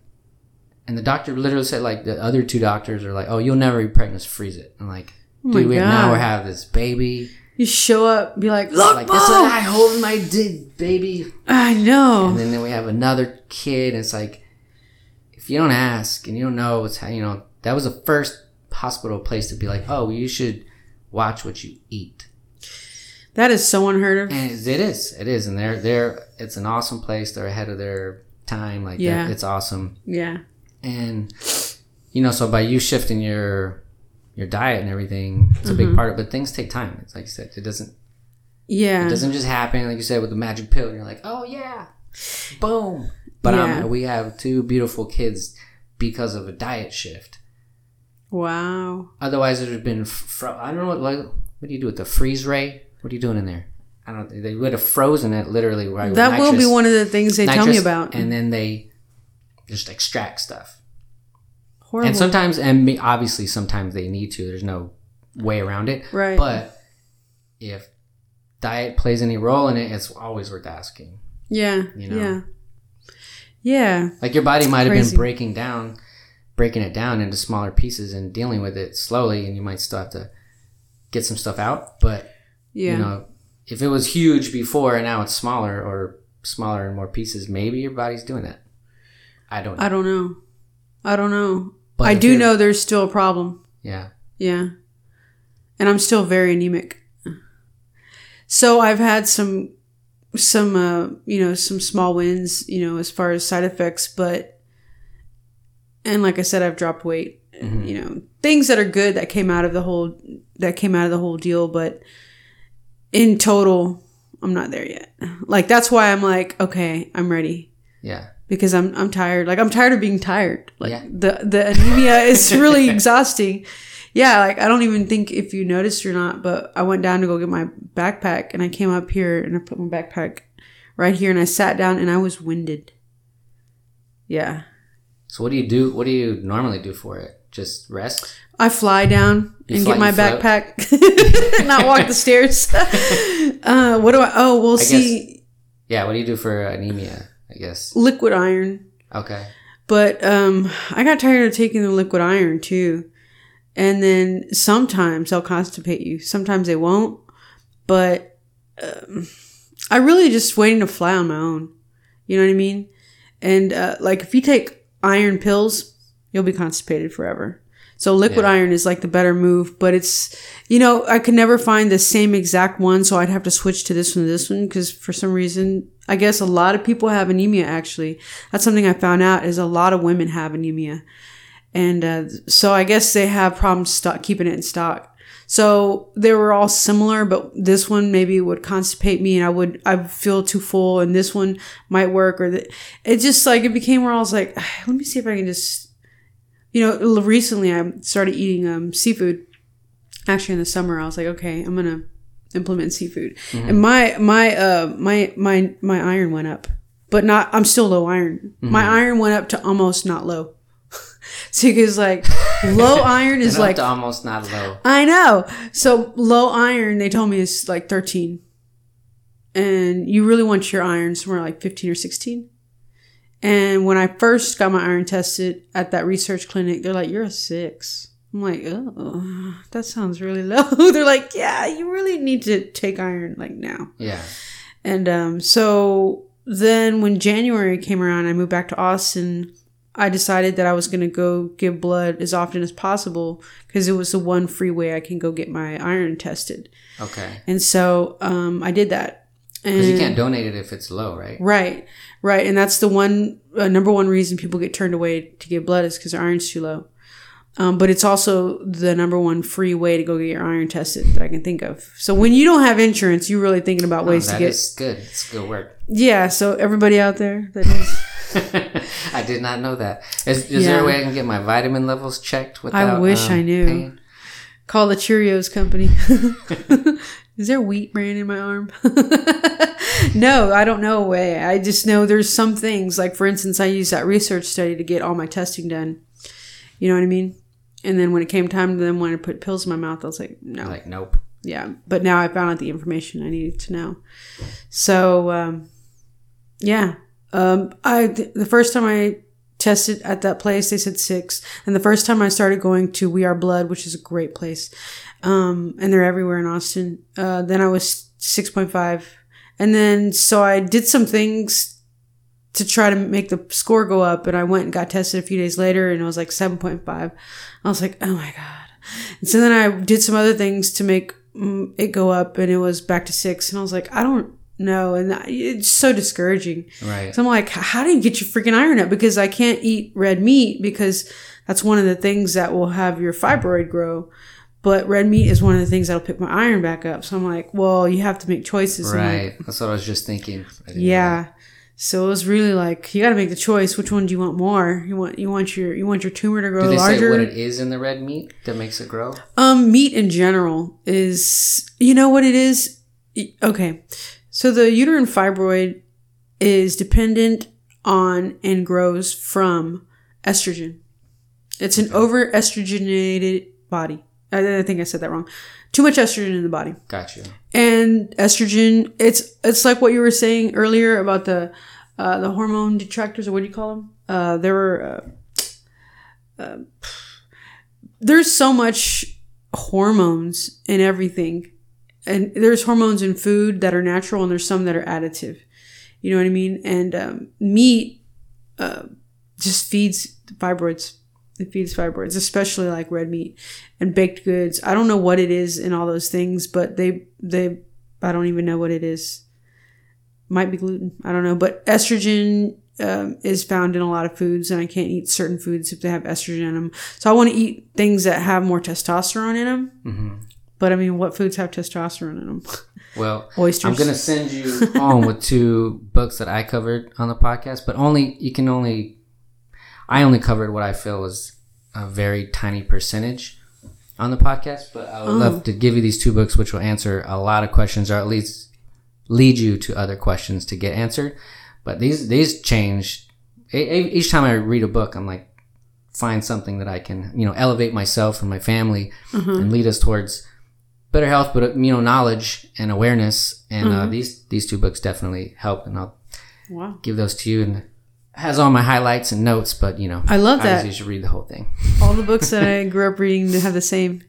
And the doctor literally said, like, the other two doctors are like, oh, you'll never be pregnant, just freeze it. I'm like, Oh dude, we now we have this baby. You show up, be like, look, Like, this is Mom!" I holding my dick, baby. I know. And then, then we have another kid. And it's like, if you don't ask and you don't know what's, ha- you know, that was the first hospital place to be like, oh, you should watch what you eat. that is so unheard of. And it is, it is. And they're, they're, it's an awesome place. They're ahead of their time. Like, yeah. it's awesome. Yeah. and you know so by you shifting your your diet and everything it's a big part of it but things take time it's like you said it doesn't Yeah. it doesn't just happen like you said with the magic pill you're like oh yeah boom but Yeah. um, we have two beautiful kids because of a diet shift wow. otherwise it would have been fro- i don't know what like what do you do with the freeze ray what are you doing in there i don't they would have frozen it literally right That will be one of the things they tell me about. and then they just extract stuff Horrible. And sometimes, and obviously, sometimes they need to. There's no way around it. Right. But if diet plays any role in it, it's always worth asking. yeah. you know. Yeah. Yeah. Like your body might have been breaking down, breaking it down into smaller pieces and dealing with it slowly, and you might still have to get some stuff out. But Yeah. you know, if it was huge before and now it's smaller or smaller and more pieces, maybe your body's doing that. I don't know. I don't know. I don't know. But I do know there's still a problem. yeah. Yeah. And I'm still very anemic. So I've had some some uh you know some small wins, you know, as far as side effects, but and like I said I've dropped weight. Mhm. You know, things that are good that came out of the whole that came out of the whole deal, but in total I'm not there yet. Like that's why I'm like, okay, I'm ready Yeah. Because I'm I'm tired. Like I'm tired of being tired. Like Yeah. the the anemia is really exhausting. Yeah, like I don't even think if you noticed or not, but I went down to go get my backpack and I came up here and I put my backpack right here and I sat down and I was winded. Yeah. So what do you do? What do you normally do for it? Just rest? I fly down You and fly- get my backpack, not walk the stairs. uh, what do I? Oh, we'll I see. Yeah. What do you do for anemia? Guess. Liquid iron. Okay. But um, I got tired of taking the liquid iron too. And then sometimes they'll constipate you. Sometimes they won't. But um, I really just waiting to fly on my own. You know what I mean? And uh, like if you take iron pills, you'll be constipated forever. So liquid Yeah. iron is like the better move, but it's you know I could never find the same exact one, so I'd have to switch to this one, to this one, because for some reason I guess a lot of people have anemia. Actually, that's something I found out is a lot of women have anemia, and uh, so I guess they have problems stock, keeping it in stock. So they were all similar, but this one maybe would constipate me, and I would I would feel too full, and this one might work, or the, it just like it became where I was like, let me see if I can just, you know, recently I started eating um, seafood. Actually, in the summer, I was like, okay, I'm gonna implement seafood, and my my uh my my my iron went up, but not. I'm still low iron. My iron went up to almost not low. so because like low iron is like almost not low. I know. So low iron, they told me is like 13. And you really want your iron somewhere like 15 or 16. And when I first got my iron tested at that research clinic, they're like, you're a six. I'm like, oh, that sounds really low. they're like, yeah, you really need to take iron like now. Yeah. And um, so then when January came around, I moved back to Austin. I decided that I was going to go give blood as often as possible because it was the one free way I can go get my iron tested. Okay. And so um, I did that. Because you can't donate it if it's low, right? Right, right, and that's the one uh, number one reason people get turned away to give blood is because their iron's too low. Um, but it's also the number one free way to go get your iron tested that I can think of. So when you don't have insurance, you're really thinking about Oh, ways to get. is good. It's good work. yeah. So everybody out there that is, I did not know that. Is, is there a way I can get my vitamin levels checked without? I wish um, I knew. pain? call the Cheerios company. is there wheat bran in my arm? no, I don't know way. I just know there's some things like, for instance, I used that research study to get all my testing done. You know what I mean? And then when it came time to them when I put pills in my mouth, I was like, no, Like nope. yeah. But now I found out the information I needed to know. So, um, yeah. Um, I th- the first time I tested at that place, they said six, and the first time I started going to We Are Blood, which is a great place, um, and they're everywhere in Austin. Uh, then I was six point five, and then so I did some things to try to make the score go up, and I went and got tested a few days later, and it was like seven point five. I was like, oh my god. And so then I did some other things to make mm, it go up, and it was back to six. And I was like, I don't know, and it's so discouraging. Right. So I'm like, how do you get your freaking iron up? Because I can't eat red meat because that's one of the things that will have your fibroid grow. But red meat is one of the things that'll pick my iron back up. So I'm like, well, you have to make choices. And, like, Right. That's what I was just thinking. I didn't know yeah. So it was really like you got to make the choice. Which one do you want more? You want you want your you want your tumor to grow. Do they larger? say what it is in the red meat that makes it grow? Um, meat in general is, you know what it is? Okay. So the uterine fibroid is dependent on and grows from estrogen. It's an over estrogenated body. I, I think I said that wrong. Too much estrogen in the body. Got you. And estrogen, it's, it's like what you were saying earlier about the, uh, the hormone detractors, or what do you call them? Uh, there were, uh, uh, there's so much hormones in everything. And there's hormones in food that are natural and there's some that are additive. You know what I mean? And um, meat uh, just feeds fibroids. It feeds fibroids, especially like red meat and baked goods. I don't know what it is in all those things, but they they I don't even know what it is. Might be gluten. I don't know, but estrogen um, is found in a lot of foods, and I can't eat certain foods if they have estrogen in them. So I want to eat things that have more testosterone in them. hmm But I mean, what foods have testosterone in them? Well, Oysters. I'm gonna send you home with two books that I covered on the podcast, but only you can only. I only covered what I feel was a very tiny percentage on the podcast, but I would Oh. love to give you these two books, which will answer a lot of questions, or at least lead you to other questions to get answered. But these these change each time I read a book. I'm like, find something that I can you know elevate myself and my family and lead us towards better health, but you know, knowledge and awareness. And uh, these these two books definitely help, and I'll Wow. give those to you. And has all my highlights and notes, but you know, I love that. you should read the whole thing. All the books that I grew up reading have the same,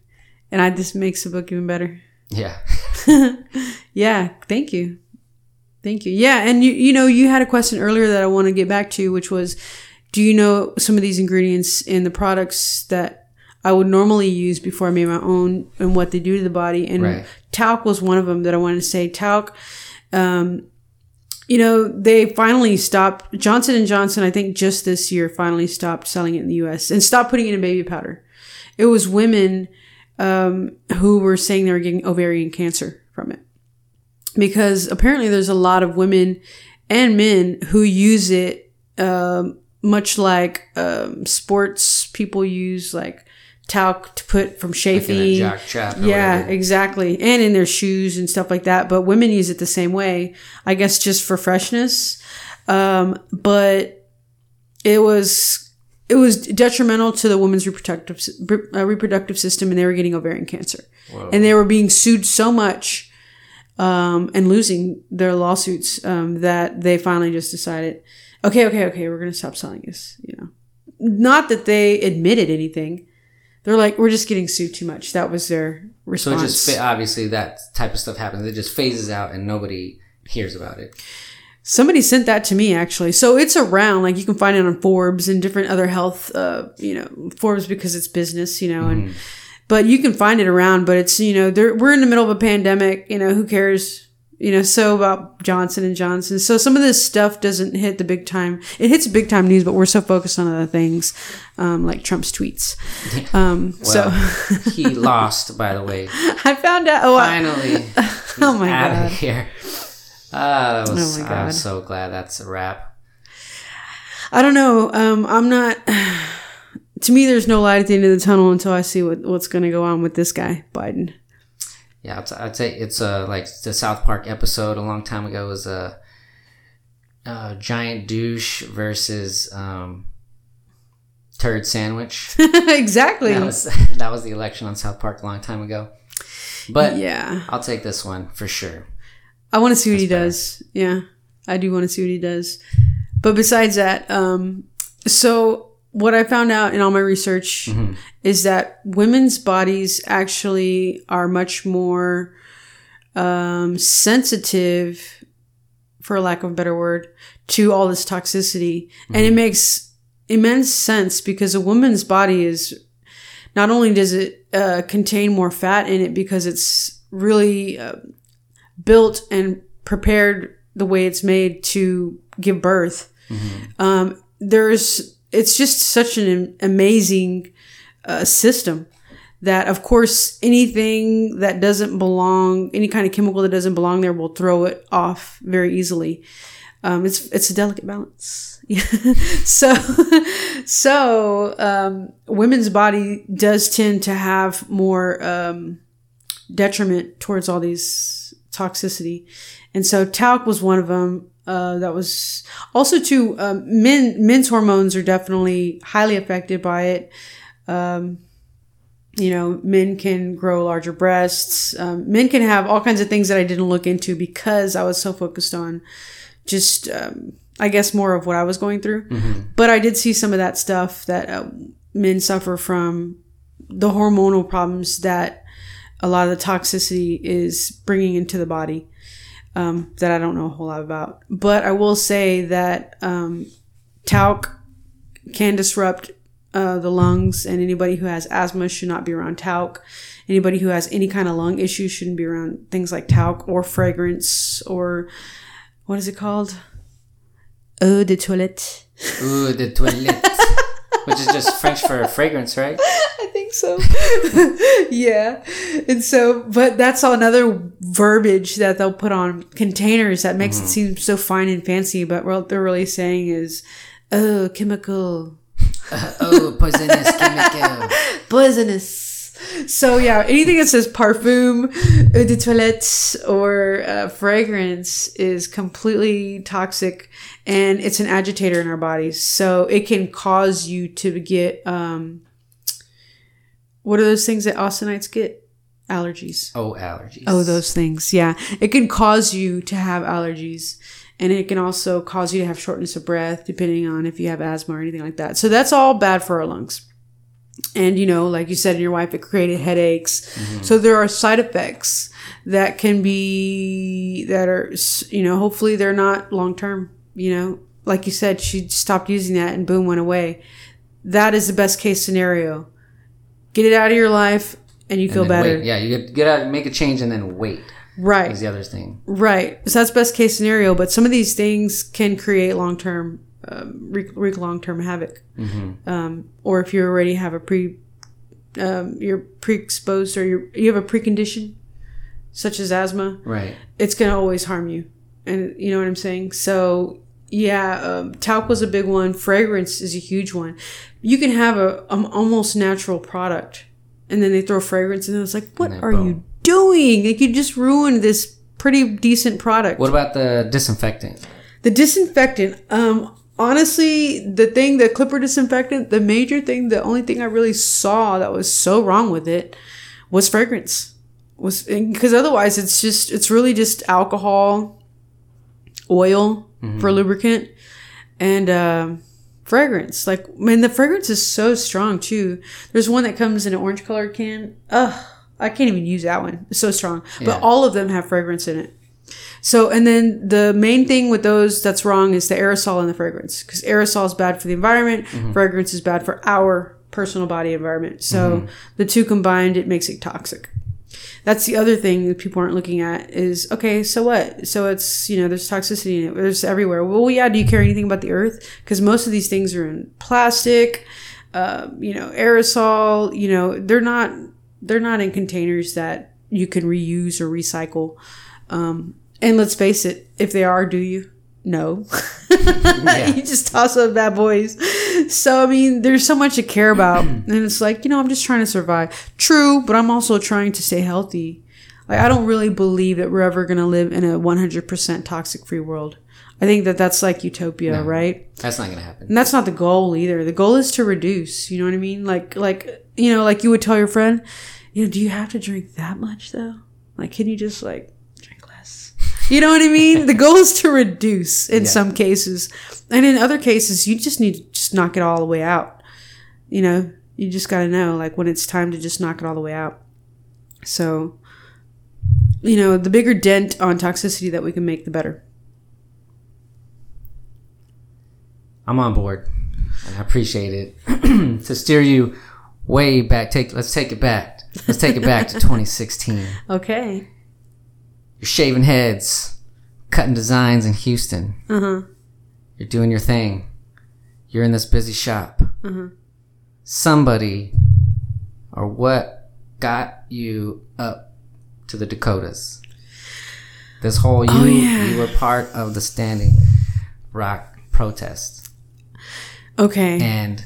and I just makes the book even better. Yeah, yeah, thank you. Thank you. Yeah, and you you know, you had a question earlier that I want to get back to, which was do you know some of these ingredients in the products that I would normally use before I made my own and what they do to the body? And Right. talc was one of them that I wanted to say. Talc um you know, they finally stopped Johnson and Johnson I think just this year finally stopped selling it in the US and stopped putting it in baby powder. It was women um, who were saying they were getting ovarian cancer from it because apparently there's a lot of women and men who use it um, much like um, sports people use like talc to put from like in a chafing. Chap. or yeah exactly. And in their shoes and stuff like that. But women use it the same way i guess just for freshness. Um, but it was it was detrimental to the women's reproductive uh, reproductive system and they were getting ovarian cancer. Whoa. and they were being sued so much um, and losing their lawsuits um, that they finally just decided okay okay okay we're going to stop selling this you know. Not that they admitted anything they're like we're just getting sued too much that was their response. so it just obviously that type of stuff happens. It just phases out, and nobody hears about it. Somebody sent that to me actually. So it's around, like you can find it on Forbes and different other health, uh, you know, Forbes because it's business, you know, and, but you can find it around, but it's, you know, we're in the middle of a pandemic, you know, who cares? You know, so about Johnson and Johnson. So some of this stuff doesn't hit the big time. It hits big time news, but we're so focused on other things, um, like Trump's tweets. Um, so he lost, by the way. I found out. Oh, I- Finally, oh my out god. of here. Uh, was, Oh my god! I'm so glad that's a wrap. I don't know. Um, I'm not. To me, there's no light at the end of the tunnel until I see what, what's going to go on with this guy, Biden. Yeah, I'd, I'd say it's a like the South Park episode a long time ago was a, a giant douche versus um, turd sandwich. exactly. That was that was the election on South Park a long time ago. But yeah. I'll take this one for sure. I want to see what he does. Yeah, I do want to see what he does. But besides that, um, so what I found out in all my research is that women's bodies actually are much more um, sensitive, for lack of a better word, to all this toxicity, and it makes immense sense because a woman's body is not only does it uh, contain more fat in it because it's really uh, built and prepared the way it's made to give birth. Um, there's, it's just such an amazing uh, system that, of course, anything that doesn't belong, any kind of chemical that doesn't belong there will throw it off very easily. Um, it's it's a delicate balance. so so um, women's body does tend to have more um, detriment towards all these toxicity, and so talc was one of them. Uh, that was also too um, men men's hormones are definitely highly affected by it. Um, you know, men can grow larger breasts. Um, men can have all kinds of things that I didn't look into because I was so focused on just, um, I guess, more of what I was going through. But I did see some of that stuff that uh, men suffer from the hormonal problems that a lot of the toxicity is bringing into the body um, that I don't know a whole lot about. But I will say that um, talc can disrupt uh, the lungs, and anybody who has asthma should not be around talc. Anybody who has any kind of lung issues shouldn't be around things like talc or fragrance or what is it called? Eau de toilette. Ooh, the toilet, which is just French for fragrance, right? I think so. yeah. And so, but that's another verbiage that they'll put on containers that makes it seem so fine and fancy. But what they're really saying is, oh, chemical, Oh, poisonous chemical. poisonous. So yeah, anything that says parfum, eau de toilette, or uh, fragrance is completely toxic, and it's an agitator in our bodies. So it can cause you to get um, what are those things that Austinites get? Allergies. Oh, allergies. Oh, those things. Yeah. It can cause you to have allergies. And it can also cause you to have shortness of breath, depending on if you have asthma or anything like that. So that's all bad for our lungs. And, you know, like you said in your wife, it created headaches. Mm-hmm. So there are side effects that can be, that are, you know, hopefully they're not long term. You know, like you said, she stopped using that and boom, went away. That is the best case scenario. Get it out of your life and you feel And then better. wait. Yeah, you get, get out, make a change, and then wait. Right. Is the other thing. Right. So that's best case scenario, but some of these things can create long term, um, wreak, wreak long term havoc. Um, or if you already have a pre, um, you're pre exposed or you're, you have a precondition, such as asthma, Right. it's going to always harm you. And you know what I'm saying? So yeah, um, talc was a big one. Fragrance is a huge one. You can have a um, almost natural product, and then they throw fragrance, in and it's like, what are boom. you doing? Like you just ruined this pretty decent product. What about the disinfectant? The disinfectant, um, honestly, the thing, the Clipper disinfectant, the major thing, the only thing I really saw that was so wrong with it was fragrance. Was because otherwise it's just it's really just alcohol, oil Mm-hmm. for lubricant, and um, fragrance. Like man, the fragrance is so strong too. There's one that comes in an orange colored can. Ugh, I can't even use that one. It's so strong. Yeah. But all of them have fragrance in it. So, and then the main thing with those that's wrong is the aerosol and the fragrance, because aerosol is bad for the environment, mm-hmm. fragrance is bad for our personal body environment. So, mm-hmm. the two combined, it makes it toxic. That's the other thing that people aren't looking at is okay, so what? So it's, you know, there's toxicity in it, there's everywhere. Well, yeah, do you care anything about the earth? Because most of these things are in plastic, uh, you know, aerosol, you know, they're not, they're not in containers that you can reuse or recycle. Um, and let's face it, if they are, do you? No. you just toss up bad boys. So, I mean, there's so much to care about. and it's like, you know, I'm just trying to survive. True, but I'm also trying to stay healthy. Like, I don't really believe that we're ever going to live in a 100% toxic free world. I think that that's like utopia, right? That's not going to happen. And that's not the goal either. The goal is to reduce. You know what I mean? Like, like you know, like you would tell your friend, you know, do you have to drink that much though? Like, can you just like? You know what I mean? the goal is to reduce in Yeah. some cases, and in other cases, you just need to just knock it all the way out. You know, you just got to know like when it's time to just knock it all the way out. So, you know, the bigger dent on toxicity that we can make, the better. I'm on board, I appreciate it. to steer you way back, take let's take it back. Let's take it back to 2016. Okay. You're shaving heads, cutting designs in Houston. Uh huh. You're doing your thing. You're in this busy shop. Somebody or what got you up to the Dakotas? This whole you Oh, yeah. you were part of the Standing Rock protest, Okay. and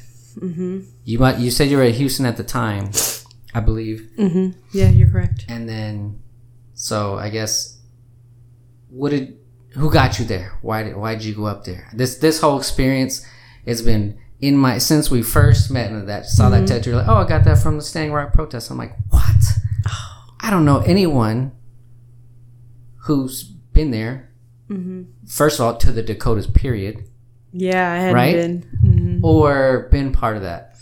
you might you said you were at Houston at the time, I believe, Mm-hmm. Yeah, you're correct. and then so I guess what did who got you there? Why did why did you go up there? This this whole experience has been in my since we first met and that saw that tattoo. You're like, oh, I got that from the Standing Rock protest. I'm like, what? I don't know anyone who's been there. First of all, to the Dakotas, period, Yeah, I hadn't Right? been. hmm or been part of that.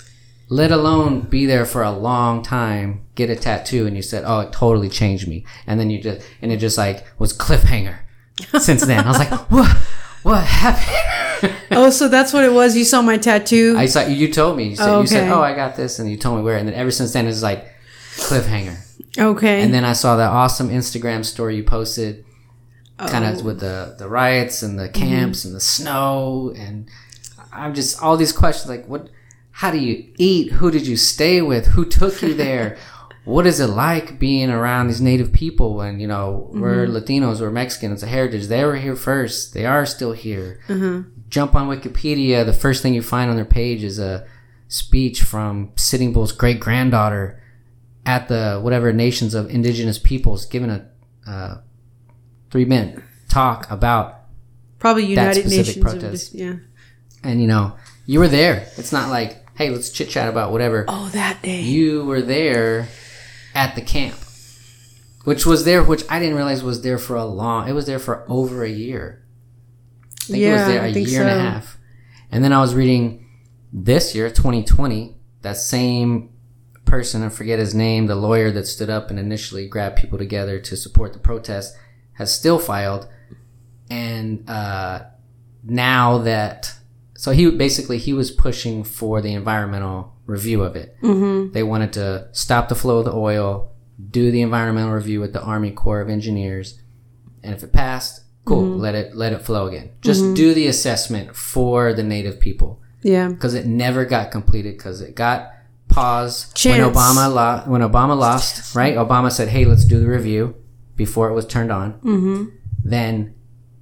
Let alone be there for a long time, get a tattoo, and you said, "Oh, it totally changed me." And then you just and it just like was cliffhanger. Since then, I was like, "What? What happened?" Oh, so that's what it was. You saw my tattoo. I saw you told me. You said, Oh, you said, "Oh, I got this," and you told me where. And then ever since then, it's like cliffhanger. okay. And then I saw that awesome Instagram story you posted, kind Oh. of with the the riots and the Mm-hmm. camps and the snow, and I'm just all these questions like, what? How do you eat? Who did you stay with? Who took you there? what is it like being around these native people when you know we're Mm-hmm. Latinos, we're Mexicans, it's a heritage. They were here first. They are still here. Uh-huh. Jump on Wikipedia. The first thing you find on their page is a speech from Sitting Bull's great granddaughter at the whatever nations of indigenous peoples giving a uh, three minute talk about Probably United Nations. protest. yeah. and you know you were there it's not like hey let's chit chat about whatever Oh, that day. you were there at the camp which was there which i didn't realize was there for a long it was there for over a year i think it was Yeah, there a year and a so. half and then i was reading this year 2020 that same person i forget his name the lawyer that stood up and initially grabbed people together to support the protest has still filed and uh, now that so he basically he was pushing for the environmental review of it Mm-hmm. they wanted to stop the flow of the oil do the environmental review with the army corps of engineers and if it passed cool let it let it flow again just do the assessment for the native people Yeah. because it never got completed because it got paused Chance. when Obama lo- when Obama lost. Right? Obama said, "Hey, let's do the review," before it was turned on. Mm-hmm. Then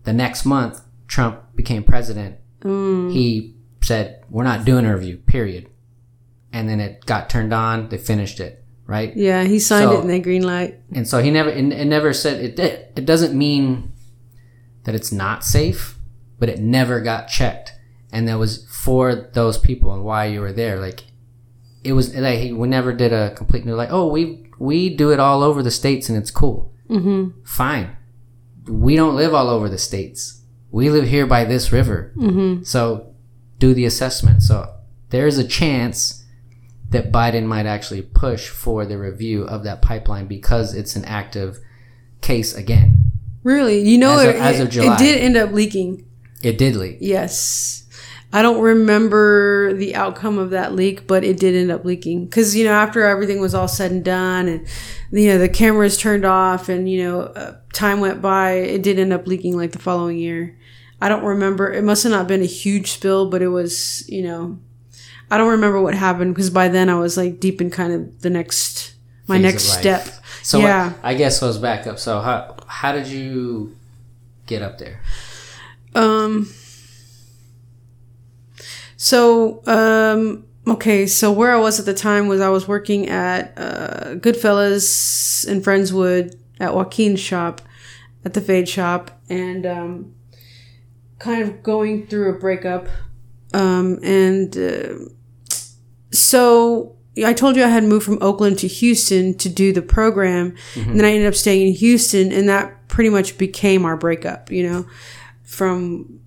the next month, Trump became president. He said, "We're not doing a review." Period. And then it got turned on. They finished it. Right? Yeah, he signed So- it in the green light. and so he never it, it never said it did- it doesn't mean that it's not safe but it never got checked and that was for those people and why you were there like it was like we never did a complete they're like oh we we do it all over the states and it's cool mm-hmm. fine we don't live all over the states we live here by this river mm-hmm. so do the assessment so there's a chance that Biden might actually push for the review of that pipeline because it's an active case again. Really? You know, As of- it, as of July. it did end up leaking. It did leak. Yes. I don't remember the outcome of that leak, but it did end up leaking. Because, you know, after everything was all said and done and, you know, the cameras turned off and, you know, uh, time went by, it did end up leaking like the following year. I don't remember. It must have not been a huge spill, but it was, you know, I don't remember what happened because by then I was like deep in kind of the next, my Phase next step. So Yeah. I guess let's back up. So how how did you get up there? Um. So, um, okay. So where I was at the time was I was working at uh, Goodfellas in Friendswood at Joaquin's shop, at the Fade shop, and um, kind of going through a breakup. Um, and uh, so I told you I had moved from Oakland to Houston to do the program, and then I ended up staying in Houston, and that pretty much became our breakup. You know, from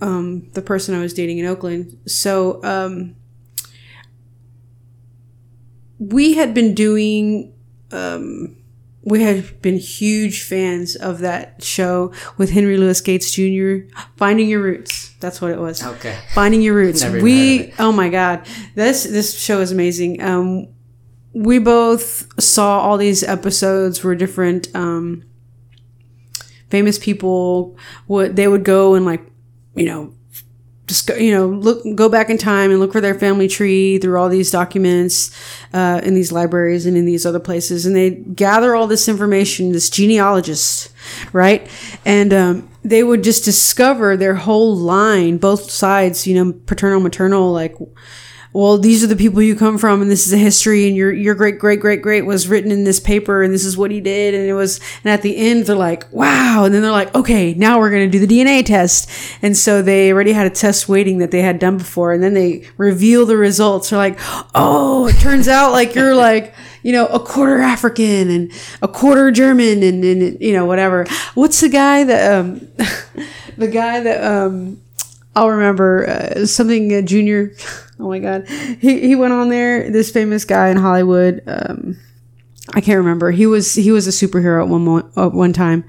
um, the person I was dating in Oakland. So um, we had been doing. Um, we had been huge fans of that show with Henry Louis Gates Jr. Finding Your Roots. That's what it was. Okay. Finding Your Roots. Never even heard of we oh my god, this this show is amazing. Um, we both saw all these episodes where different um, famous people would they would go and like you know just go, you know look go back in time and look for their family tree through all these documents uh, in these libraries and in these other places. And they gather all this information this genealogist right? And um, they would just discover their whole line both sides you know paternal maternal like well, these are the people you come from, and this is a history, and your your great great great great was written in this paper, and this is what he did, and it was, and at the end they're like, wow, and then they're like, okay, now we're gonna do the DNA test, and so they already had a test waiting that they had done before, and then they reveal the results. They're like, oh, it turns out like you're like. You know, a quarter African and a quarter German and, and you know, whatever. What's the guy that, um, the guy that, um, I'll remember uh, something uh, junior. Oh my god, he he went on there. This famous guy in Hollywood. Um, I can't remember. He was he was a superhero at one at one time,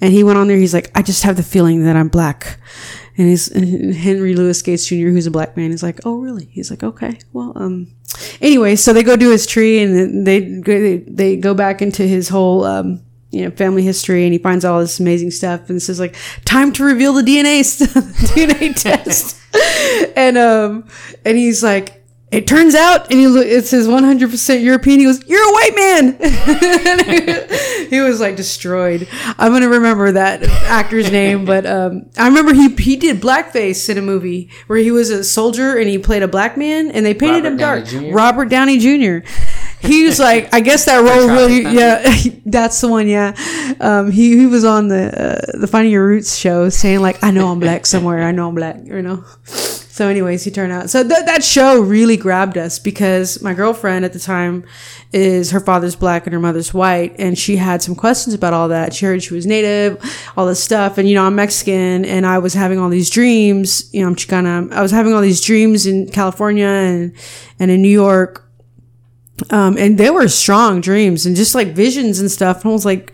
and he went on there. He's like, I just have the feeling that I'm black. And he's and Henry Louis Gates Jr., who's a black man, is like, oh really? He's like, okay, well, um, anyway, so they go do his tree, and they they, they go back into his whole um, you know family history, and he finds all this amazing stuff, and says like, time to reveal the DNA st- DNA test, and um, and he's like. It turns out, and he look, it says 100% European. He goes, "You're a white man." he was like destroyed. I'm gonna remember that actor's name, but um, I remember he he did blackface in a movie where he was a soldier and he played a black man, and they painted Robert him dark. Robert Downey Jr. He was like, I guess that role really, yeah, that's the one, yeah. Um, he he was on the uh, the Finding Your Roots show, saying like, I know I'm black somewhere, I know I'm black, you know. So, anyways, he turned out. So th- that show really grabbed us because my girlfriend at the time is her father's black and her mother's white, and she had some questions about all that. She heard she was native, all this stuff, and you know I'm Mexican, and I was having all these dreams. You know I'm Chicana. I was having all these dreams in California and and in New York. Um, and they were strong dreams and just like visions and stuff. And I was like,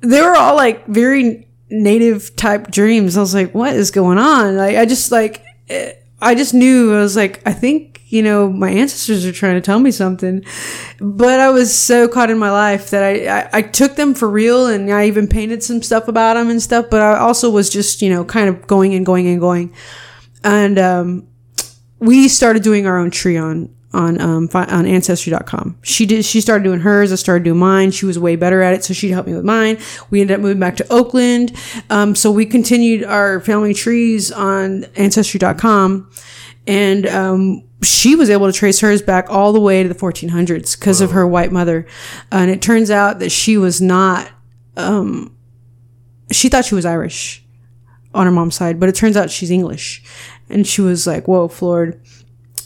they were all like very native type dreams. I was like, what is going on? Like, I just like, I just knew I was like, I think, you know, my ancestors are trying to tell me something, but I was so caught in my life that I, I, I took them for real and I even painted some stuff about them and stuff, but I also was just, you know, kind of going and going and going. And, um, we started doing our own tree on um fi- on ancestry.com. She did she started doing hers, I started doing mine. She was way better at it, so she'd help me with mine. We ended up moving back to Oakland. Um so we continued our family trees on ancestry.com and um she was able to trace hers back all the way to the 1400s because of her white mother. and it turns out that she was not um she thought she was Irish on her mom's side, but it turns out she's English. And she was like, whoa, floored.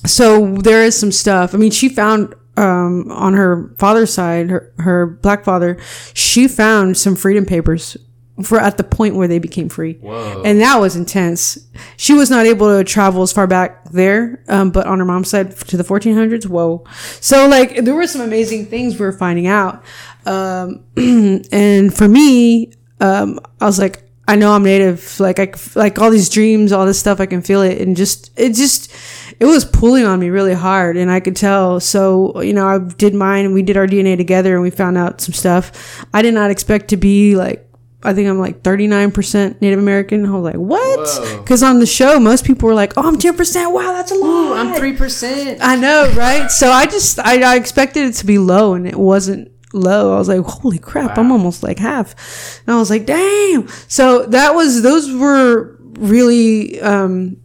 So there is some stuff. I mean, she found um, on her father's side, her, her black father, she found some freedom papers for at the point where they became free. Whoa. And that was intense. She was not able to travel as far back there, um, but on her mom's side to the 1400s, whoa. So like there were some amazing things we were finding out. Um, and for me, um, I was like, I know I'm native. Like I like all these dreams, all this stuff. I can feel it, and just it just it was pulling on me really hard, and I could tell. So you know, I did mine, and we did our DNA together, and we found out some stuff. I did not expect to be like. I think I'm like 39% Native American. I was like, what? Because on the show, most people were like, oh, I'm 10%. Wow, that's a lot. Ooh, I'm three percent. I know, right? So I just I, I expected it to be low, and it wasn't low. I was like, holy crap, I'm almost like half. And I was like, damn. So that was those were really, um,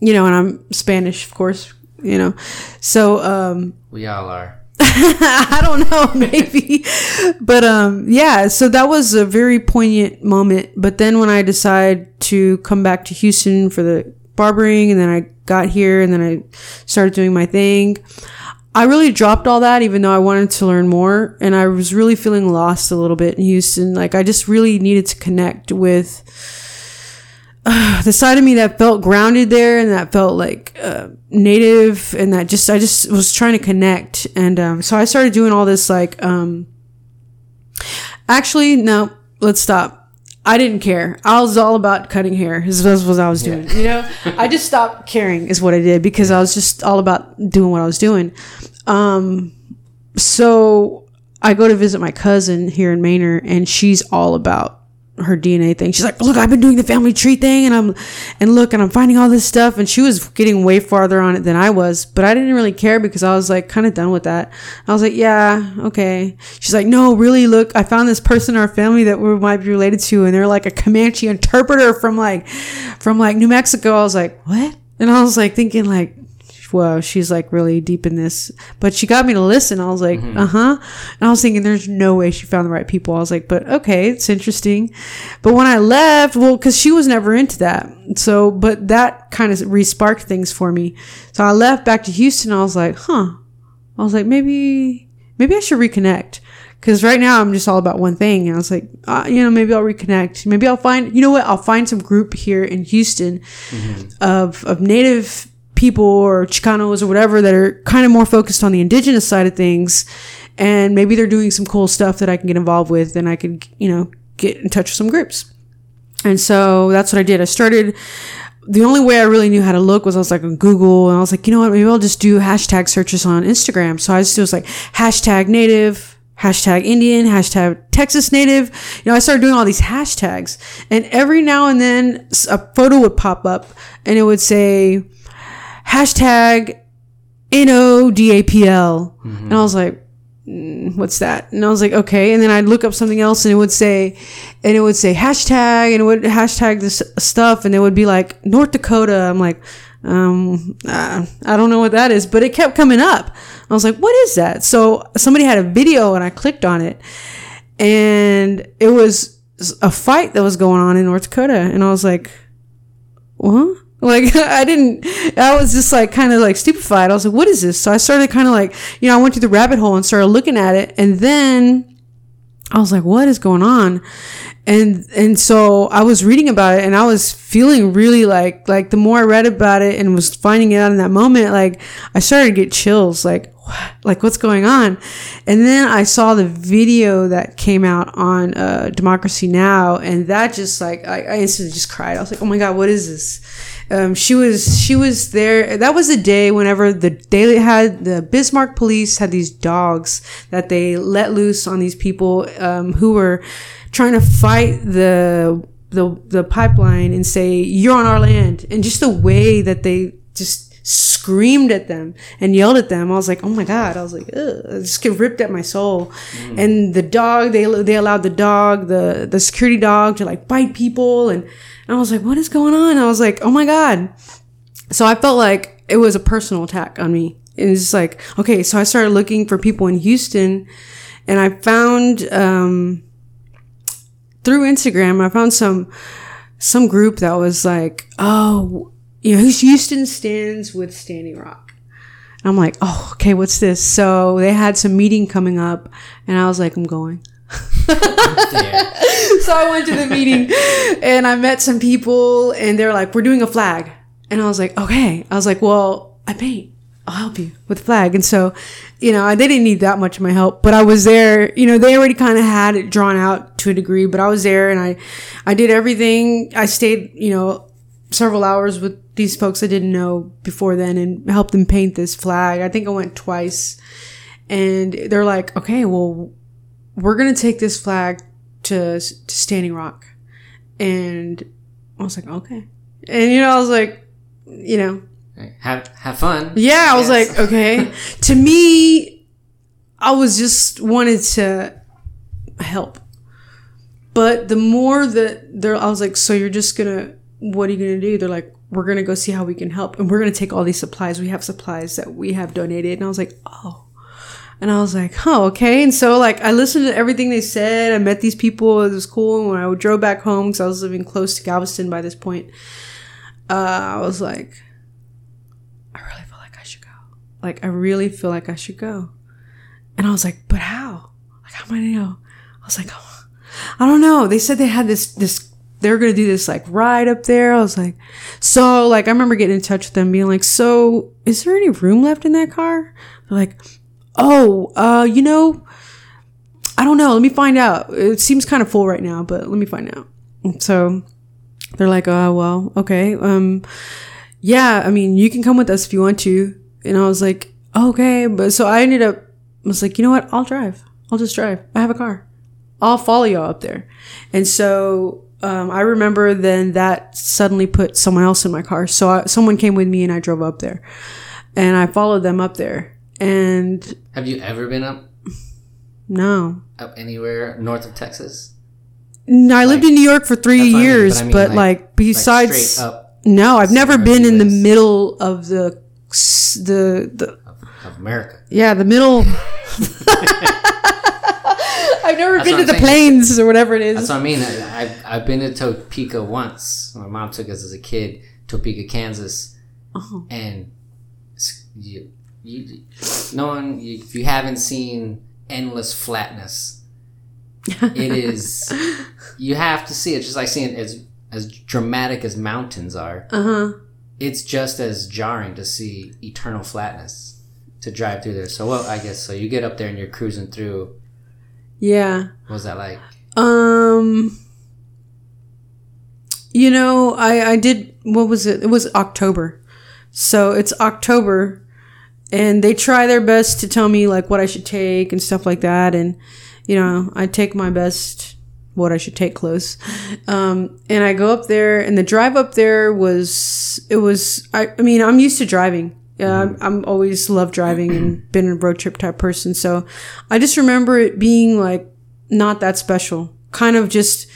you know, and I'm Spanish, of course, you know. So um, We all are. I don't know, maybe. but um yeah, so that was a very poignant moment. But then when I decided to come back to Houston for the barbering and then I got here and then I started doing my thing, I really dropped all that even though I wanted to learn more and I was really feeling lost a little bit in Houston. Like I just really needed to connect with uh, the side of me that felt grounded there and that felt like uh, native and that just I just was trying to connect. And um, so I started doing all this like um, actually no let's stop. I didn't care. I was all about cutting hair this was what I was doing you know? I just stopped caring is what I did because I was just all about doing what I was doing. Um, so I go to visit my cousin here in Manor and she's all about her DNA thing. She's like, look, I've been doing the family tree thing and I'm, and look, and I'm finding all this stuff. And she was getting way farther on it than I was, but I didn't really care because I was like kind of done with that. I was like, yeah, okay. She's like, no, really, look, I found this person in our family that we might be related to. And they're like a Comanche interpreter from like, from like New Mexico. I was like, what? And I was like thinking like, wow, she's like really deep in this. But she got me to listen. I was like, uh huh. And I was thinking, there's no way she found the right people. I was like, but okay, it's interesting. But when I left, well, because she was never into that. So, but that kind of re sparked things for me. So I left back to Houston. I was like, huh. I was like, maybe, maybe I should reconnect. Cause right now I'm just all about one thing. And I was like, uh, you know, maybe I'll reconnect. Maybe I'll find, you know what? I'll find some group here in Houston of, of native people or Chicanos or whatever that are kind of more focused on the indigenous side of things. And maybe they're doing some cool stuff that I can get involved with and I could, you know, get in touch with some groups. And so that's what I did. I started, the only way I really knew how to look was I was like on Google and I was like, you know what, maybe I'll just do hashtag searches on Instagram. So I just was like hashtag native, hashtag Indian, hashtag Texas native. You know, I started doing all these hashtags and every now and then a photo would pop up and it would say hashtag N-O-D-A-P-L. And I was like, "Mm, what's that? And I was like, okay. And then I'd look up something else and it would say, and it would say hashtag and it would hashtag this stuff and it would be like North Dakota. I'm like, um, uh, I don't know what that is, but it kept coming up. I was like, what is that? So somebody had a video and I clicked on it and it was a fight that was going on in North Dakota. And I was like, what? Like I didn't, I was just like kind of like stupefied. I was like, what is this? So I started kind of like, you know, I went to the rabbit hole and started looking at it. And then I was like, what is going on? And, and so I was reading about it and I was feeling really like, like the more I read about it and was finding it out in that moment, like I started to get chills, like, what? like what's going on? And then I saw the video that came out on, uh, Democracy Now! And that just like, I, I instantly just cried. I was like, oh my God, what is this? Um, she was she was there. That was the day whenever the they had the Bismarck police had these dogs that they let loose on these people um, who were trying to fight the the the pipeline and say you're on our land, and just the way that they just screamed at them and yelled at them. I was like, oh my god! I was like, Ugh. I just get ripped at my soul. And the dog, they they allowed the dog, the the security dog, to like bite people, and, and I was like, what is going on? I was like, oh my god! So I felt like it was a personal attack on me. It was just like, okay, so I started looking for people in Houston, and I found um, through Instagram, I found some some group that was like, oh, you know, Houston stands with Standing Rock. And I'm like, oh, okay, what's this? So they had some meeting coming up, and I was like, I'm going. So I went to the meeting and I met some people and they're like, we're doing a flag. And I was like, okay. I was like, well, I paint. I'll help you with the flag. And so, you know, they didn't need that much of my help, but I was there, you know, they already kind of had it drawn out to a degree, but I was there and I, I did everything. I stayed, you know, several hours with these folks I didn't know before then and helped them paint this flag. I think I went twice and they're like, okay, well, we're going to take this flag to, to Standing Rock. And I was like, okay. And, you know, I was like, you know, Have have fun. yeah, I was Yes. like, okay. to me, I was just wanted to help. But the more that they're, I was like, so you're just gonna, what are you gonna do? They're like, we're gonna go see how we can help, and we're gonna take all these supplies. We have supplies that we have donated, and I was like, oh. And I was like, oh, okay. And so, like, I listened to everything they said. I met these people. It was cool. And when I drove back home, because I was living close to Galveston by this point, uh, I was like, I really feel like I should go. Like, I really feel like I should go. And I was like, but how? Like, how am I gonna know? I was like, oh, I don't know. They said they had this, this, they were gonna do this like ride up there. I was like, so like, I remember getting in touch with them being like, so is there any room left in that car? They're like, oh, uh, you know, I don't know. Let me find out. It seems kind of full right now, but let me find out. So they're like, oh, well, okay. Um, yeah, I mean, you can come with us if you want to. And I was like, okay. But so I ended up, I was like, you know what? I'll drive. I'll just drive. I have a car. I'll follow y'all up there. And so, um, I remember then that suddenly put someone else in my car. So I, someone came with me and I drove up there and I followed them up there. And Have you ever been up no, up anywhere north of Texas? no, I lived in New York for three what I mean, years, but I mean, but like- like, besides, like straight up no, I've never been in the middle of the, the, the, of, of America. Yeah, the middle. I've never That's been to I'm the saying. plains or whatever it is. That's what I mean. I, I've, I've been to Topeka once. My mom took us as a kid, Topeka, Kansas, Oh. and you, you, no one, you, if you haven't seen endless flatness, it is. You have to see it. Just like seeing as as dramatic as mountains are. Uh huh. It's just as jarring to see eternal flatness to drive through there. So, well, I guess so. You get up there and you're cruising through. Yeah. What was that like? Um. You know, I I did. What was it? It was October, so it's October, and they try their best to tell me like what I should take and stuff like that, and you know, I take my best what I should take close. Um, and I go up there, and the drive up there was it was. I, I mean, I'm used to driving. Yeah, I'm, I'm always loved driving and been a road trip type person. So I just remember it being like not that special. Kind of just,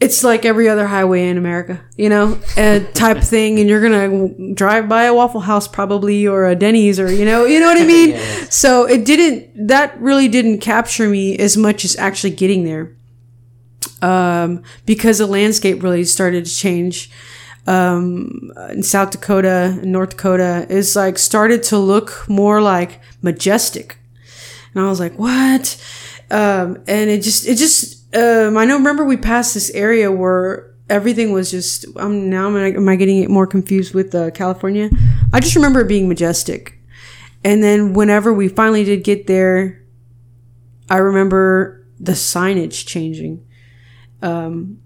it's like every other highway in America, you know, a type thing. And you're gonna drive by a Waffle House probably or a Denny's or you know, you know what I mean. Yeah. So it didn't. That really didn't capture me as much as actually getting there, um, because the landscape really started to change. Um, in South Dakota, North Dakota, is like started to look more like majestic, and I was like, what? Um, and it just, it just, um, I know. Remember, we passed this area where everything was just. Um, now am I, am I getting it more confused with uh, California? I just remember it being majestic. And then whenever we finally did get there, I remember the signage changing. Um,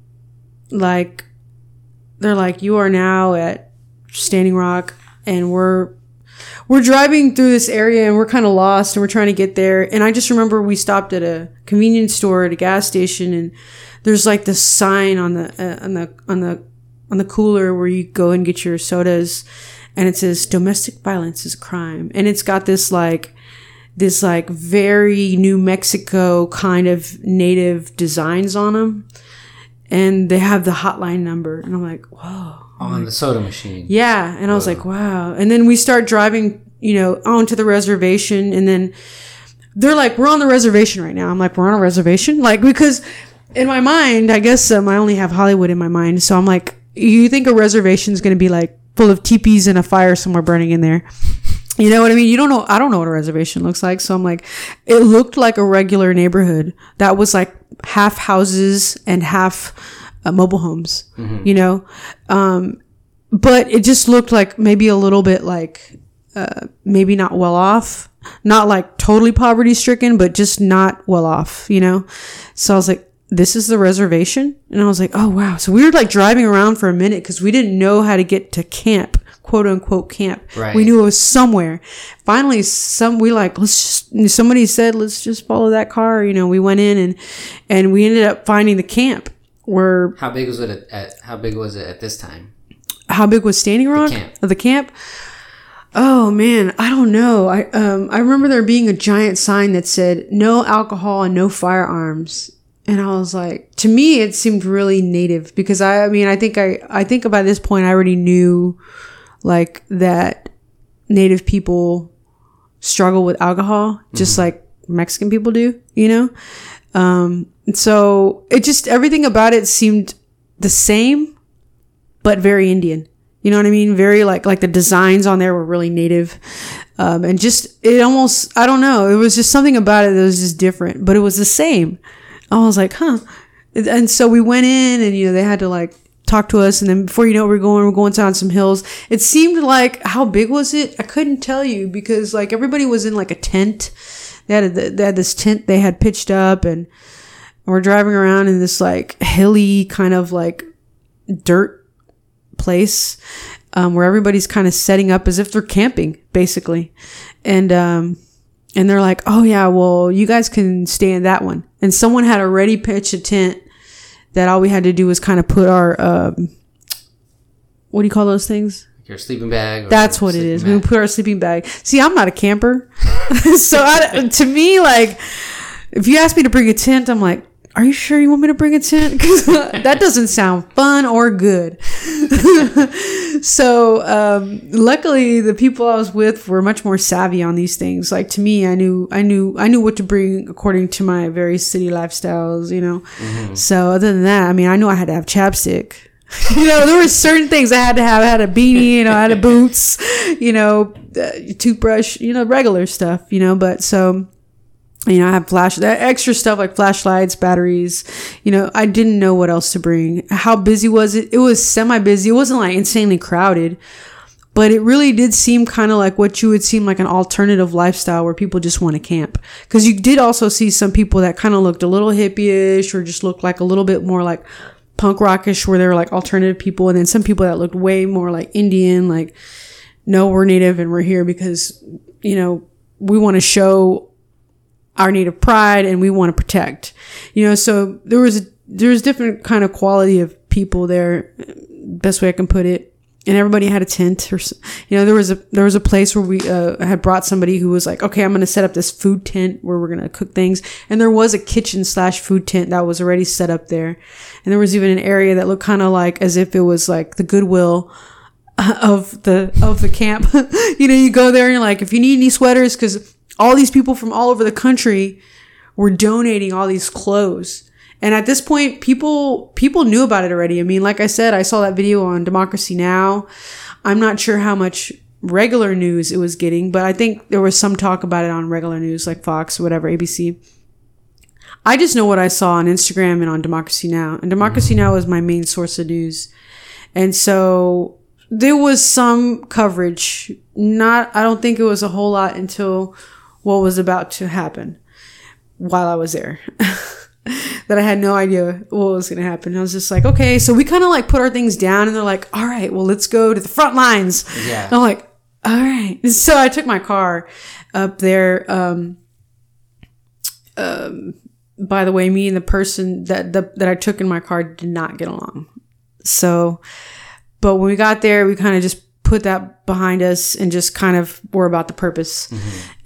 like they're like, you are now at Standing Rock, and we're we're driving through this area and we're kind of lost and we're trying to get there. And I just remember we stopped at a convenience store at a gas station, and there's like this sign on the uh, on the on the on the cooler where you go and get your sodas, and it says domestic violence is a crime, and it's got this like this like very New Mexico kind of native designs on them, and they have the hotline number, and I'm like, whoa. On the soda machine. Yeah. And I was like, wow. And then we start driving, you know, onto the reservation. And then they're like, we're on the reservation right now. I'm like, we're on a reservation? Like, because in my mind, I guess um, I only have Hollywood in my mind. So I'm like, you think a reservation is going to be like full of teepees and a fire somewhere burning in there? You know what I mean? You don't know. I don't know what a reservation looks like. So I'm like, it looked like a regular neighborhood that was like half houses and half uh, mobile homes, you know? Um, but it just looked like maybe a little bit like uh, maybe not well off, not like totally poverty stricken, but just not well off, you know? So I was like, this is the reservation? And I was like, oh wow. So we were like driving around for a minute because we didn't know how to get to camp, quote unquote camp. Right. We knew it was somewhere. Finally, some, we like, let's just, somebody said, let's just follow that car. You know, we went in and, and we ended up finding the camp where How big was it at, at how big was it at this time? how big was Standing Rock? camp. The camp? Oh man, I don't know. I um I remember there being a giant sign that said no alcohol and no firearms. And I was like, to me it seemed really native because I I mean, I think I I think by this point I already knew like that native people struggle with alcohol just like Mexican people do, you know? Um so it just everything about it seemed the same but very Indian. You know what I mean? Very like like the designs on there were really native, um, and just it almost I don't know. It was just something about it that was just different, but it was the same. I was like, huh. And so we went in, and you know they had to like talk to us, and then before you know we're going we're going down some hills. It seemed like how big was it? I couldn't tell you because like everybody was in like a tent. They had a, they had this tent they had pitched up, and we're driving around in this like hilly kind of like dirt place um, where everybody's kind of setting up as if they're camping basically and um, and they're like oh yeah well you guys can stay in that one and someone had already pitched a tent that all we had to do was kind of put our um, what do you call those things Your sleeping bag. Or that's what it is. is. We put our sleeping bag. See, I'm not a camper, so I, to me, like, if you ask me to bring a tent, I'm like, "Are you sure you want me to bring a tent?" Because that doesn't sound fun or good. so, um, luckily, the people I was with were much more savvy on these things. Like to me, I knew, I knew, I knew what to bring according to my various city lifestyles. You know. So, other than that, I mean, I knew I had to have chapstick you know, there were certain things I had to have. I had a beanie, you know, I had a boots, you know, uh, toothbrush, you know, regular stuff, you know, but so, you know, I have flash, extra stuff like flashlights, batteries, you know, I didn't know what else to bring. How busy was it? It was semi busy. It wasn't like insanely crowded, but it really did seem kind of like what you would seem like an alternative lifestyle where people just want to camp. Cause you did also see some people that kind of looked a little hippie-ish or just looked like a little bit more like punk rockish where they were like alternative people. And then some people that looked way more like Indian, like, no, we're native and we're here because, you know, we want to show our native pride and we want to protect, you know, so there was, a, there was different kind of quality of people there. Best way I can put it. And everybody had a tent or you know there was a there was a place where we uh, had brought somebody who was like okay i'm going to set up this food tent where we're going to cook things. And there was a kitchen slash food tent that was already set up there. And there was even an area that looked kind of like as if it was like the goodwill uh, of the of the camp. You know you go there and you're like if you need any sweaters because all these people from all over the country were donating all these clothes and at this point, people people knew about it already. I mean, like I said, I saw that video on Democracy Now. I'm not sure how much regular news it was getting, but I think there was some talk about it on regular news like Fox, whatever, ABC. I just know what I saw on Instagram and on Democracy Now. And Democracy Now is my main source of news. And so there was some coverage. Not I don't think it was a whole lot until what was about to happen while I was there. that I had no idea what was going to happen. I was just like, okay, so we kind of like put our things down and they're like, all right, well, let's go to the front lines. Yeah. And I'm like, all right. So I took my car up there. Um, um, by the way, me and the person that, the, that I took in my car did not get along. So, but when we got there, we kind of just put that behind us and just kind of were about the purpose.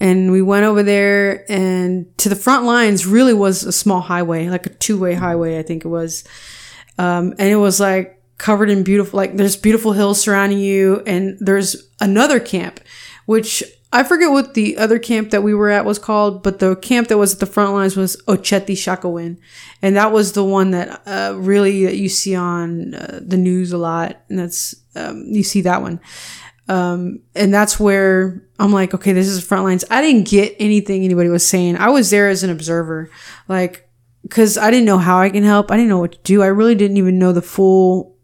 And we went over there and to the front lines really was a small highway, like a two way highway, I think it was. Um, and it was like covered in beautiful, like there's beautiful hills surrounding you. And there's another camp, which I forget what the other camp that we were at was called, but the camp that was at the front lines was Oceti Sakowin. And that was the one that, uh, really that you see on uh, the news a lot. And that's, um, you see that one. Um, and that's where I'm like, okay, this is front lines. I didn't get anything anybody was saying. I was there as an observer, like, cause I didn't know how I can help. I didn't know what to do. I really didn't even know the full,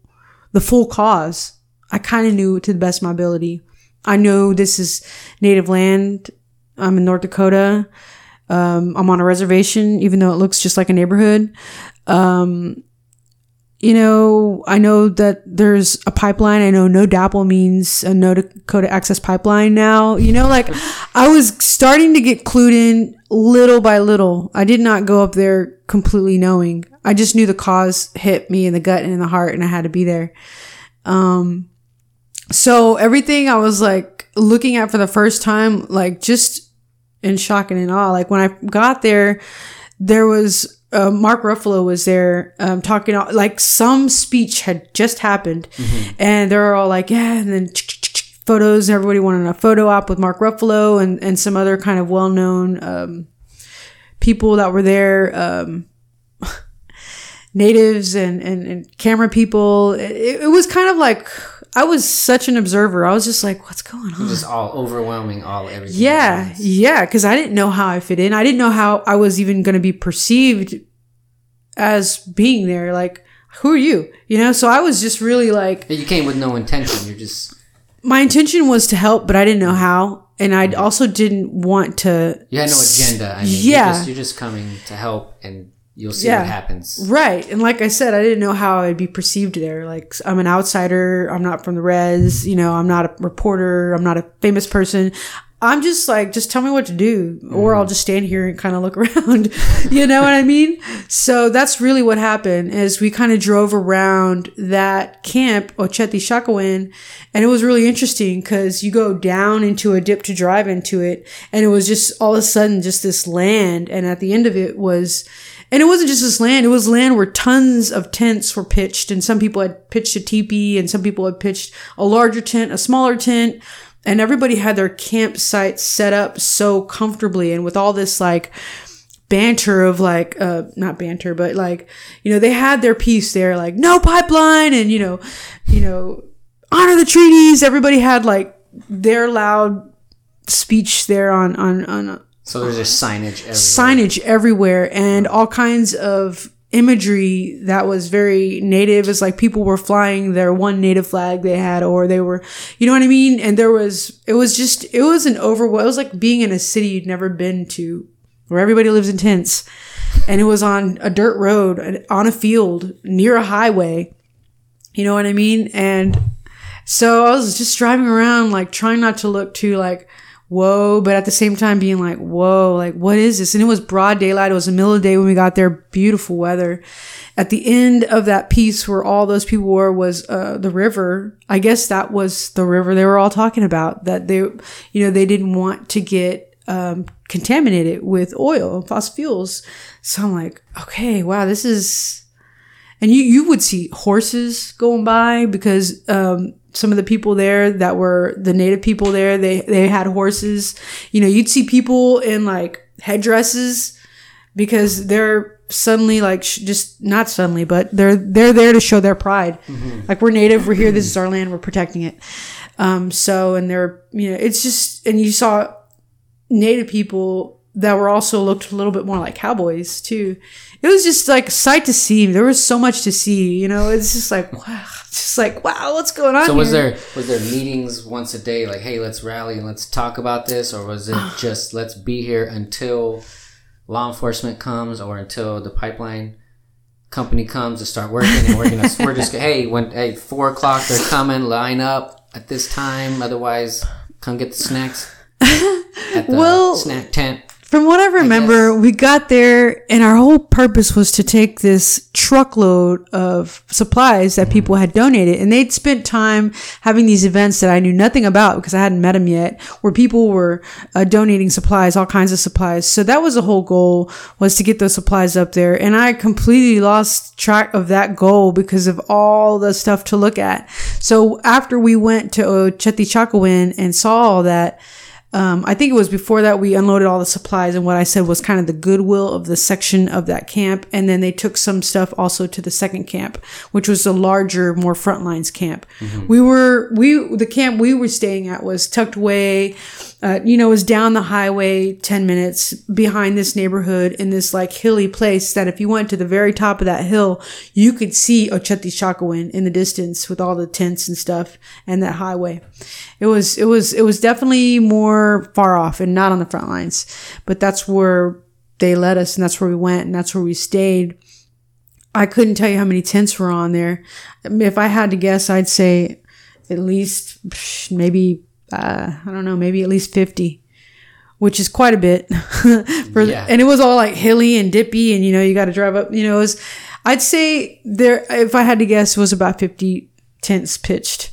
the full cause. I kind of knew to the best of my ability. I know this is native land. I'm in North Dakota. Um, I'm on a reservation, even though it looks just like a neighborhood. Um, you know, I know that there's a pipeline. I know no DAPL means a no Dakota access pipeline now. You know, like I was starting to get clued in little by little. I did not go up there completely knowing. I just knew the cause hit me in the gut and in the heart and I had to be there. Um, so everything I was like looking at for the first time, like just in shock and in awe. Like when I got there, there was uh, Mark Ruffalo was there um, talking like some speech had just happened, and they're all like, yeah, and then photos. Everybody wanted a photo op with Mark Ruffalo and and some other kind of well known um, people that were there. Um, natives and, and, and camera people. It, it was kind of like I was such an observer. I was just like, what's going on? Just all overwhelming, all everything. Yeah, yeah, because I didn't know how I fit in. I didn't know how I was even going to be perceived as being there. Like, who are you? You know, so I was just really like, You came with no intention. You're just my intention was to help, but I didn't know how. And I mm-hmm. also didn't want to. you had no agenda. I mean, Yeah. You're just, you're just coming to help, and you'll see Yeah. what happens. Right. And like I said, I didn't know how I'd be perceived there. Like, I'm an outsider. I'm not from the res. You know, I'm not a reporter. I'm not a famous person. I'm just like, just tell me what to do, or I'll mm-hmm. just stand here and kind of look around. you know what I mean? So that's really what happened is we kind of drove around that camp, Oceti Sakowin, and it was really interesting because you go down into a dip to drive into it, and it was just all of a sudden just this land, and at the end of it was and it wasn't just this land, it was land where tons of tents were pitched, and some people had pitched a teepee, and some people had pitched a larger tent, a smaller tent, and everybody had their campsite set up so comfortably and with all this like banter of like uh not banter but like you know they had their piece there like no pipeline and you know you know honor the treaties. Everybody had like their loud speech there on on on So there's just uh-huh. signage everywhere. signage everywhere and all kinds of imagery that was very native. Is like people were flying their one native flag they had or they were you know what i mean? And there was it was just it was an over it was like being in a city you'd never been to where everybody lives in tents. And it was on a dirt road on a field near a highway. You know what i mean? And so I was just driving around, like trying not to look too like, whoa, but at the same time being like, whoa, like what is this? And it was broad daylight. It was the middle of the day when we got there. Beautiful weather. At the end of that piece where all those people were was uh, the river. I guess that was the river they were all talking about. That they, you know, they didn't want to get um, contaminated with oil and fossil fuels. So I'm like, okay, wow, this is and you you would see horses going by because um, some of the people there that were the native people there they they had horses. You know you'd see people in like headdresses because they're suddenly like sh- just not suddenly but they're they're there to show their pride. Like we're native we're here this is our land we're protecting it. Um so and they're you know it's just and you saw native people that were also looked a little bit more like cowboys too. It was just like sight to see. There was so much to see. You know, it's just like wow, just like wow, what's going on? So was here? there was there meetings once a day, like, hey, let's rally and let's talk about this, or was it just let's be here until law enforcement comes or until the pipeline company comes to start working, and we're gonna we're just hey when hey four o'clock they're coming, line up at this time, otherwise come get the snacks at the Well- snack tent. From what I remember, we got there and our whole purpose was to take this truckload of supplies that people had donated. And they'd spent time having these events that I knew nothing about because I hadn't met them yet, where people were uh, donating supplies, all kinds of supplies. So that was the whole goal was to get those supplies up there. And I completely lost track of that goal because of all the stuff to look at. So after we went to uh, Chetichakawin and saw all that, um, I think it was before that we unloaded all the supplies and what I said was kind of the goodwill of the section of that camp. And then they took some stuff also to the second camp, which was the larger, more frontlines camp. We were, we, the camp we were staying at was tucked away, uh, you know, was down the highway 10 minutes behind this neighborhood in this like hilly place that if you went to the very top of that hill, you could see Oceti Sakowin in the distance with all the tents and stuff and that highway. It was, it was, it was definitely more far off and not on the front lines, but that's where they led us and that's where we went and that's where we stayed. I couldn't tell you how many tents were on there. If I had to guess, I'd say at least maybe uh, I don't know, maybe at least 50, which is quite a bit. for yeah. and it was all like hilly and dippy, and you know, you got to drive up. You know, it was, I'd say there, if I had to guess, was about 50 tents pitched.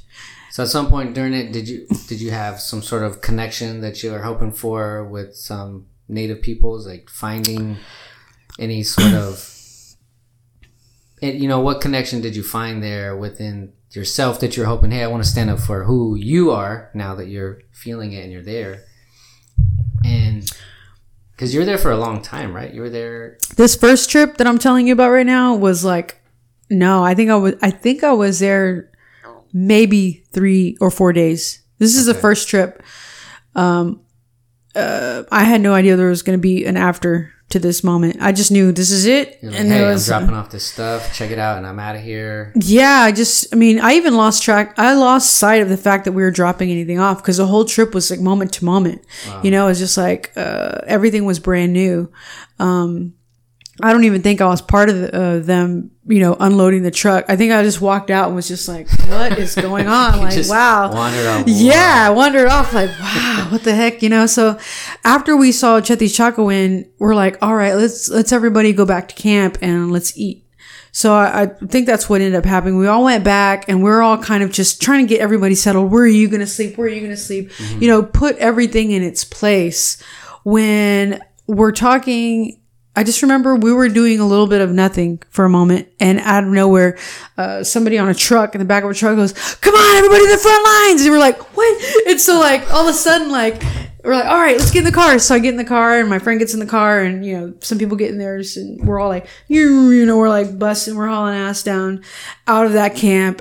So at some point during it, did you did you have some sort of connection that you were hoping for with some native peoples, like finding any sort of, you know, what connection did you find there within yourself that you're hoping, hey, I want to stand up for who you are now that you're feeling it and you're there. And because you're there for a long time, right? You were there. This first trip that I'm telling you about right now was like, no, I think I was, I think I was there maybe three or four days. This is okay. the first trip. Um, uh, I had no idea there was going to be an after to this moment. I just knew this is it. Like, and hey, was, I'm dropping off this stuff. Check it out, and I'm out of here. Yeah, I just, I mean, I even lost track. I lost sight of the fact that we were dropping anything off because the whole trip was like moment to moment. Wow. You know, it's just like uh, everything was brand new. Um, I don't even think I was part of the, uh, them, you know, unloading the truck. I think I just walked out and was just like, what is going on? like, wow. Wandered off. Yeah, I wandered off like, wow, what the heck, you know? So after we saw Chetichacawin, we're like, all right, let's, let's everybody go back to camp and let's eat. So I, I, think that's what ended up happening. We all went back and we're all kind of just trying to get everybody settled. Where are you going to sleep? Where are you going to sleep? Mm-hmm. You know, put everything in its place when we're talking I just remember we were doing a little bit of nothing for a moment, and out of nowhere, uh, somebody on a truck in the back of a truck goes, "Come on, everybody, to the front lines!" And we're like, "What?" And so, like, all of a sudden, like, we're like, "All right, let's get in the car." So I get in the car, and my friend gets in the car, and you know, some people get in theirs, and we're all like, you, you know, we're like busting, we're hauling ass down out of that camp,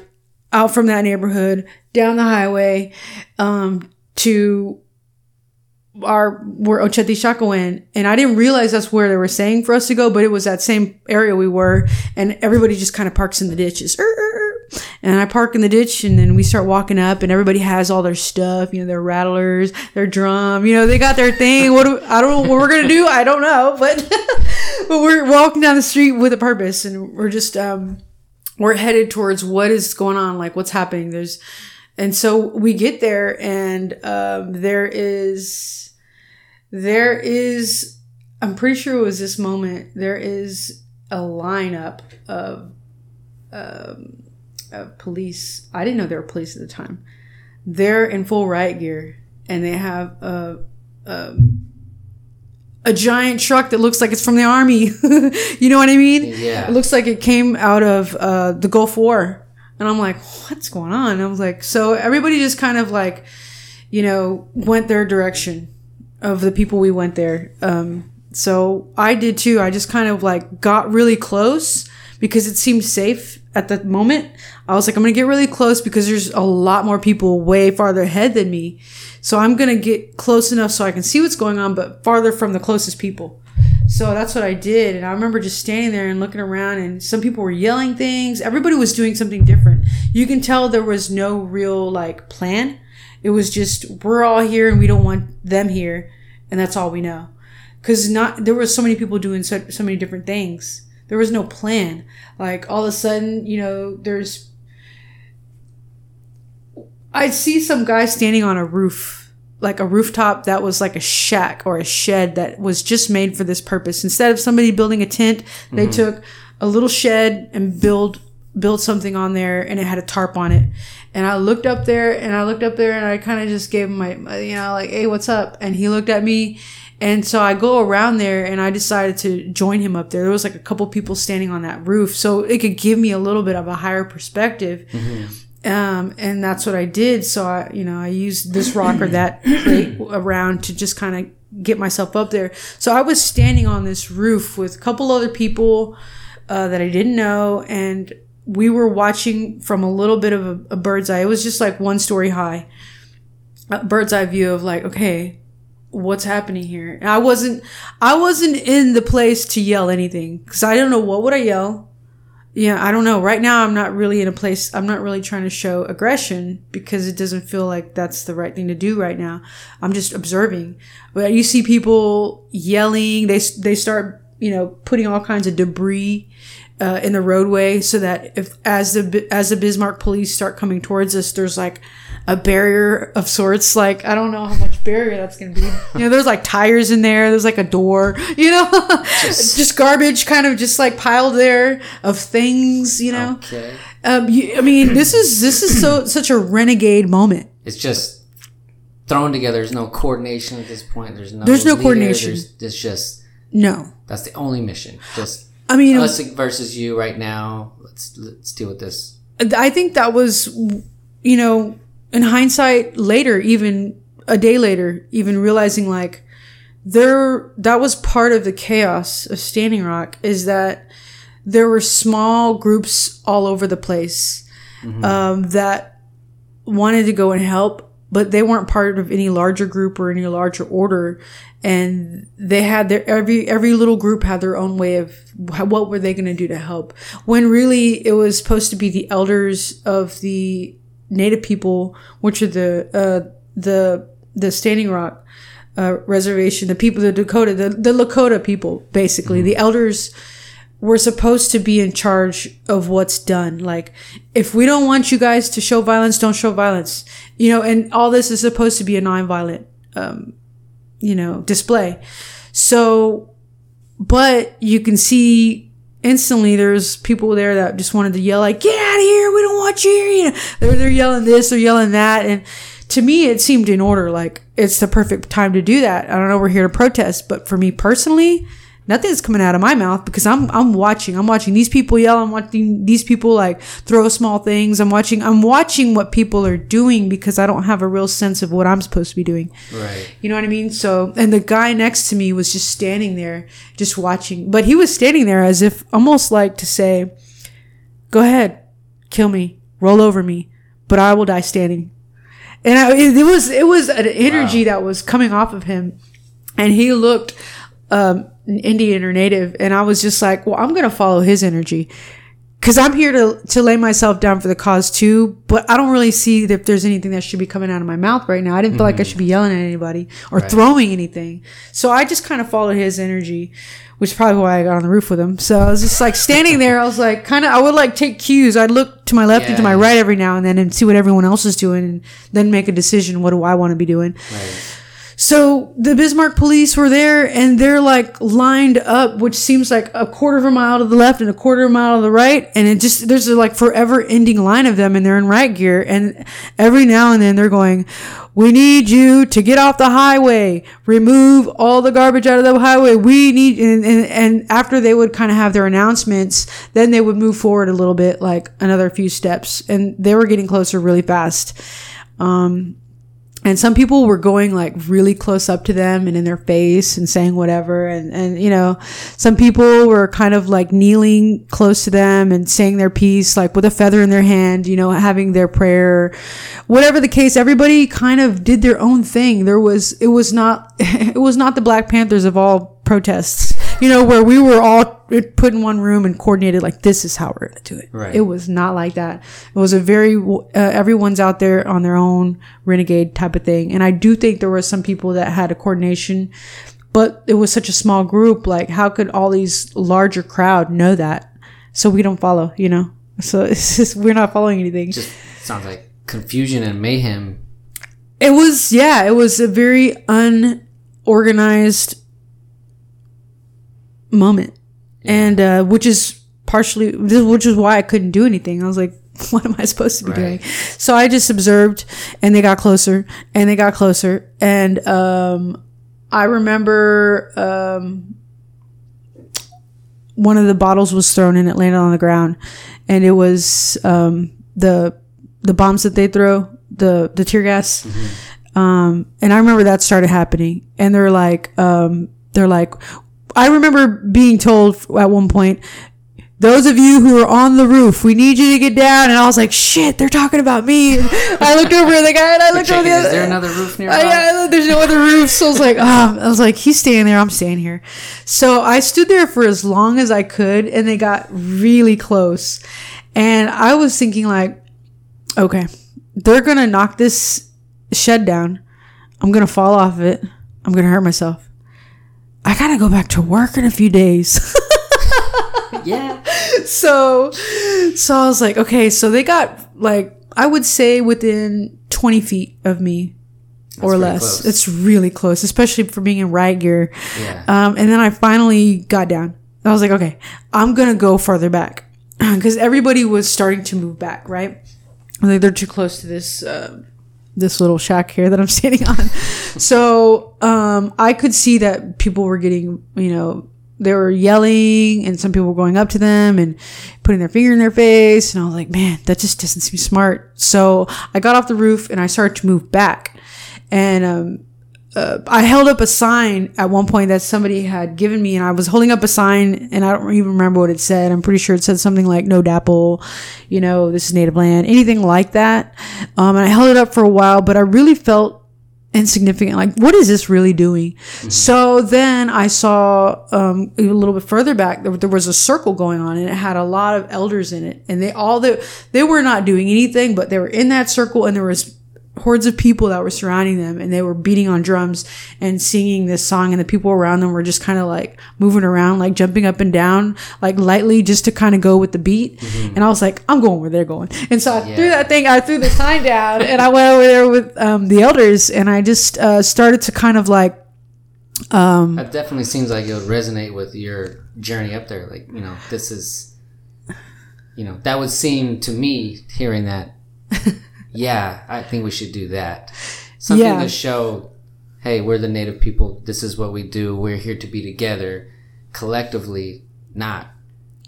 out from that neighborhood, down the highway, um, to our where Ocheti went, and I didn't realize that's where they were saying for us to go, but it was that same area we were, and everybody just kind of parks in the ditches. And I park in the ditch, and then we start walking up, and everybody has all their stuff, you know, their rattlers, their drum, you know, they got their thing. What do, I don't know what we're gonna do. I don't know, but but we're walking down the street with a purpose, and we're just um we're headed towards what is going on, like what's happening. There's and so we get there, and um, there is there is, I'm pretty sure it was this moment, there is a lineup of, um, of police. I didn't know there were police at the time. They're in full riot gear and they have a, a, a giant truck that looks like it's from the army. you know what I mean? Yeah. It looks like it came out of uh, the Gulf War. And I'm like, what's going on? And I was like, so everybody just kind of like, you know, went their direction of the people we went there. Um, so I did too. I just kind of like got really close because it seemed safe at the moment. I was like, I'm going to get really close because there's a lot more people way farther ahead than me. So I'm going to get close enough so I can see what's going on, but farther from the closest people. So that's what I did. And I remember just standing there and looking around and some people were yelling things. Everybody was doing something different. You can tell there was no real like plan. It was just we're all here and we don't want them here, and that's all we know. Because not there were so many people doing so so many different things. There was no plan. Like all of a sudden, you know, there's. I'd see some guy standing on a roof, like a rooftop that was like a shack or a shed that was just made for this purpose. Instead of somebody building a tent, they mm-hmm. took a little shed and build built something on there and it had a tarp on it. And I looked up there and I looked up there and I kind of just gave him my, you know, like, hey, what's up? And he looked at me. And so I go around there and I decided to join him up there. There was like a couple people standing on that roof. So it could give me a little bit of a higher perspective. Mm-hmm. Um, and that's what I did. So I, you know, I used this rock or that around to just kind of get myself up there. So I was standing on this roof with a couple other people, uh, that I didn't know. And we were watching from a little bit of a, a bird's eye. It was just like one story high, a bird's eye view of like, okay, what's happening here. And I wasn't, I wasn't in the place to yell anything because I don't know what would I yell. Yeah, I don't know. Right now, I'm not really in a place. I'm not really trying to show aggression because it doesn't feel like that's the right thing to do right now. I'm just observing. But you see people yelling. They they start, you know, putting all kinds of debris uh, in the roadway so that if as the as the Bismarck police start coming towards us, there's like a barrier of sorts. Like I don't know how much barrier that's gonna be. You know, there's like tires in there. There's like a door. You know, just, just garbage, kind of just like piled there of things. You know. Okay. Um, you, I mean, this is this is so such a renegade moment. It's just thrown together. There's no coordination at this point. There's no. There's no leader. coordination. There's, it's just No, that's the only mission. Just I mean, us versus you right now. Let's let's deal with this. I think that was, you know, in hindsight, later, even a day later, even realizing like there, that was part of the chaos of Standing Rock is that there were small groups all over the place um, that wanted to go and help, but they weren't part of any larger group or any larger order. And they had their every every little group had their own way of what were they going to do to help. When really it was supposed to be the elders of the native people, which are the uh, the the Standing Rock uh, reservation, the people, the Dakota, the, the Lakota people, basically the elders we're supposed to be in charge of what's done. Like, if we don't want you guys to show violence, don't show violence. You know, and all this is supposed to be a nonviolent, um, you know, display. So, but you can see instantly there's people there that just wanted to yell like, get out of here. We don't want you here. You know, they're, they're yelling this, they're yelling that. And to me, it seemed in order. Like, it's the perfect time to do that. I don't know. We're here to protest, but for me personally, nothing's coming out of my mouth because I'm I'm watching. I'm watching these people yell. I'm watching these people like throw small things. I'm watching. I'm watching what people are doing because I don't have a real sense of what I'm supposed to be doing. Right. You know what I mean? So, and the guy next to me was just standing there, just watching. But he was standing there as if almost like to say, "Go ahead, kill me, roll over me, but I will die standing." And I, it, it was it was an energy that was coming off of him, and he looked um, Indian or Native, and I was just like, "Well, I'm gonna follow his energy." Cause I'm here to, to lay myself down for the cause too, but I don't really see if there's anything that should be coming out of my mouth right now. I didn't feel like I should be yelling at anybody or throwing anything. So I just kind of followed his energy, which is probably why I got on the roof with him. So I was just like standing there. I was like, kind of, I would like take cues. I'd look to my left and to my right every now and then and see what everyone else is doing and then make a decision. What do I want to be doing? Right. So the Bismarck police were there and they're like lined up, which seems like a quarter of a mile to the left and a quarter of a mile to the right. And it just, there's a like forever ending line of them and they're in riot gear. And every now and then they're going, we need you to get off the highway, remove all the garbage out of the highway. We need, and, and, and after they would kind of have their announcements, then they would move forward a little bit, like another few steps. And they were getting closer really fast. Um, and some people were going like really close up to them and in their face and saying whatever. And and you know some people were kind of like kneeling close to them and saying their piece like with a feather in their hand you know having their prayer. Whatever the case everybody kind of did their own thing. There was it was not it was not the black panthers of all protests you know where we were all put in one room and coordinated like this is how we're going to do it Right. it was not like that. It was a very uh, everyone's out there on their own renegade type of thing, and I do think there were some people that had a coordination, but it was such a small group. Like, how could all these larger crowd know that? So we don't follow, you know. So it's just we're not following anything. Just sounds like confusion and mayhem. It was yeah, it was a very unorganized moment, and uh, which is partially this- which is why I couldn't do anything. I was like, what am I supposed to be Right. doing? So I just observed, and they got closer, and they got closer, and um, I remember um, one of the bottles was thrown and it landed on the ground, and it was um, the the bombs that they throw, the the tear gas. Um, and I remember that started happening, and they're like, um, they're like, I remember being told at one point, those of you who are on the roof, we need you to get down. And I was like, shit, they're talking about me. I looked over at the guy and I looked over the is there another roof nearby? I, I, there's no other roof. So I was like, oh, I was like, he's staying there. I'm staying here. So I stood there for as long as I could and they got really close. And I was thinking like, okay, they're going to knock this shed down. I'm going to fall off of it. I'm going to hurt myself. I got to go back to work in a few days. yeah. so so I was like, okay, so they got like I would say within 20 feet of me or less. close. It's really close, especially for being in riot gear. Yeah. Um, and then I finally got down. I was like, okay, I'm gonna go farther back because everybody was starting to move back, right? Like they're too close to this uh, this little shack here that I'm standing on. so um, I could see that people were getting, you know, they were yelling, and some people were going up to them and putting their finger in their face, and I was like, man, that just doesn't seem smart. So I got off the roof and I started to move back, and um, uh, I held up a sign at one point that somebody had given me, and I was holding up a sign, and I don't even remember what it said. I'm pretty sure it said something like "No DAPL," you know, this is native land, anything like that. Um, and I held it up for a while, but I really felt insignificant. Like, what is this really doing? So then I saw um, a little bit further back there, there was a circle going on, and it had a lot of elders in it, and they all they, they were not doing anything, but they were in that circle, and there was hordes of people that were surrounding them and they were beating on drums and singing this song and the people around them were just kind of like moving around like jumping up and down like lightly just to kind of go with the beat. And i was like i'm going where they're going. And so i threw that thing i threw the sign down and i went over there with um, the elders and i just uh, started to kind of like um, That definitely seems like it would resonate with your journey up there. Like, you know, this is, you know, that would seem to me, hearing that, yeah, I think we should do that. Something Yeah. to show, hey, we're the native people. This is what we do. We're here to be together collectively, not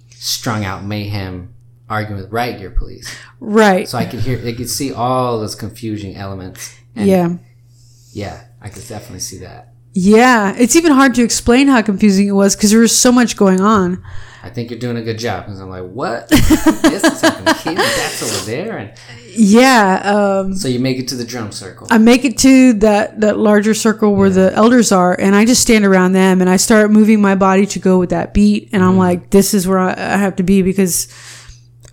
strung out mayhem arguing with riot gear police. right So I could hear, I could see all those confusing elements. Yeah Yeah, I could definitely see that. Yeah it's even hard to explain how confusing it was because there was so much going on I think you're doing a good job. Because I'm like, what? this is happening here. That's over there. And yeah um, so you make it to the drum circle. I make it to that that larger circle where the elders are, and I just stand around them, and I start moving my body to go with that beat, and I'm like, this is where I, I have to be because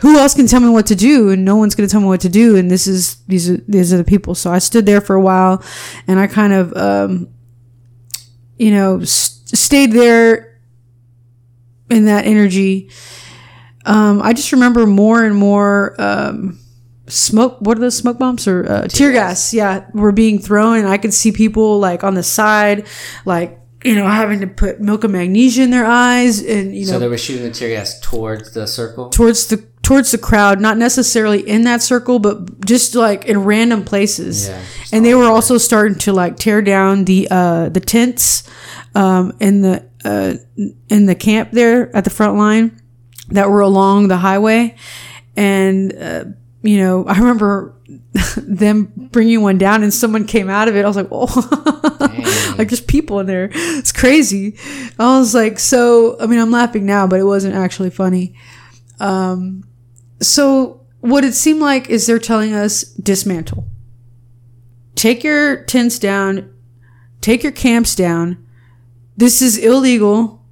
who else can tell me what to do, and no one's going to tell me what to do, and this is these are these are the people. So I stood there for a while, and I kind of, um, you know, st- stayed there in that energy. Um, I just remember more and more. Um, smoke what are those smoke bombs or uh, tear gas yeah were being thrown and i could see people like on the side like you know having to put milk of magnesia in their eyes and you know so they were shooting the tear gas towards the circle. towards the towards the crowd not necessarily in that circle but just like in random places. Yeah, and they were also starting to like tear down the uh the tents um in the uh in the camp there at the front line that were along the highway. And uh, you know i remember them bringing one down and someone came out of it. I was like oh. Like there's people in there. It's crazy. I was like so i mean i'm laughing now but it wasn't actually funny. Um so what it seemed like is they're telling us dismantle. Take your tents down. Take your camps down. This is illegal.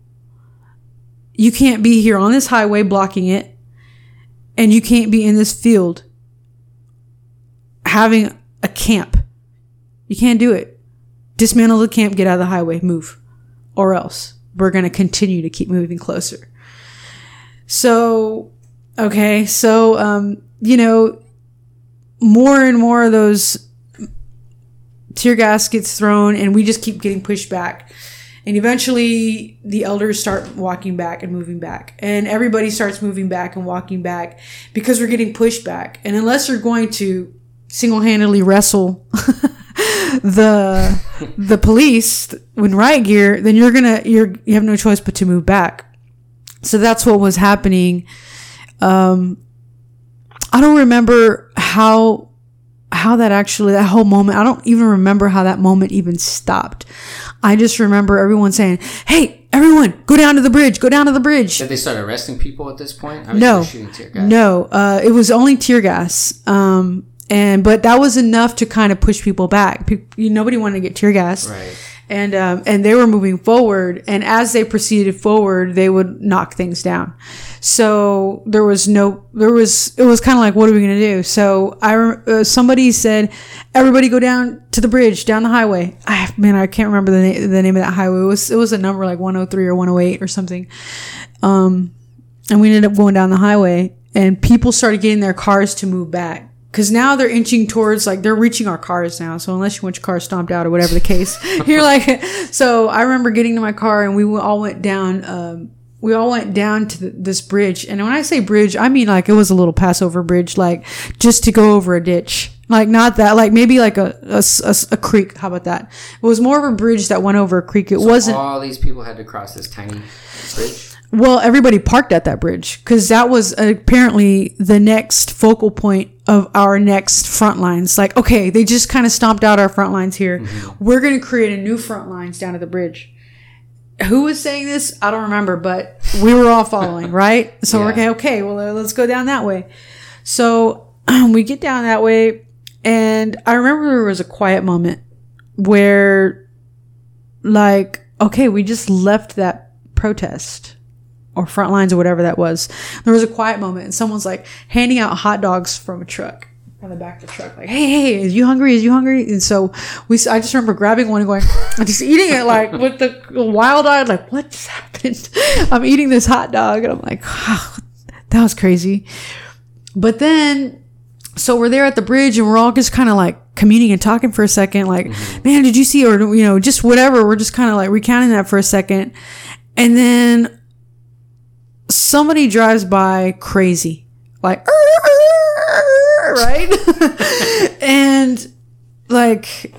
You can't be here on this highway blocking it. And you can't be in this field having a camp. You can't do it. Dismantle the camp. Get out of the highway. Move. Or else we're going to continue to keep moving closer. So okay so um you know more and more of those tear gas gets thrown and we just keep getting pushed back. And eventually the elders start walking back and moving back. And everybody starts moving back and walking back because we're getting pushed back. And unless you're going to single-handedly wrestle the the police in riot gear then you're gonna you're you have no choice but to move back. So that's what was happening um i don't remember how how that actually that whole moment. I don't even remember how that moment even stopped. I just remember everyone saying, "Hey, everyone, go down to the bridge. Go down to the bridge." Did they start arresting people at this point? No, shooting tear gas. no, uh, it was only tear gas. Um, and but that was enough to kind of push people back. Pe- you- nobody wanted to get tear gas, Right. And um, and they were moving forward. And as they proceeded forward, they would knock things down. So there was no, there was it was kind of like, what are we gonna do? So I uh, somebody said, everybody go down to the bridge, down the highway. I man, I can't remember the na- the name of that highway. It was it was a number like 103 or 108 or something. Um, and we ended up going down the highway and people started getting their cars to move back because now they're inching towards like they're reaching our cars now. So unless you want your car stomped out or whatever the case you're like so i remember getting to my car and we all went down um, we all went down to the, this bridge. And when i say bridge i mean like it was a little passover bridge like just to go over a ditch. Like not that like maybe like a a creek. How about that? It was more of a bridge that went over a creek. It wasn't All these people had to cross this tiny bridge. Well, everybody parked at that bridge because that was apparently the next focal point of our next front lines. Like, okay, they just kind of stomped out our front lines here. We're going to create a new front lines down at the bridge. Who was saying this? I don't remember, but we were all following, right? So we're Yeah. okay, okay, well, uh, let's go down that way. So we get down that way, and I remember there was a quiet moment where, like, okay, we just left that protest or front lines or whatever that was. There was a quiet moment, and someone's like handing out hot dogs from a truck on the back of the truck, like, "Hey, hey, is you hungry? Is you hungry?" And so we, I just remember grabbing one and going, and just eating it like with the wild eyed, like, "What just happened?" I'm eating this hot dog, and I'm like, wow, "That was crazy." But then, so we're there at the bridge, and we're all just kind of like communing and talking for a second, like, mm-hmm. "Man, did you see?" Or you know, just whatever. We're just kind of like recounting that for a second, and then somebody drives by crazy, like, right? and like,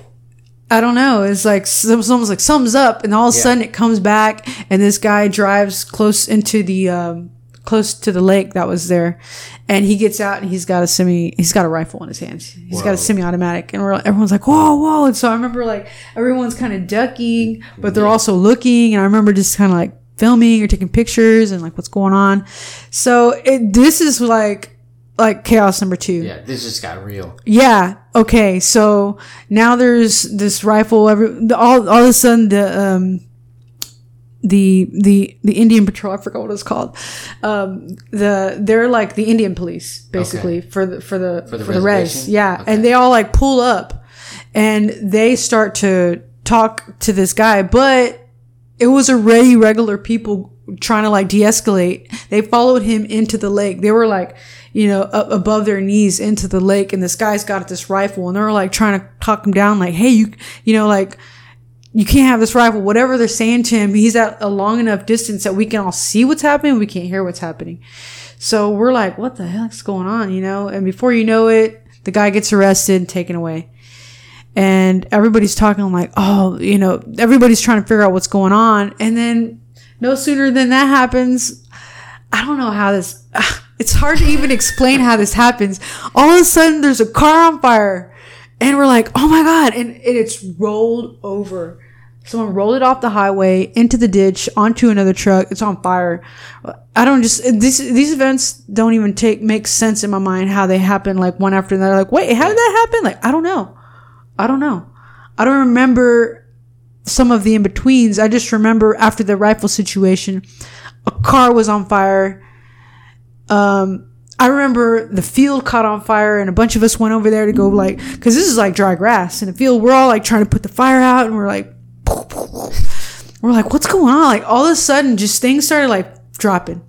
I don't know. It's like some- someone's like sums up, and all of a Yeah. sudden it comes back, and this guy drives close into the um, close to the lake that was there, and he gets out and he's got a semi, he's got a rifle in his hands. He's got a semi-automatic, and we're everyone's like, whoa, whoa! And so I remember like everyone's kind of ducking, but they're also looking, and I remember just kind of like filming or taking pictures and like what's going on. So it, this is like like chaos number two. Yeah, this just got real. Yeah. Okay. So now there's this rifle. Every all all of a sudden the um the the the Indian Patrol. I forgot what it's called. Um, the they're like the Indian police basically for the for the for the the, res. Yeah, Okay. and they all like pull up, and they start to talk to this guy, but it was already regular people trying to like de-escalate. They followed him into the lake. They were like, you know, up above their knees into the lake, and this guy's got this rifle, and they're like trying to talk him down, like, hey, you, you know, like. You can't have this rifle. Whatever they're saying to him, he's at a long enough distance that we can all see what's happening. We can't hear what's happening. So we're like, what the heck's going on? You know? And before you know it, the guy gets arrested and taken away and everybody's talking like, oh, you know, everybody's trying to figure out what's going on. And then no sooner than that happens, I don't know how this, it's hard to even explain how this happens. All of a sudden there's a car on fire and we're like, oh my God. And, and it's rolled over. Someone rolled it off the highway into the ditch onto another truck. It's on fire. I don't just these these events don't even take make sense in my mind how they happen like one after another. Like, wait, how did that happen? Like, I don't know. I don't know. I don't remember some of the in betweens. I just remember after the rifle situation, a car was on fire. Um, I remember the field caught on fire, and a bunch of us went over there to go like, because this is like dry grass in the field. We're all like trying to put the fire out, and we're like, we're like, what's going on? Like all of a sudden, just things started like dropping,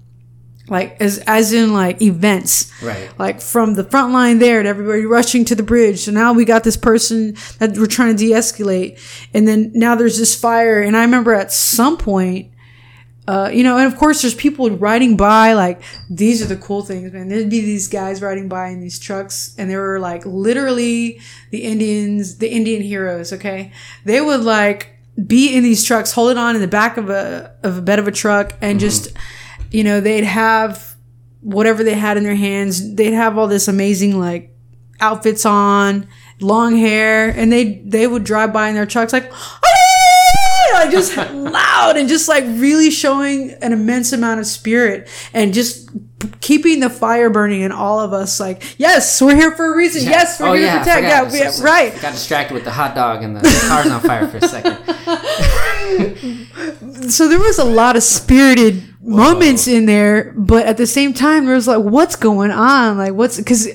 like as as in like events Right. like from the front line there to everybody rushing to the bridge. So now we got this person that we're trying to de-escalate, and then now there's this fire. And I remember at some point, uh, you know, and of course there's people riding by. Like these are the cool things, man. There'd be these guys riding by in these trucks, and they were like literally the Indians, the Indian heroes. Okay, they would like be in these trucks, holding on in the back of a of a bed of a truck, and just you know they'd have whatever they had in their hands. They'd have all this amazing like outfits on long hair, and they they would drive by in their trucks like. like just loud and just like really showing an immense amount of spirit and just p- keeping the fire burning in all of us like yes we're here for a reason yes we're oh, here yeah, to protect yeah, I'm so right Got distracted with the hot dog and the car's on fire for a second. so there was a lot of spirited moments in there but at the same time there was like what's going on? Like what's because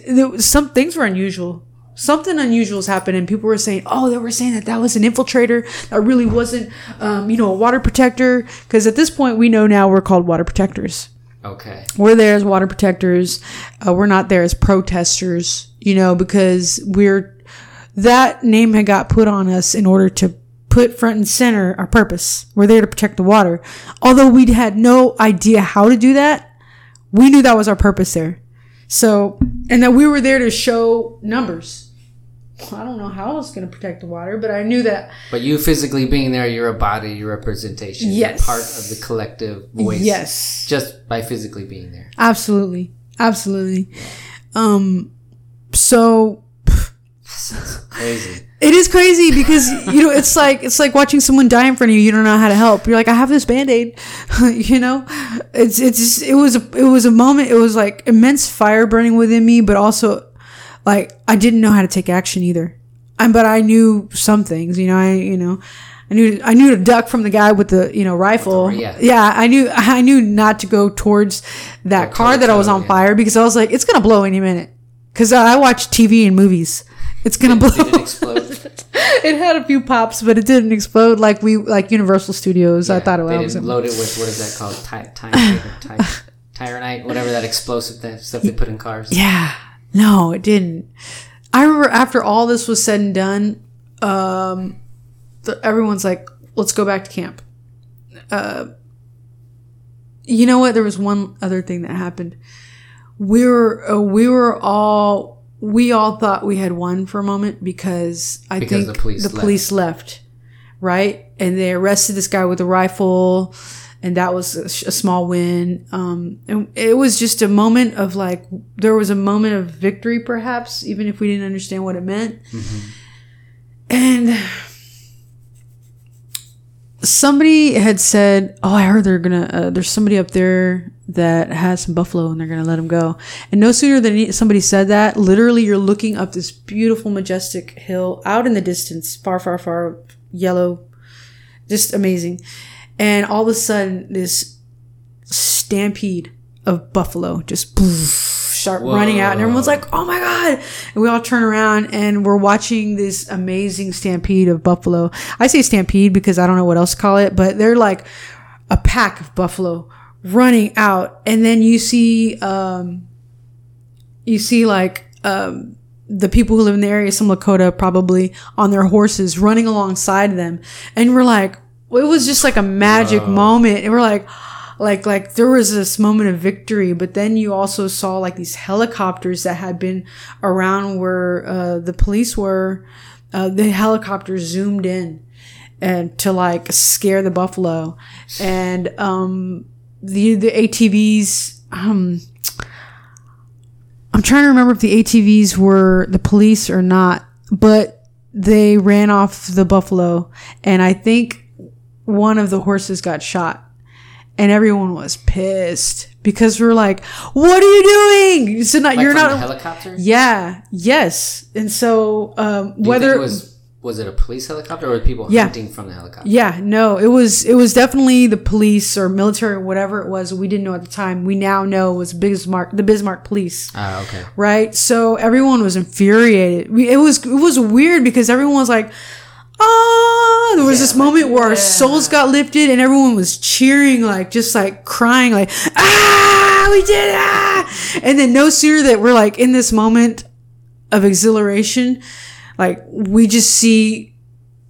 some things were unusual. Something unusual has happened and people were saying oh they were saying that that was an infiltrator that really wasn't um, you know a water protector. Because at this point we know now we're called water protectors. Okay. we're there as water protectors. Uh, we're not there as protesters you know because we're that name had got put on us in order to put front and center our purpose we're there to protect the water although we had no idea how to do that we knew that was our purpose there so and that we were there to show numbers i don't know how i was going to protect the water but i knew that But you physically being there, you're a body, you're representation. You're Yes. part of the collective voice. yes Just by physically being there. absolutely absolutely um so Crazy. It is crazy because you know it's like it's like watching someone die in front of you. You don't know how to help. You're like, I have this band aid, you know. It's it's just, it was a, it was a moment. It was like immense fire burning within me, but also like I didn't know how to take action either. I, but I knew some things. You know, I you know. I knew I knew to duck from the guy with the you know rifle. yeah. yeah, I knew I knew not to go towards that car that I was on yeah. fire because I was like, it's gonna blow any minute. Because I watch TV and movies, it's gonna blow. Did it explode? it had a few pops, but it didn't explode like we like Universal Studios. I thought it They was. didn't load it with, what is that called? Ty- time, time, Tyranite, whatever that explosive that stuff they put in cars. Yeah, no, it didn't. I remember after all this was said and done, um, the, everyone's like, "Let's go back to camp." Uh, you know what? There was one other thing that happened. We were uh, we were all we all thought we had won for a moment because I Because think the police the left. police left, right? And they arrested this guy with a rifle, and that was a, a small win. Um, and it was just a moment of like there was a moment of victory, perhaps, even if we didn't understand what it meant. And somebody had said, "Oh, I heard they're gonna. Uh, there's somebody up there that has some buffalo, and they're gonna let him go." And no sooner than somebody said that, literally, you're looking up this beautiful, majestic hill out in the distance, far, far, far, yellow, just amazing. And all of a sudden, this stampede of buffalo just poof, start running out, and everyone's like, "Oh my god!" And we all turn around and we're watching this amazing stampede of buffalo. I say stampede because I don't know what else to call it, but they're like a pack of buffalo running out, and then you see, um, you see like. Um, the people who live in the area, some Lakota probably on their horses running alongside them. And we're like, it was just like a magic moment. And we're like, like, like there was this moment of victory, but then you also saw like these helicopters that had been around where, uh, the police were, uh, the helicopters zoomed in and to like scare the buffalo. And, um, the, the ATVs, um, I'm trying to remember if the ATVs were the police or not, but they ran off the buffalo, and I think one of the horses got shot, and everyone was pissed because we're like, "What are you doing?" So not Like you're not. helicopter? yeah. Yes. And so um, whether it was was it a police helicopter or were people Yeah. hunting from the helicopter? Yeah, no, it was it was definitely the police or military or whatever it was. We didn't know at the time. We now know it was Bismarck, the Bismarck police. Ah, okay. right? So everyone was infuriated. We, it was it was weird because everyone was like, "Ah!" There was this moment where our souls got lifted and everyone was cheering, like just like crying, like "Ah, we did it!" ah!" And then no sooner that we're like in this moment of exhilaration, like we just see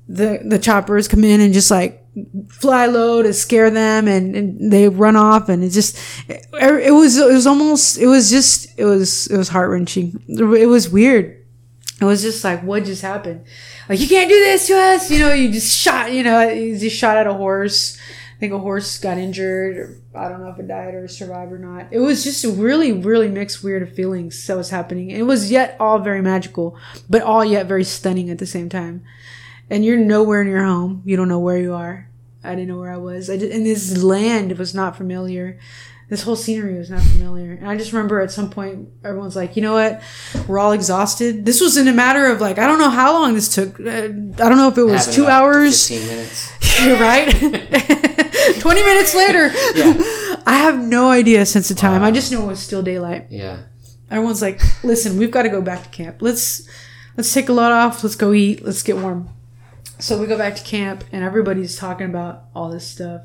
the the choppers come in and just like fly low to scare them and, and they run off and it just it, it was it was almost it was just it was it was heart wrenching it was weird it was just like what just happened like you can't do this to us you know you just shot you know you just shot at a horse I think a horse got injured. Or I don't know if it died or survived or not. It was just a really, really mixed, weird of feelings that was happening. It was yet all very magical, but all yet very stunning at the same time. And you're nowhere in your home. You don't know where you are. I didn't know where I was. I did, and this land it was not familiar. This whole scenery was not familiar. And I just remember at some point, everyone's like, you know what? We're all exhausted. This was in a matter of like, I don't know how long this took. Uh, I don't know if it was Happened two hours. 15 minutes. You're right. 20 minutes later. I have no idea since the time. I just know it was still daylight. Yeah. Everyone's like, "Listen, we've got to go back to camp. Let's let's take a load off. Let's go eat. Let's get warm." So we go back to camp, and everybody's talking about all this stuff.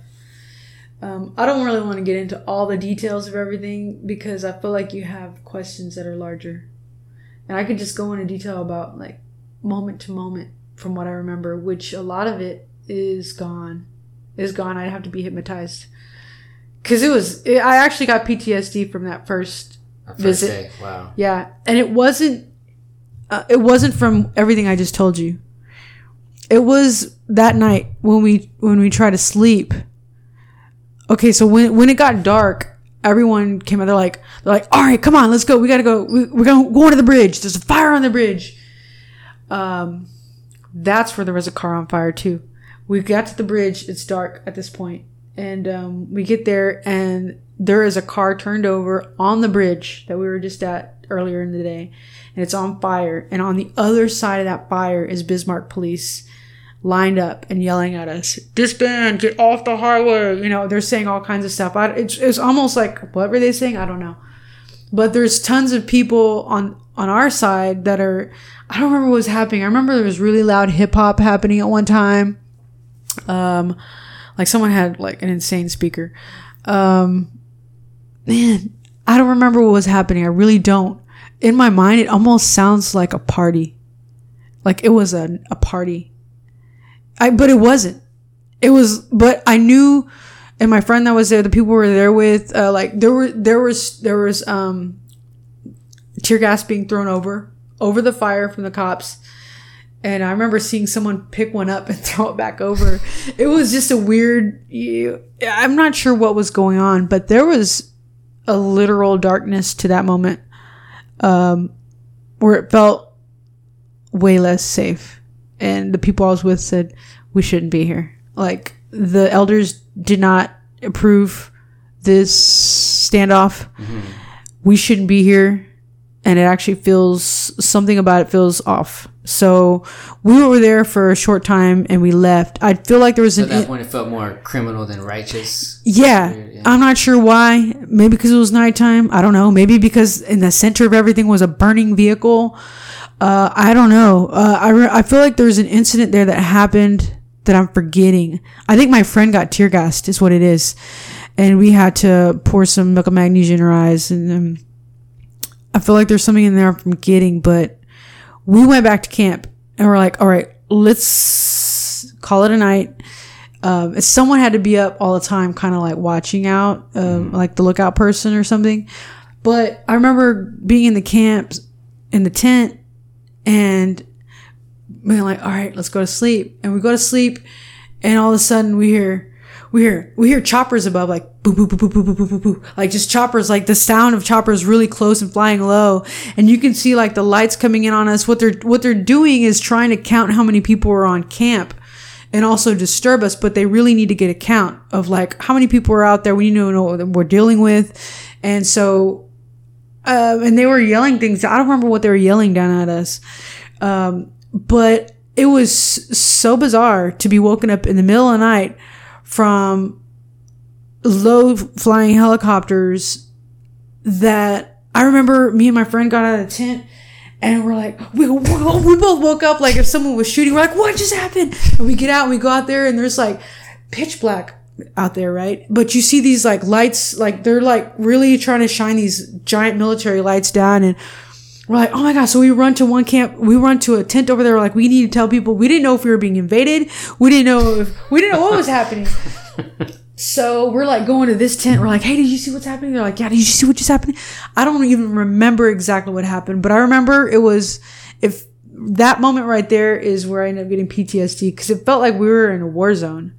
Um, I don't really want to get into all the details of everything because I feel like you have questions that are larger, and I could just go into detail about like moment to moment from what I remember, which a lot of it is gone. Is gone. I'd have to be hypnotized because it was. It, I actually got PTSD from that first first Visit. day. Wow. yeah, and it wasn't. Uh, it wasn't from everything I just told you. It was that night when we when we tried to sleep. Okay, so when when it got dark, everyone came out. They're like, they're like, all right, come on, let's go. We gotta go. We, we're gonna go to the bridge. There's a fire on the bridge. Um, that's where there was a car on fire too. We got to the bridge. It's dark at this point, and um, we get there, and there is a car turned over on the bridge that we were just at earlier in the day, and it's on fire. And on the other side of that fire is Bismarck police lined up and yelling at us, disband, get off the highway. You know, they're saying all kinds of stuff. I, it's, it's almost like, what were they saying? I don't know. But there's tons of people on, on our side that are, I don't remember what was happening. I remember there was really loud hip hop happening at one time. Um, like someone had like an insane speaker. Um, man, I don't remember what was happening. I really don't. In my mind, it almost sounds like a party. Like it was a, a party. I, but it wasn't. It was, but I knew, and my friend that was there, the people we were there with, uh, like there were, there was, there was, um, tear gas being thrown over, over the fire from the cops. And I remember seeing someone pick one up and throw it back over. It was just a weird, I'm not sure what was going on, but there was a literal darkness to that moment, um, where it felt way less safe and the people I was with said we shouldn't be here. Like the elders did not approve this standoff. Mm-hmm. We shouldn't be here, and it actually feels something about it feels off. So we were there for a short time and we left. I feel like there was So an at that point, it felt more criminal than righteous. yeah, Weird, yeah. I'm not sure why. Maybe because it was nighttime. I don't know. Maybe because in the center of everything was a burning vehicle. Uh, I don't know. Uh, I, re- I feel like there's an incident there that happened that I'm forgetting. I think my friend got tear gassed, is what it is. And we had to pour some milk of magnesia in her eyes. And um, I feel like there's something in there I'm forgetting, but we went back to camp and we're like, all right, let's call it a night. Um, someone had to be up all the time, kind of like watching out, um, like the lookout person or something. But I remember being in the camp, in the tent, and we're like, all right, let's go to sleep. And we go to sleep, and all of a sudden we hear, we hear, we hear choppers above, like boo, boo, boo, boo, boo, boo, boo, boo, boo. Like just choppers, like the sound of choppers really close and flying low. And you can see like the lights coming in on us. What they're, what they're doing is trying to count how many people are on camp and also disturb us, but they really need to get a count of like how many people are out there. We need to know what we're dealing with. And so, um, and they were yelling things. I don't remember what they were yelling down at us. Um, but it was so bizarre to be woken up in the middle of the night from low flying helicopters that I remember me and my friend got out of the tent and we're like, we, we both woke up like if someone was shooting. We're like, what just happened? And we get out and we go out there and there's like pitch black out there, right? But you see these like lights, like they're like really trying to shine these giant military lights down and we're like, oh my god! So we run to one camp. We run to a tent over there. We're like, we need to tell people. We didn't know if we were being invaded. We didn't know if we didn't know what was happening. So we're like going to this tent. We're like, hey, did you see what's happening? They're like, yeah, did you see what just happened? I don't even remember exactly what happened, but I remember it was if that moment right there is where I ended up getting PTSD because it felt like we were in a war zone.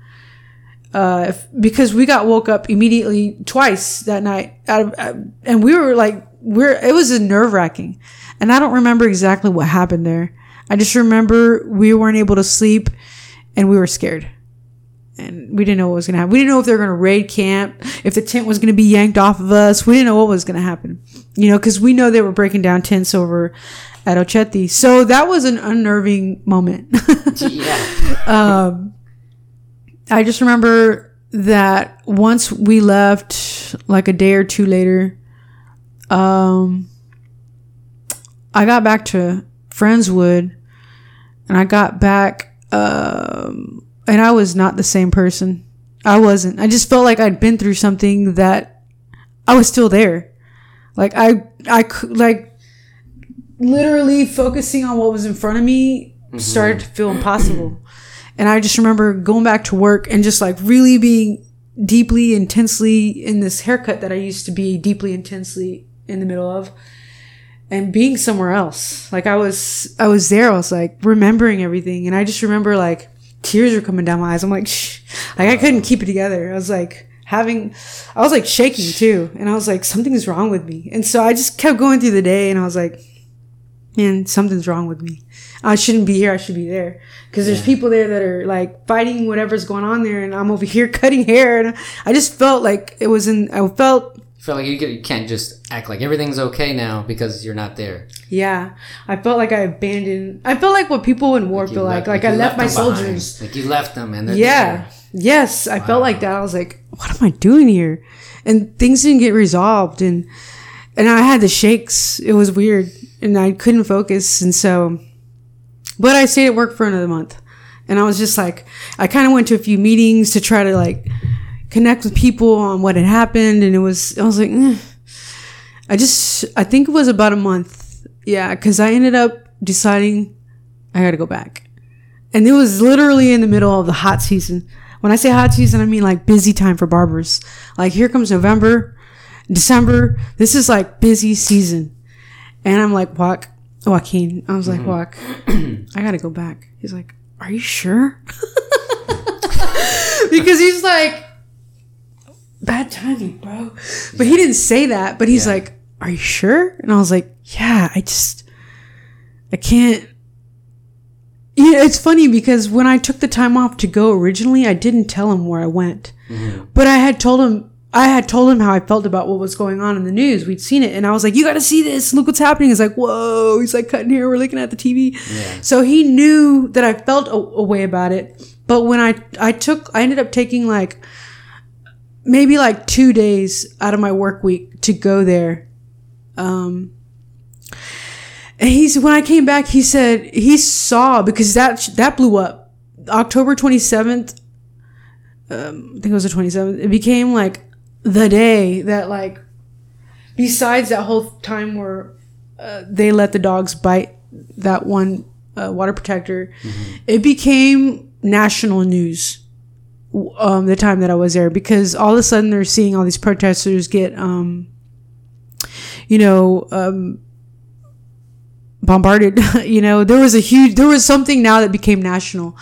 Uh, if, because we got woke up immediately twice that night, out of, uh, and we were like, we're it was nerve wracking, and I don't remember exactly what happened there. I just remember we weren't able to sleep, and we were scared, and we didn't know what was gonna happen. We didn't know if they were gonna raid camp, if the tent was gonna be yanked off of us. We didn't know what was gonna happen, you know, because we know they were breaking down tents over at Oceti. So that was an unnerving moment. yeah. um, I just remember that once we left, like a day or two later, um, I got back to Friendswood, and I got back, um, and I was not the same person. I wasn't. I just felt like I'd been through something that I was still there. Like I, I could like literally focusing on what was in front of me started to feel impossible. And I just remember going back to work and just like really being deeply, intensely in this haircut that I used to be deeply, intensely in the middle of and being somewhere else. Like I was, I was there. I was like remembering everything. And I just remember like tears were coming down my eyes. I'm like, Shh. like I couldn't keep it together. I was like having, I was like shaking too. And I was like, something's wrong with me. And so I just kept going through the day and I was like, man, something's wrong with me. I shouldn't be here. I should be there. Cause there's people there that are like fighting whatever's going on there. And I'm over here cutting hair. And I just felt like it was in, I felt feel like you, you can't just act like everything's okay now because you're not there. Yeah, I felt like I abandoned. I felt like what people in war You feel like. Like, you I left, my them behind. soldiers. Like you left them and they're Yeah. there. Yes, I felt like that. I was like, what am I doing here? And things didn't get resolved, and and I had the shakes. It was weird, and I couldn't focus, and so. But I stayed at work for another month, and I was just like, I kind of went to a few meetings to try to like connect with people on what had happened, and it was I was like, eh. I just I think it was about a month, yeah, because I ended up deciding I got to go back. And it was literally in the middle of the hot season. When I say hot season, I mean like busy time for barbers. Like here comes November, December. This is like busy season. And I'm like, Walk, Joaquin. I was like, mm-hmm. Walk, I gotta go back. He's like, Are you sure? because he's like, Bad timing, bro. But he didn't say that. But he's Yeah. like, Are you sure? And I was like, Yeah, I just, I can't. Yeah, it's funny because when I took the time off to go originally, I didn't tell him where I went. Mm-hmm. But I had told him I had told him how I felt about what was going on in the news. We'd seen it and I was like, You gotta see this, look what's happening. He's like, Whoa, he's like cutting here, we're looking at the TV. Yeah. So he knew that I felt a, a way about it. But when I I took I ended up taking like maybe like two days out of my work week to go there. Um and he's when I came back, he said he saw because that that blew up. October twenty seventh, um, I think it was the twenty seventh. It became like the day that like, besides that whole time where uh, they let the dogs bite that one uh, water protector, it became national news. Um, the time that I was there because all of a sudden they're seeing all these protesters get, um, you know, um, bombarded. you know, there was a huge, there was something now that became national.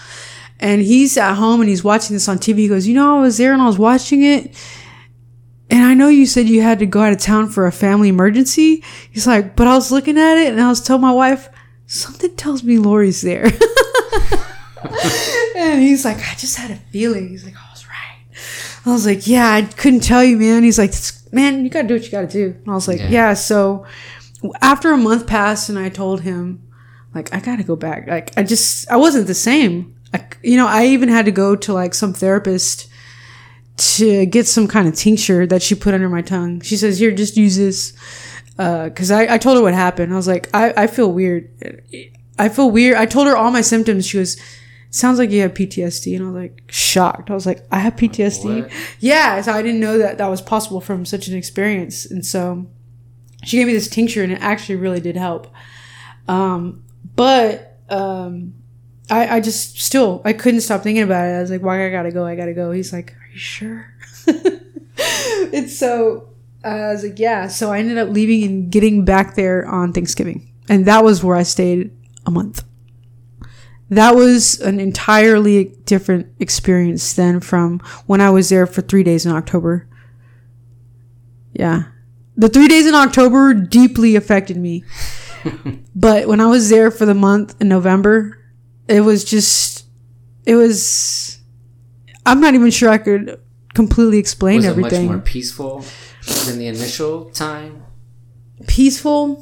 And he's at home and he's watching this on TV. He goes, You know, I was there and I was watching it. And I know you said you had to go out of town for a family emergency. He's like, But I was looking at it and I was telling my wife, Something tells me Lori's there. and he's like, I just had a feeling. He's like, oh, I was right. I was like, Yeah, I couldn't tell you, man. He's like, Man, you gotta do what you gotta do. And I was like, Yeah. Yeah, so after a month passed and I told him, like, I gotta go back. Like, I just, I wasn't the same. I, you know, I even had to go to like some therapist to get some kind of tincture that she put under my tongue. She says, here, just use this. Uh, cause I, I told her what happened. I was like, I, I feel weird. I feel weird. I told her all my symptoms. She was, sounds like you have PTSD. And I was like, shocked. I was like, I have PTSD. What? Yeah. So I didn't know that that was possible from such an experience. And so she gave me this tincture and it actually really did help. Um, but, um, I, I just still, I couldn't stop thinking about it. I was like, why I gotta go? I gotta go. He's like, you sure? it's so, uh, I was like, yeah. So I ended up leaving and getting back there on Thanksgiving. And that was where I stayed a month. that was an entirely different experience than from when I was there for three days in October. Yeah. The three days in October deeply affected me. but when I was there for the month in November, it was just, it was, I'm not even sure I could completely explain Was it everything. much more peaceful than the initial time? Peaceful?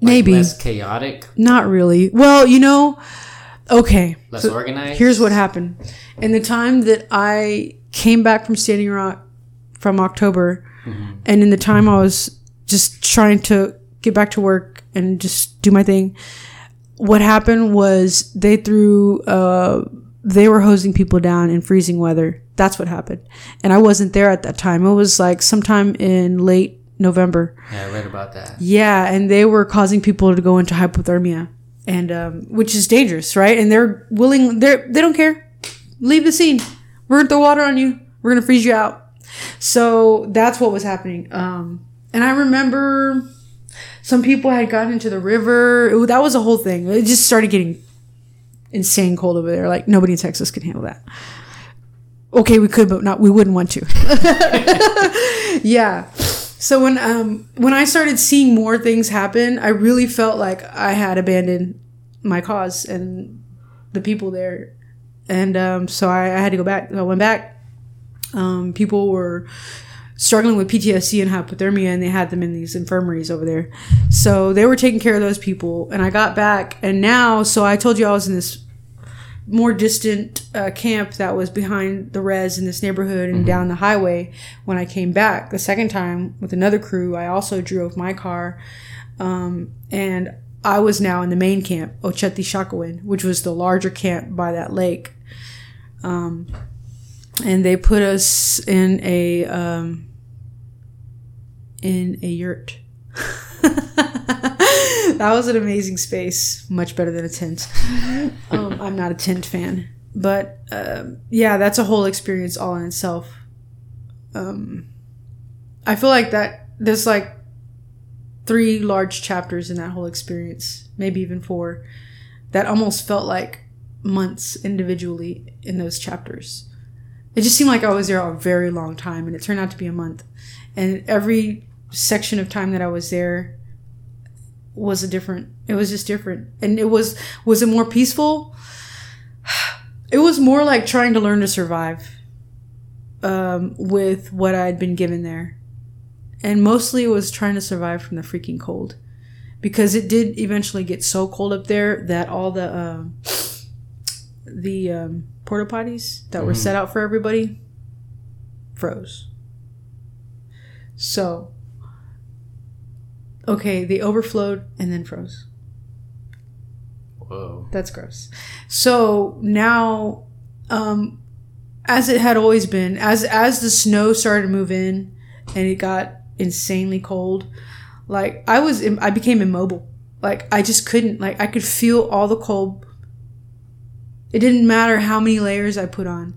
Like Maybe. less chaotic, Not really. Well, you know, okay. less So organized. Here's what happened. In the time that I came back from Standing Rock from October, and in the time I was just trying to get back to work and just do my thing, what happened was they threw, uh, they were hosing people down in freezing weather. That's what happened. And I wasn't there at that time. It was like sometime in late November. Yeah, I read about that. Yeah, and they were causing people to go into hypothermia, and um, which is dangerous, right? And they're willing, they're they don't care. Leave the scene. We're gonna throw water on you. We're gonna freeze you out. So that's what was happening. Um, and I remember some people had gotten into the river. It, that was a whole thing. It just started getting insane cold over there. Like nobody in Texas could handle that. Okay, we could, but not. We wouldn't want to. yeah. So when um when I started seeing more things happen, I really felt like I had abandoned my cause and the people there, and um, so I, I had to go back. I went back. Um, people were struggling with PTSD and hypothermia, and they had them in these infirmaries over there. So they were taking care of those people, and I got back, and now, so I told you I was in this more distant uh, camp that was behind the res in this neighborhood and down the highway. When I came back the second time with another crew, I also drove my car, um, and I was now in the main camp, Oceti Sakowin, which was the larger camp by that lake. Um, and they put us in a um, in a yurt. that was an amazing space, much better than a tent. I'm not a tent fan, but um, yeah, that's a whole experience all in itself. Um, I feel like that there's like three large chapters in that whole experience, maybe even four, that almost felt like months individually in those chapters. It just seemed like I was there a very long time, and it turned out to be a month. And every section of time that I was there was a different. It was just different, and it was was it more peaceful? It was more like trying to learn to survive um, with what I'd been given there, and mostly it was trying to survive from the freaking cold, because it did eventually get so cold up there that all the uh, the um, porta potties that were set out for everybody froze. So, okay, they overflowed and then froze. Whoa. That's gross. So now, um, as it had always been, as as the snow started to move in and it got insanely cold, like I was, I became immobile. Like I just couldn't. Like I could feel all the cold. It didn't matter how many layers I put on.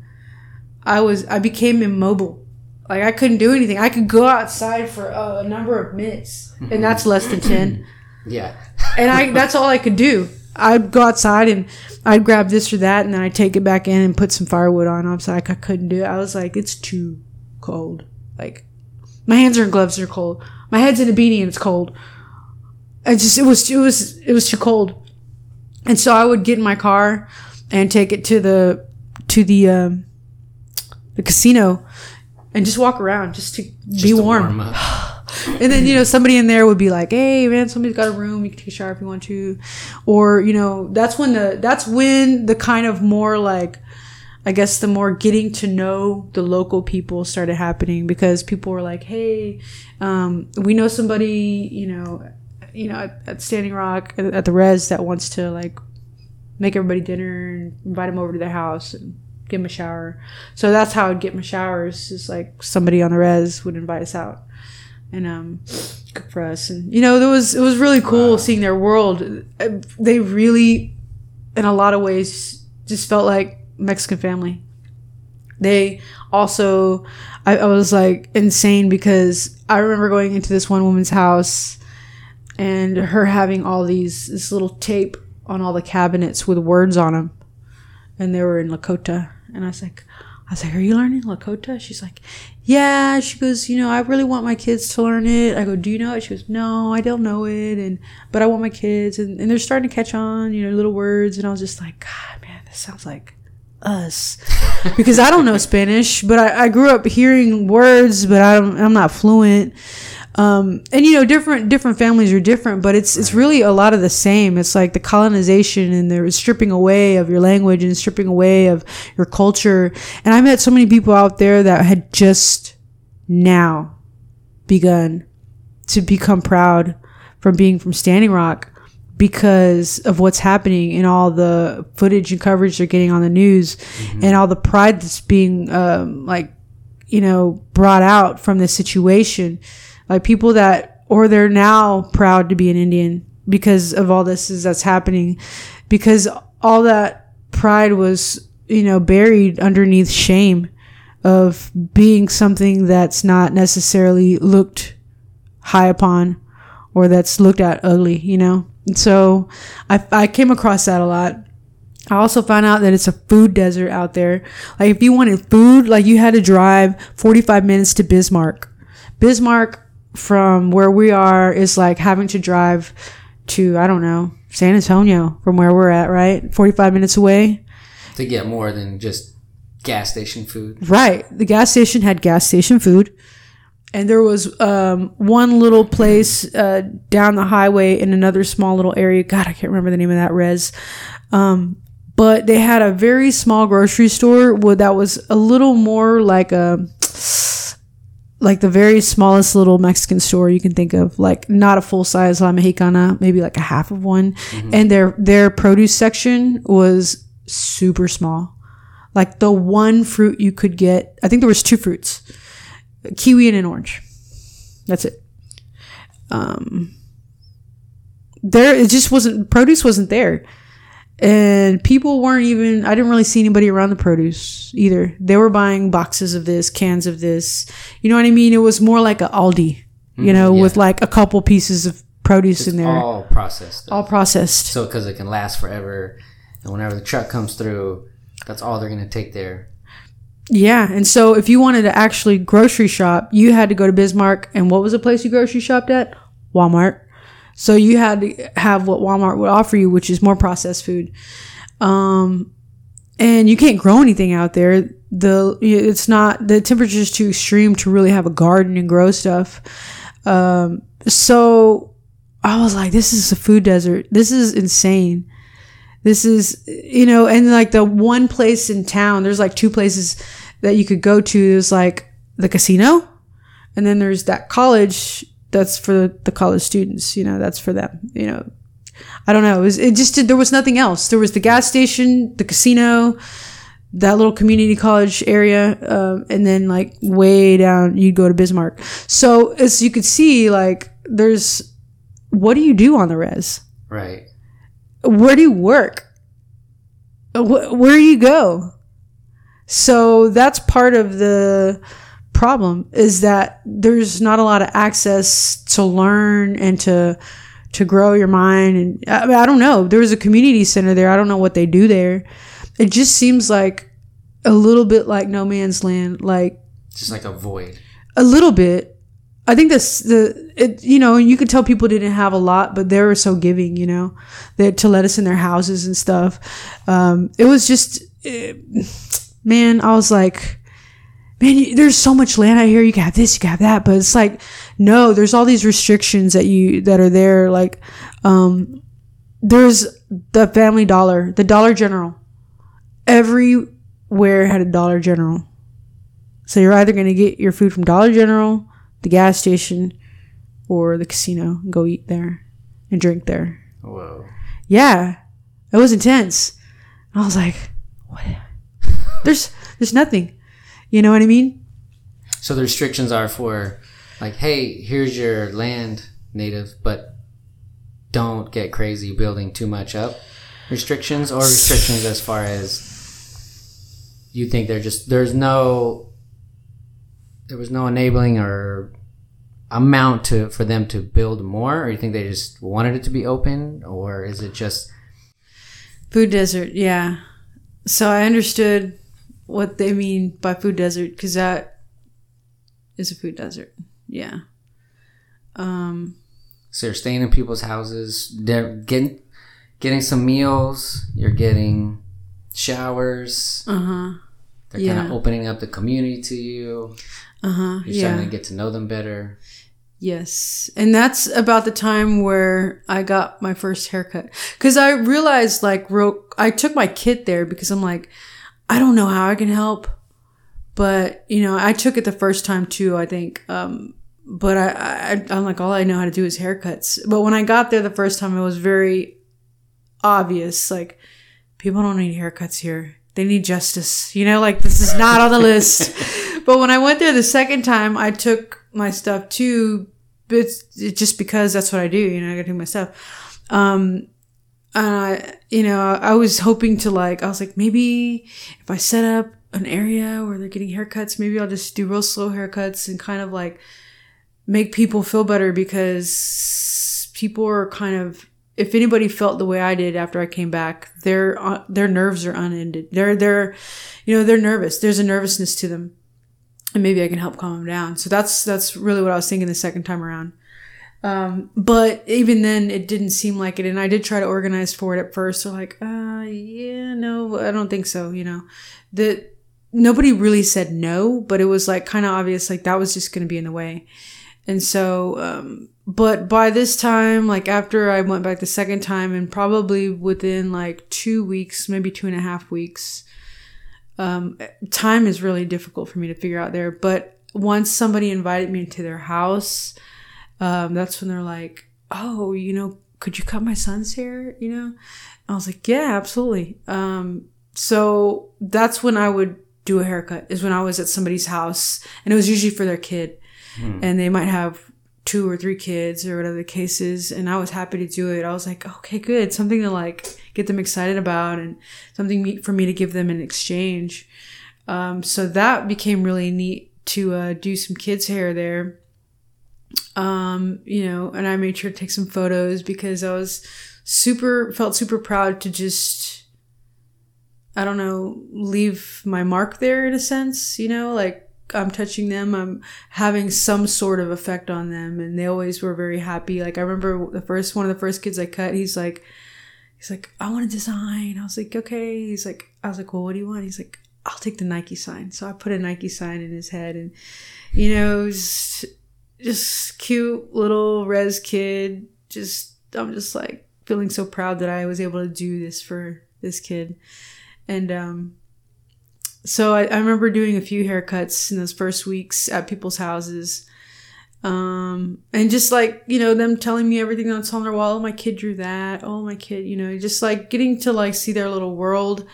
I was, I became immobile. Like I couldn't do anything. I could go outside for a number of minutes, and that's less than ten Yeah. and I that's all I could do. I'd go outside and I'd grab this or that, and then I'd take it back in and put some firewood on. I was like, I couldn't do it. I was like, it's too cold. Like, my hands are in gloves; they're cold. My head's in a beanie and it's cold. I just it was it was it was too cold, and so I would get in my car and take it to the to the um, the casino and just walk around just to Just be to warm. And then, you know, somebody in there would be like, Hey man, somebody's got a room. You can take a shower if you want to. Or, you know, that's when the, that's when the kind of more like, I guess the more getting to know the local people started happening because people were like, Hey, um, we know somebody, you know, you know, at, at Standing Rock at, at the res that wants to like make everybody dinner and invite them over to their house and give them a shower. So that's how I'd get my showers. Is like somebody on the res would invite us out and um, us. And you know, there was it was really cool seeing their world. Uh, They really, in a lot of ways, just felt like Mexican family. They also, I, I was like insane because I remember going into this one woman's house and her having all these this little tape on all the cabinets with words on them, and they were in Lakota. And I was like, I was like, "Are you learning Lakota?" She's like, "Yeah." She goes, "You know, I really want my kids to learn it." I go, "Do you know it?" She goes, "No, I don't know it." And but I want my kids, and, and they're starting to catch on. You know, little words. And I was just like, God, man, this sounds like us because I don't know Spanish, but I, I grew up hearing words, but I don't, I'm not fluent. Um, and you know, different different families are different, but it's it's really a lot of the same. It's like the colonization and the stripping away of your language and stripping away of your culture. And I met so many people out there that had just now begun to become proud from being from Standing Rock because of what's happening and all the footage and coverage they're getting on the news and all the pride that's being um, like you know brought out from this situation like people that or they're now proud to be an indian because of all this is that's happening because all that pride was you know buried underneath shame of being something that's not necessarily looked high upon or that's looked at ugly you know and so I, I came across that a lot I also found out that it's a food desert out there. Like if you wanted food, like you had to drive 45 minutes to Bismarck. Bismarck from where we are is like having to drive to, I don't know, San Antonio from where we're at, right? 45 minutes away. to get more than just gas station food. Right. The gas station had gas station food. And there was um, one little place uh, down the highway in another small little area. God, I can't remember the name of that res. Um, but they had a very small grocery store that was a little more like a like the very smallest little Mexican store you can think of, like not a full size La Mexicana, maybe like a half of one. And their their produce section was super small. Like the one fruit you could get, I think there was two fruits, a kiwi and an orange. That's it. Um, there it just wasn't produce wasn't there and people weren't even i didn't really see anybody around the produce either they were buying boxes of this cans of this you know what i mean it was more like a aldi you mm-hmm. know yeah. with like a couple pieces of produce in there all, All processed. Stuff. processed so because it can last forever, and whenever the truck comes through, that's all they're gonna take there. yeah and so if you wanted to actually grocery shop you had to go to bismarck and what was the place you grocery shopped at walmart so you had to have what walmart would offer you which is more processed food um and you can't grow anything out there. The it's not the temperature is too extreme to really have a garden and grow stuff. Um, so I was like, this is a food desert. This is insane. This is you know, and like the one place in town, there's like two places that you could go to. There's like the casino, and then there's that college that's for the college students. You know, that's for them. You know, I don't know. It, was, it just did, there was nothing else. There was the gas station, the casino, that little community college area, um, and then like way down, you'd go to Bismarck. So as you could see, like there's what do you do on the res? Right. Where do you work? Wh- where do you go? So that's part of the problem is that there's not a lot of access to learn and to to grow your mind. And I, mean, I don't know. There was a community center there. I don't know what they do there. It just seems like a little bit like no man's land like Just like a void. a little bit. I think this the it, you know you could tell people didn't have a lot but they were so giving you know they to let us in their houses and stuff. Um, it was just eh, man i was like man, you- there's so much land out here. You can have this, you can have that, but it's like, no, there's all these restrictions that you that are there. Like, um, there's the Family Dollar, the Dollar General. Everywhere had a Dollar General. So you're either gonna get your food from Dollar General, the gas station, or the casino and go eat there and drink there. Whoa. Yeah, it was intense. I was like, what? There's there's nothing. You know what I mean? So the restrictions are for, like, hey, here's your land, native, but don't get crazy building too much up. Restrictions or restrictions as far as you think they're just there's no there was no enabling or amount to for them to build more, or you think they just wanted it to be open, or is it just Food desert, yeah. So I understood what they mean by food desert because that is a food desert. Yeah. Um, So you're staying in people's houses, they're getting getting some meals, you're getting showers. uh huh. They're kind of opening up the community to you. Uh huh. You're Yeah. starting to get to know them better. Yes. And that's about the time where I got my first haircut. Cause I realized like real, I took my kit there because I'm like, I don't know how I can help. But, you know, I took it the first time too, I think. Um, but I, I, I'm like, all I know how to do is haircuts. But when I got there the first time, it was very obvious. Like, people don't need haircuts here. They need justice. You know, like this is not on the list. But when I went there the second time, I took my stuff too. But it's it's just because that's what I do. You know, I gotta do my stuff. Um, I, you know, I was hoping to like, I was like, maybe if I set up an area where they're getting haircuts, maybe I'll just do real slow haircuts and kind of like make people feel better because people are kind of if anybody felt the way I did after I came back, their uh, their nerves are unended. They're they're you know they're nervous. There's a nervousness to them, and maybe I can help calm them down. So that's that's really what I was thinking the second time around. Um, but even then, it didn't seem like it, and I did try to organize for it at first. They're like, uh, yeah, no, I don't think so. You know, that nobody really said no, but it was like kind of obvious, like that was just going to be in the way. And so, um, but by this time, like after I went back the second time, and probably within like two weeks, maybe two and a half weeks, um, time is really difficult for me to figure out there. But once somebody invited me into their house, um, that's when they're like, "Oh, you know, could you cut my son's hair?" You know, I was like, "Yeah, absolutely." Um, so that's when I would do a haircut. Is when I was at somebody's house, and it was usually for their kid and they might have two or three kids or whatever the case is and i was happy to do it i was like okay good something to like get them excited about and something for me to give them in exchange um, so that became really neat to uh, do some kids hair there um, you know and i made sure to take some photos because i was super felt super proud to just i don't know leave my mark there in a sense you know like I'm touching them, I'm having some sort of effect on them, and they always were very happy. Like I remember the first one of the first kids I cut, he's like, he's like, I want to design. I was like, okay. He's like, I was like, well, what do you want? He's like, I'll take the Nike sign. So I put a Nike sign in his head, and you know, it was just cute little res kid. Just I'm just like feeling so proud that I was able to do this for this kid, and um so I, I remember doing a few haircuts in those first weeks at people's houses. Um and just like you know them telling me everything that's on their wall. Oh my kid drew that. Oh my kid you know just like getting to like see their little world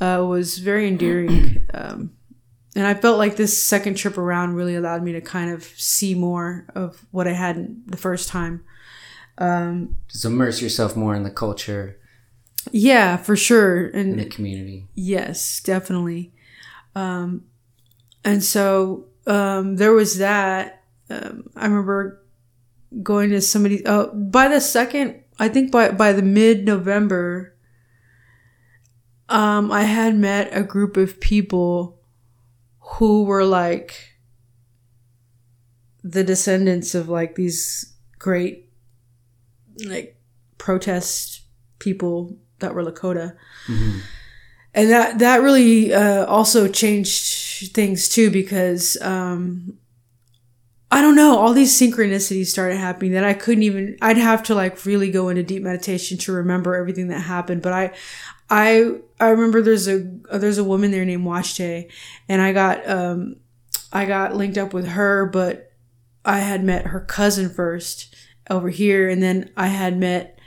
uh, was very endearing. Um and i felt like this second trip around really allowed me to kind of see more of what i had the first time um Just immerse yourself more in the culture yeah for sure in the community. Yes, definitely. Um, and so um, there was that. Um, I remember going to somebody. Oh, by the second, I think by by the mid November, um, I had met a group of people who were like the descendants of like these great like protest people that were Lakota. And that that really uh, also changed things too because um, I don't know all these synchronicities started happening that I couldn't even I'd have to like really go into deep meditation to remember everything that happened but I I I remember there's a there's a woman there named Washte and I got um I got linked up with her but I had met her cousin first over here and then I had met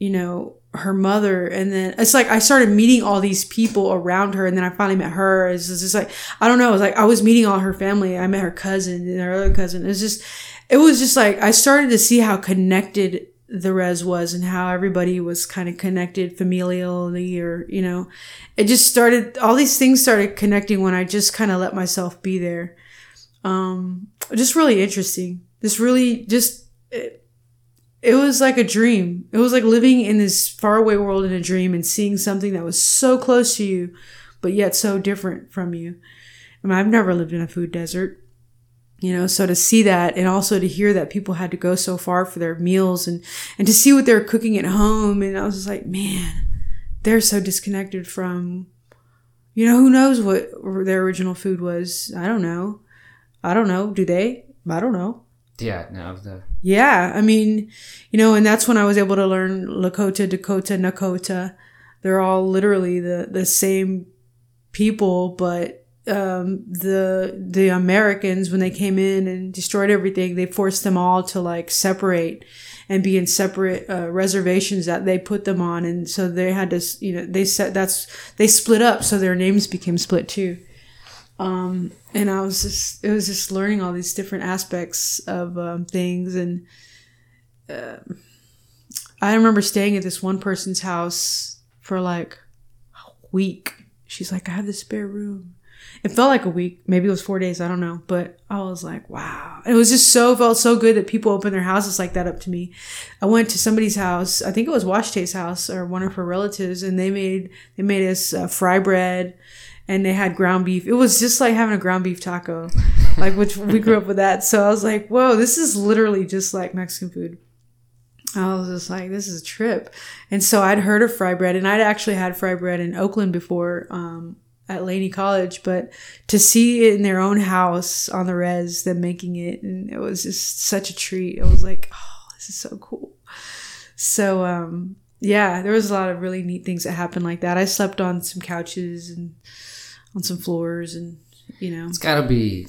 you know her mother and then it's like I started meeting all these people around her and then I finally met her. It's just like I don't know it was like I was meeting all her family I met her cousin and her other cousin. It's just it was just like I started to see how connected the res was and how everybody was kind of connected familially or you know it just started all these things started connecting when I just kind of let myself be there um just really interesting this really just it, it was like a dream. It was like living in this faraway world in a dream and seeing something that was so close to you, but yet so different from you. I mean, I've never lived in a food desert, you know, so to see that and also to hear that people had to go so far for their meals and, and to see what they're cooking at home. And I was just like, man, they're so disconnected from, you know, who knows what their original food was. I don't know. I don't know. Do they? I don't know. Yeah, no, the Yeah, I mean, you know, and that's when I was able to learn Lakota, Dakota, Nakota. They're all literally the the same people, but um, the the Americans when they came in and destroyed everything, they forced them all to like separate and be in separate uh, reservations that they put them on, and so they had to, you know, they said that's they split up, so their names became split too. Um, and I was just, it was just learning all these different aspects of um, things. And uh, I remember staying at this one person's house for like a week. She's like, I have this spare room. It felt like a week. Maybe it was four days. I don't know. But I was like, wow. It was just so, felt so good that people open their houses like that up to me. I went to somebody's house. I think it was Washta's house or one of her relatives. And they made, they made us uh, fry bread and they had ground beef. It was just like having a ground beef taco, like which we grew up with that. So I was like, whoa, this is literally just like Mexican food. I was just like, this is a trip. And so I'd heard of fry bread and I'd actually had fry bread in Oakland before, um, at Laney College, but to see it in their own house on the res, them making it, and it was just such a treat. It was like, oh, this is so cool. So, um, yeah, there was a lot of really neat things that happened like that. I slept on some couches and on some floors and you know it's got to be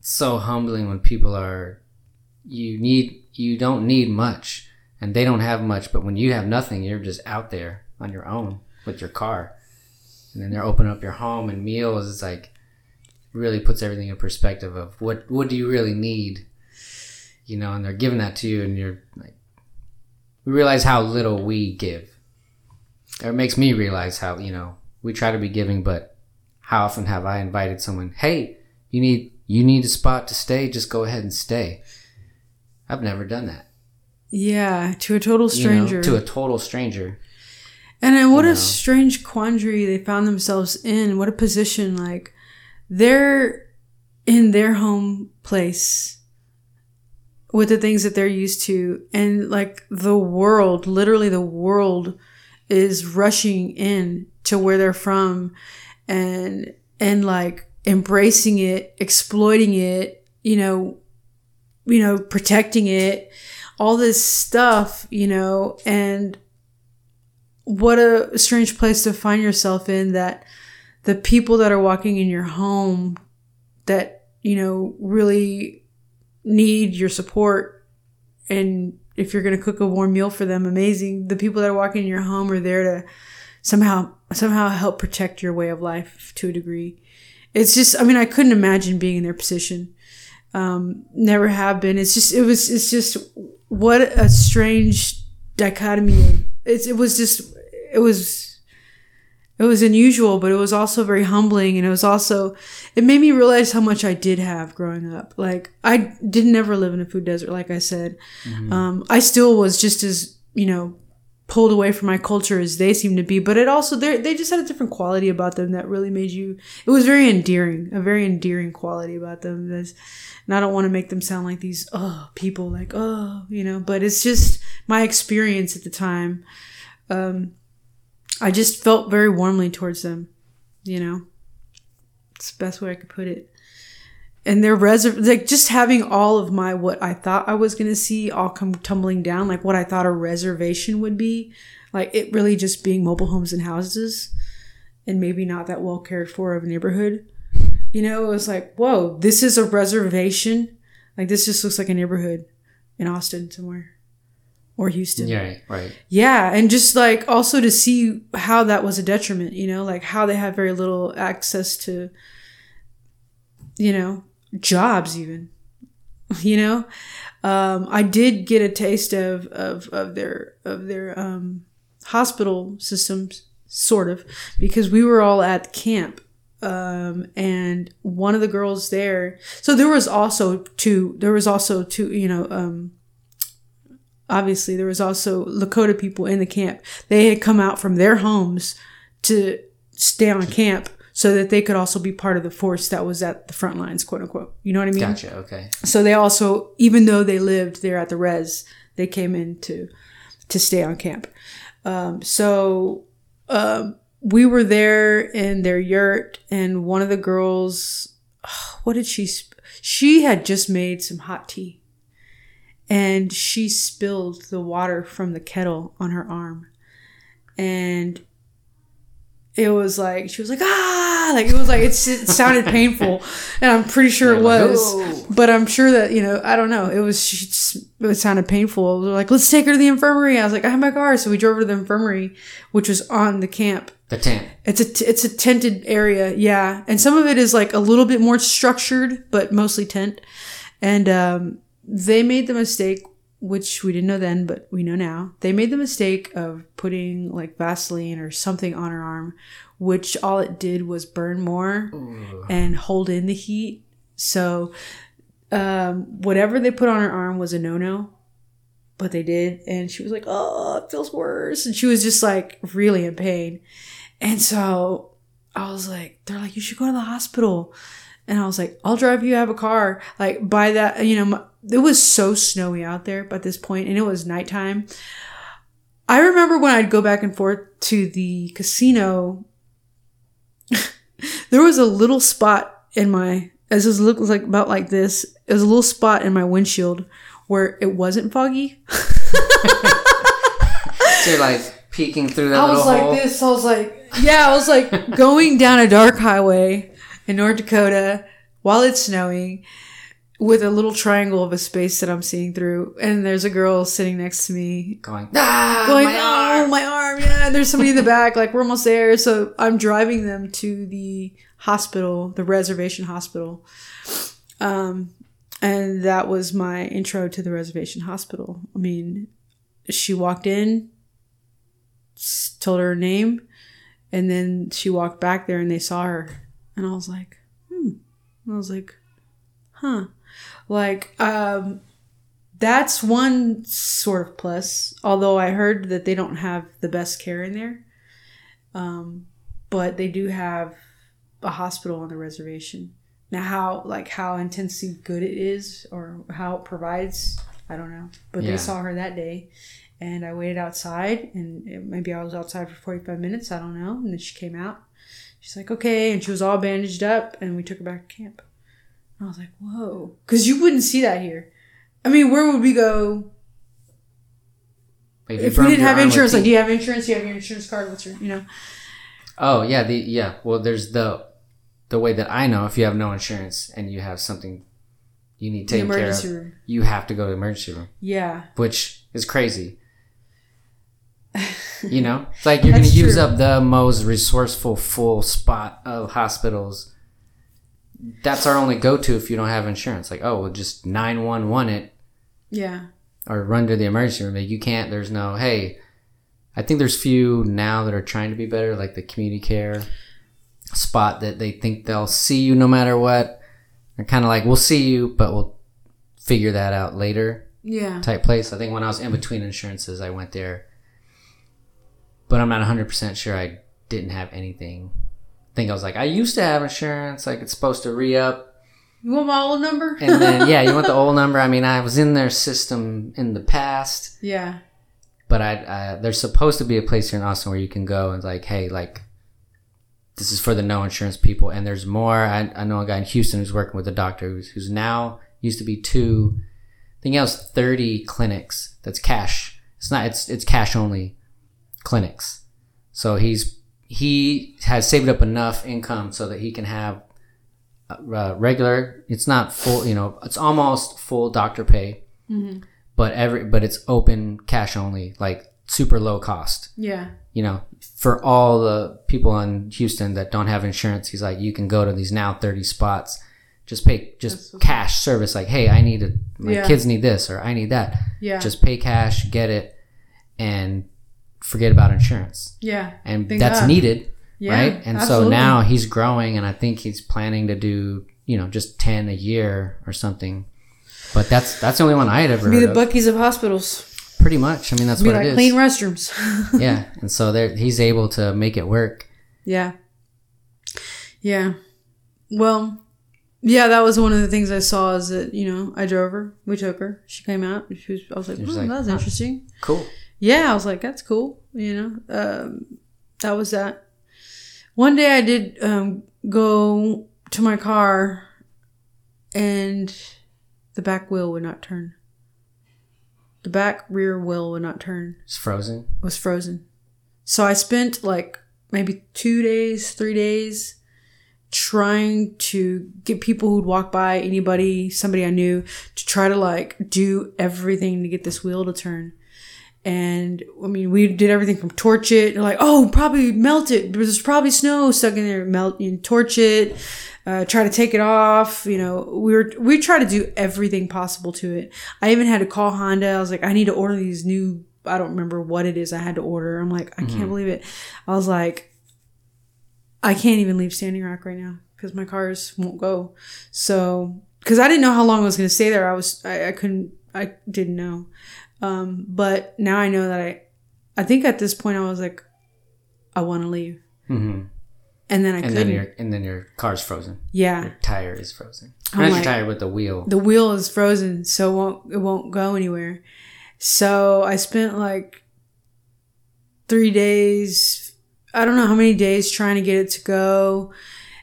so humbling when people are you need you don't need much and they don't have much but when you have nothing you're just out there on your own with your car and then they're opening up your home and meals it's like really puts everything in perspective of what what do you really need you know and they're giving that to you and you're like we realize how little we give or it makes me realize how you know we try to be giving but how often have I invited someone, "Hey, you need you need a spot to stay, just go ahead and stay." I've never done that. Yeah, to a total stranger. You know, to a total stranger. And then what you a strange quandary they found themselves in. What a position like they're in their home place with the things that they're used to and like the world, literally the world is rushing in to where they're from and and like embracing it, exploiting it, you know, you know, protecting it, all this stuff, you know, and what a strange place to find yourself in that the people that are walking in your home that, you know, really need your support and if you're going to cook a warm meal for them, amazing. The people that are walking in your home are there to somehow somehow help protect your way of life to a degree. It's just, I mean, I couldn't imagine being in their position. Um, never have been. It's just, it was, it's just what a strange dichotomy. It's, it was just, it was, it was unusual, but it was also very humbling. And it was also, it made me realize how much I did have growing up. Like, I did never live in a food desert, like I said. Mm-hmm. Um, I still was just as, you know, pulled away from my culture as they seem to be, but it also they just had a different quality about them that really made you. It was very endearing, a very endearing quality about them. That's, and I don't want to make them sound like these oh people like oh you know, but it's just my experience at the time. Um, I just felt very warmly towards them, you know. It's the best way I could put it and they're reser- like just having all of my what I thought I was gonna see all come tumbling down, like what I thought a reservation would be, like it really just being mobile homes and houses, and maybe not that well cared for of a neighborhood. You know, it was like, whoa, this is a reservation. Like this just looks like a neighborhood in Austin somewhere. Or Houston. Yeah, right. Yeah. And just like also to see how that was a detriment, you know, like how they have very little access to, you know, jobs even you know um, i did get a taste of, of, of their of their um, hospital systems sort of because we were all at camp um, and one of the girls there so there was also two there was also two you know um, obviously there was also Lakota people in the camp. They had come out from their homes to stay on camp so that they could also be part of the force that was at the front lines, quote unquote. You know what I mean? Gotcha. Okay. So they also, even though they lived there at the res, they came in to to stay on camp. Um, so um, we were there in their yurt, and one of the girls, what did she? Sp- she had just made some hot tea, and she spilled the water from the kettle on her arm, and it was like she was like ah! Like it was like it sounded painful. And i'm pretty sure it was. "Oh." but i'm sure that you know i don't know. It was she just, it sounded painful. They're like let's take her to the infirmary. I was like i have my car. So we drove her to the infirmary which was on the camp. The tent. it's a t- it's a tented area yeah. And some of it is like a little bit more structured but mostly tent. And um, they made the mistake which we didn't know then but we know now they made the mistake of putting like vaseline or something on her arm which all it did was burn more and hold in the heat so um, whatever they put on her arm was a no-no but they did and she was like oh it feels worse and she was just like really in pain and so I was like, they're like, you should go to the hospital. And I was like, I'll drive you. I have a car. Like by that, you know, my, it was so snowy out there by this point, and it was nighttime. I remember when I'd go back and forth to the casino. there was a little spot in my, as it looked like about like this. It was a little spot in my windshield where it wasn't foggy. So you're like peeking through that I was like hole. this. I was like, yeah, I was like going down a dark highway in North Dakota while it's snowing with a little triangle of a space that I'm seeing through. And there's a girl sitting next to me Going, ah, going, my oh, arm." my arm. Yeah. There's somebody in the back. Like we're almost there. So I'm driving them to the hospital, the reservation hospital. Um, and that was my intro to the reservation hospital. I mean, she walked in, told her her name, and then she walked back there and they saw her. And I was like, hmm. I was like, huh. Like, um, that's one sort of plus. Although I heard that they don't have the best care in there. Um, but they do have a hospital on the reservation. Now, how like how intensely good it is or how it provides, I don't know. But Yeah. they saw her that day, and I waited outside, and it, maybe I was outside for forty five minutes. I don't know. And then she came out. She's like, okay, and she was all bandaged up, and we took her back to camp. And I was like, whoa, because you wouldn't see that here. I mean, where would we go you if we didn't have insurance? Like, do you have insurance? Do you have your insurance card? What's your, you know? Oh yeah, the yeah. Well, there's the the way that I know if you have no insurance and you have something you need taken care of, emergency room. you have to go to the emergency room, Yeah. which is crazy. You know, it's like you're going to use up the most resourceful full spot of hospitals. That's our only go-to if you don't have insurance. Like, oh, we'll just nine one one it Yeah. or run to the emergency room. Like, you can't. There's no. Hey, I think there's few now that are trying to be better, like the community care spot that they think they'll see you no matter what. They're kind of like, we'll see you, but we'll figure that out later Yeah. type place. I think when I was in between insurances, I went there, but I'm not 100% sure I didn't have anything. I think I was like, I used to have insurance, like it's supposed to re up. You want my old number? And then, yeah, you want the old number. I mean, I was in their system in the past, yeah. but I, I there's supposed to be a place here in Austin where you can go and like, hey, like, this is for the no insurance people. And there's more. I, I know a guy in Houston who's working with a doctor who's, who's now used to be two. I think he has 30 clinics. That's cash. It's not. It's it's cash only clinics. So he's he has saved up enough income so that he can have uh, regular. It's not full. You know, it's almost full doctor pay, but every but it's open cash only, like super low cost Yeah. you know, for all the people in Houston that don't have insurance, he's like, you can go to these now 30 spots, just pay, just cash service. Like, hey, I need a, my Yeah. kids need this or I need that. Yeah. Just pay cash, get it, and forget about insurance. yeah. And that's God. needed, Yeah. right? And so now he's growing, and I think he's planning to do, you know, just 10 a year or something. But that's that's the only one I had ever be the of. Buc-ee's of hospitals. Pretty much. I mean, that's Be what like it is. clean restrooms. yeah, and so there he's able to make it work. Yeah. Yeah. Well, yeah, that was one of the things I saw is that, you know, I drove her. We took her. She came out. She was, I was like, "Hmm, like, that's huh." interesting. Cool. Yeah, I was like, that's cool. You know, um, that was that. One day I did um, go to my car and the back wheel would not turn. The back rear wheel would not turn. It's frozen. It was frozen. So I spent like maybe two days, three days trying to get people who'd walk by, anybody, somebody I knew, to try to like do everything to get this wheel to turn. And I mean, we did everything from torch it, like, oh, probably melt it. There's probably snow stuck in there. Melt and torch it. Uh, try to take it off. You know, we were we try to do everything possible to it. I even had to call Honda. I was like, I need to order these new. I don't remember what it is. I had to order. I'm like, I can't believe it. I was like, I can't even leave Standing Rock right now because my cars won't go. So, because I didn't know how long I was going to stay there, I was I, I couldn't I didn't know. Um, but now I know that I, I think at this point I was like, I want to leave, hmm and then I And couldn't. then your and then your car's frozen. yeah, Your tire is frozen. I'm Not like- your tire, but the wheel. the wheel is frozen, so it won't it won't go anywhere. So I spent like three days. I don't know how many days trying to get it to go.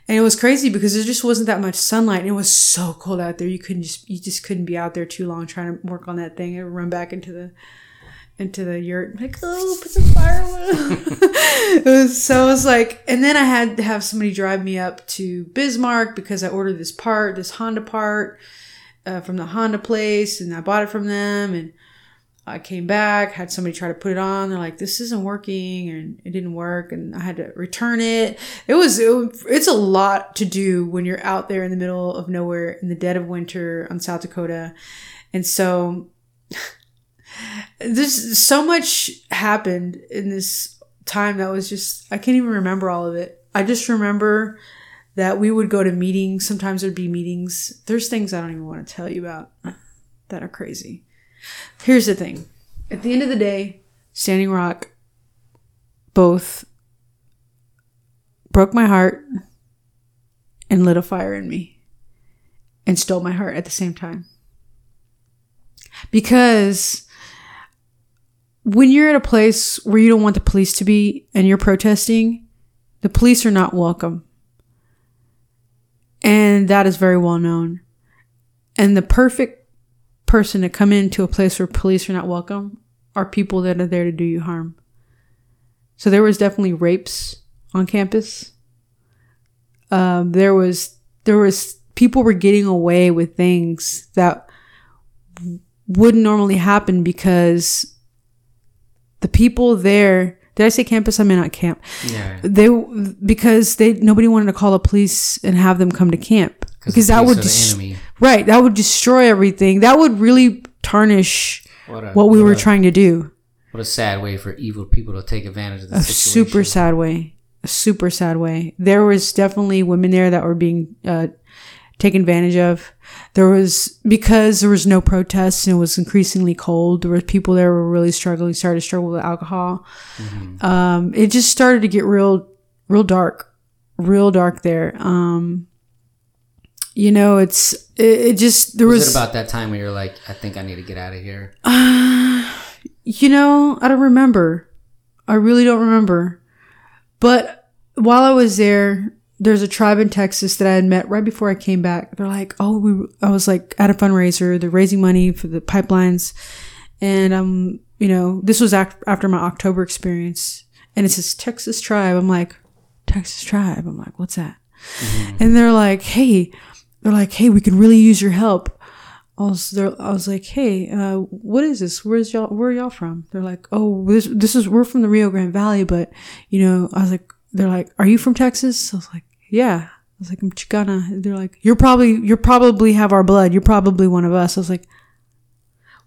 And it was crazy because there just wasn't that much sunlight and it was so cold out there. You couldn't just you just couldn't be out there too long trying to work on that thing and run back into the into the yurt. Like, oh, put some firewood. it was so it was like and then I had to have somebody drive me up to Bismarck because I ordered this part, this Honda part uh, from the Honda place and I bought it from them and I came back, had somebody try to put it on. They're like, "This isn't working," and it didn't work, and I had to return it. It was, it, it's a lot to do when you're out there in the middle of nowhere in the dead of winter on South Dakota, and so there's so much happened in this time that was just I can't even remember all of it. I just remember that we would go to meetings. Sometimes there'd be meetings. There's things I don't even want to tell you about that are crazy. Here's the thing. At the end of the day, Standing Rock both broke my heart and lit a fire in me and stole my heart at the same time. Because when you're at a place where you don't want the police to be and you're protesting, the police are not welcome. And that is very well known. And the perfect person to come into a place where police are not welcome are people that are there to do you harm. So there was definitely rapes on campus. Um, there was there was people were getting away with things that wouldn't normally happen because the people there did I say campus? I mean not camp. yeah. They because they nobody wanted to call the police and have them come to camp because that would the enemy. Right that would destroy everything. That would really tarnish What, a, what we what were a- trying to do. What a sad way for evil people to take advantage of the A situation. super sad way. A super sad way. There was definitely women there that were being uh, taken advantage of. There was because there was no protests and it was increasingly cold. There were people there were really struggling, started to struggle with alcohol. Um, it just started to get real, real dark, real dark there. Um, you know, it's it, it just there Was, was, it about that time where you're like, I think I need to get out of here? You know, I don't remember. I really don't remember. But while I was there, there's a tribe in Texas that I had met right before I came back. They're like, "Oh, we." I was like at a fundraiser. They're raising money for the pipelines, and um, you know, this was after my October experience, and it says Texas tribe. I'm like, Texas tribe. I'm like, what's that? And they're like, hey, they're like, hey, we could really use your help. I was. I was like, "Hey, uh, what is this? Where's y'all? Where are y'all from?" They're like, "Oh, this this is we're from the Rio Grande Valley, but you know." I was like, "They're like, are you from Texas?" I was like, "Yeah." I was like, "I'm Chicana." They're like, "You're probably you're probably have our blood. You're probably one of us." I was like,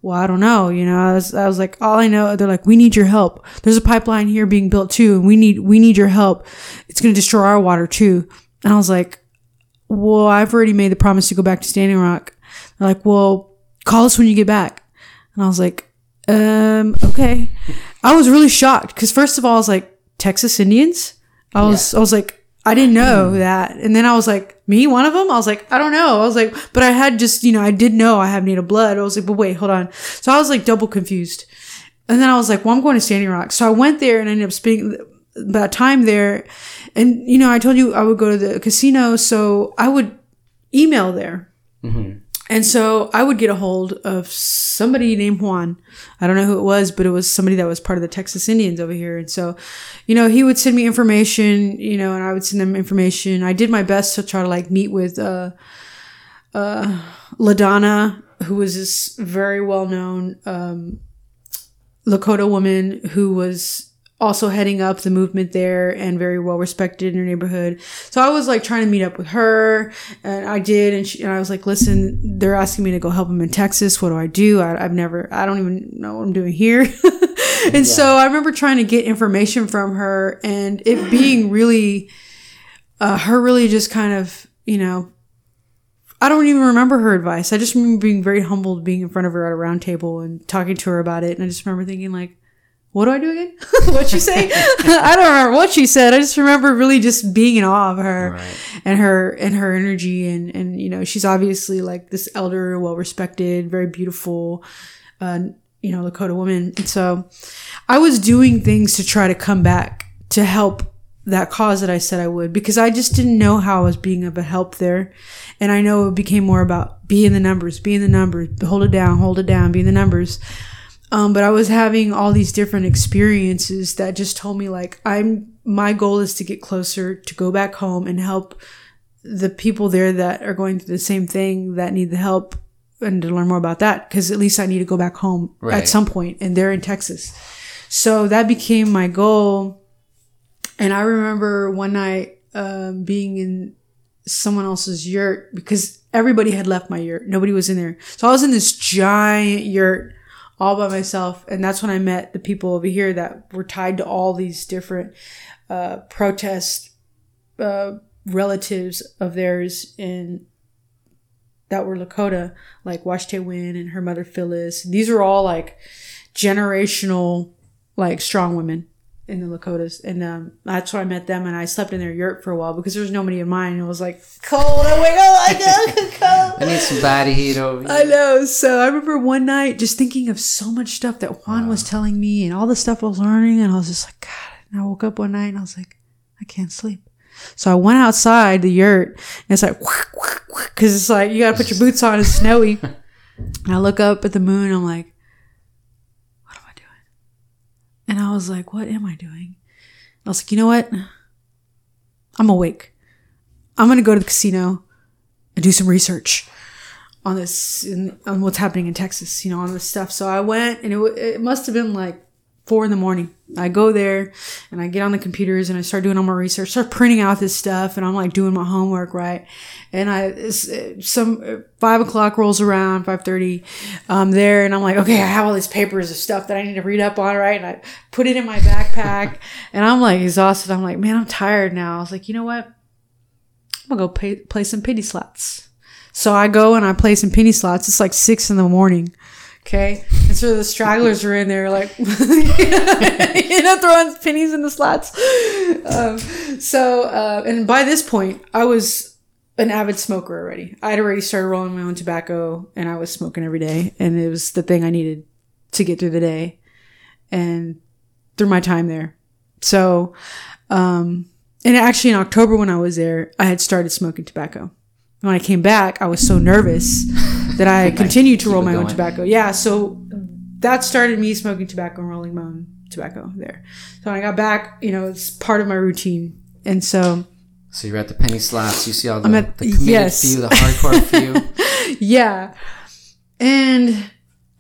"Well, I don't know." You know, I was I was like, "All I know." They're like, "We need your help. There's a pipeline here being built too, and we need we need your help. It's to destroy our water too." And I was like, "Well, I've already made the promise to go back to Standing Rock." They're like, well, call us when you get back. And I was like, um, okay. I was really shocked because first of all, I was like, Texas Indians? I was, I was like, I didn't know that. And then I was like, me, one of them? I was like, I don't know. I was like, but I had just, you know, I did know I have native blood. I was like, but wait, hold on. So I was like double confused. And then I was like, well, I'm going to Standing Rock. So I went there and ended up spending about time there. And, you know, I told you I would go to the casino. So I would email there. And so I would get a hold of somebody named Juan. I don't know who it was, but it was somebody that was part of the Texas Indians over here. And so, you know, he would send me information, you know, and I would send them information. I did my best to try to like meet with, uh, uh, LaDonna, who was this very well known, um, Lakota woman who was also heading up the movement there and very well respected in her neighborhood. So I was like trying to meet up with her and I did. And, she, and I was like, listen, they're asking me to go help them in Texas. What do I do? I, I've never, I don't even know what I'm doing here. and so I remember trying to get information from her and it being really, uh, her really just kind of, you know, I don't even remember her advice. I just remember being very humbled being in front of her at a round table and talking to her about it. And I just remember thinking like, what do I do again? What'd she say? I don't remember what she said. I just remember really just being in awe of her Right. and her and her energy and and you know she's obviously like this elder, well respected, very beautiful, uh, you know Lakota woman. And so I was doing things to try to come back to help that cause that I said I would because I just didn't know how I was being of a help there. And I know it became more about be in the numbers, be in the numbers, hold it down, hold it down, be in the numbers. Um, but I was having all these different experiences that just told me like I'm my goal is to get closer to go back home and help the people there that are going through the same thing that need the help and to learn more about that because at least I need to go back home Right. at some point and they're in Texas. So that became my goal. And I remember one night um, being in someone else's yurt because everybody had left my yurt. Nobody was in there. So I was in this giant yurt all by myself. And that's when I met the people over here that were tied to all these different uh, protest uh, relatives of theirs in that were Lakota, like Washte Win and her mother Phyllis. These are all like generational, like strong women in the Lakotas. And um, that's where I met them. And I slept in their yurt for a while because there was nobody in mine. It was like cold. I wake up like cold. I need some body heat over Here. I know. So I remember one night just thinking of so much stuff that Juan was telling me and all the stuff I was learning. And I was just like, God. And I woke up one night and I was like, I can't sleep. So I went outside the yurt and it's like, because it's like, you got to put your boots on. It's snowy. and I look up at the moon. I'm like, what am I doing? And I was like, what am I doing? I was like, you know what? I'm awake. I'm going to go to the casino and do some research on this on what's happening in Texas, you know, on this stuff. So I went and it, it must have been like four in the morning. I go there and I get on the computers and I start doing all my research, start printing out this stuff and I'm like doing my homework, right? And I, some five o'clock rolls around, 530, um, there and I'm like, okay, I have all these papers of stuff that I need to read up on, right? And I put it in my backpack and I'm like exhausted. I'm like, man, I'm tired now. I was like, you know what? I'm gonna go pay, play some penny slots. So I go and I play some penny slots. It's like six in the morning. Okay. And so the stragglers are in there like, you know, throwing pennies in the slots. Um, so, uh, and by this point, I was an avid smoker already. I'd already started rolling my own tobacco and I was smoking every day. And it was the thing I needed to get through the day and through my time there. So, um, and actually in October when I was there, I had started smoking tobacco. When I came back, I was so nervous that I continued to roll my own tobacco. Yeah, so that started me smoking tobacco and rolling my own tobacco there. So when I got back, you know, it's part of my routine. And so, So you're at the penny slots. You see all the, I'm at- the committed yes. few, the hardcore few. yeah. And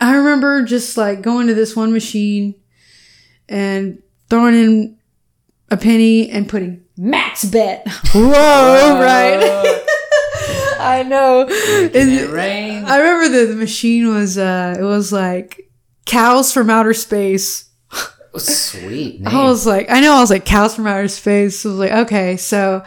I remember just like going to this one machine and throwing in a penny and putting max bet. Whoa, right? I know. It rain. I remember the, the machine was uh it was like cows from outer space. Sweet. Name. I was like, I know I was like cows from outer space. I was like, okay, so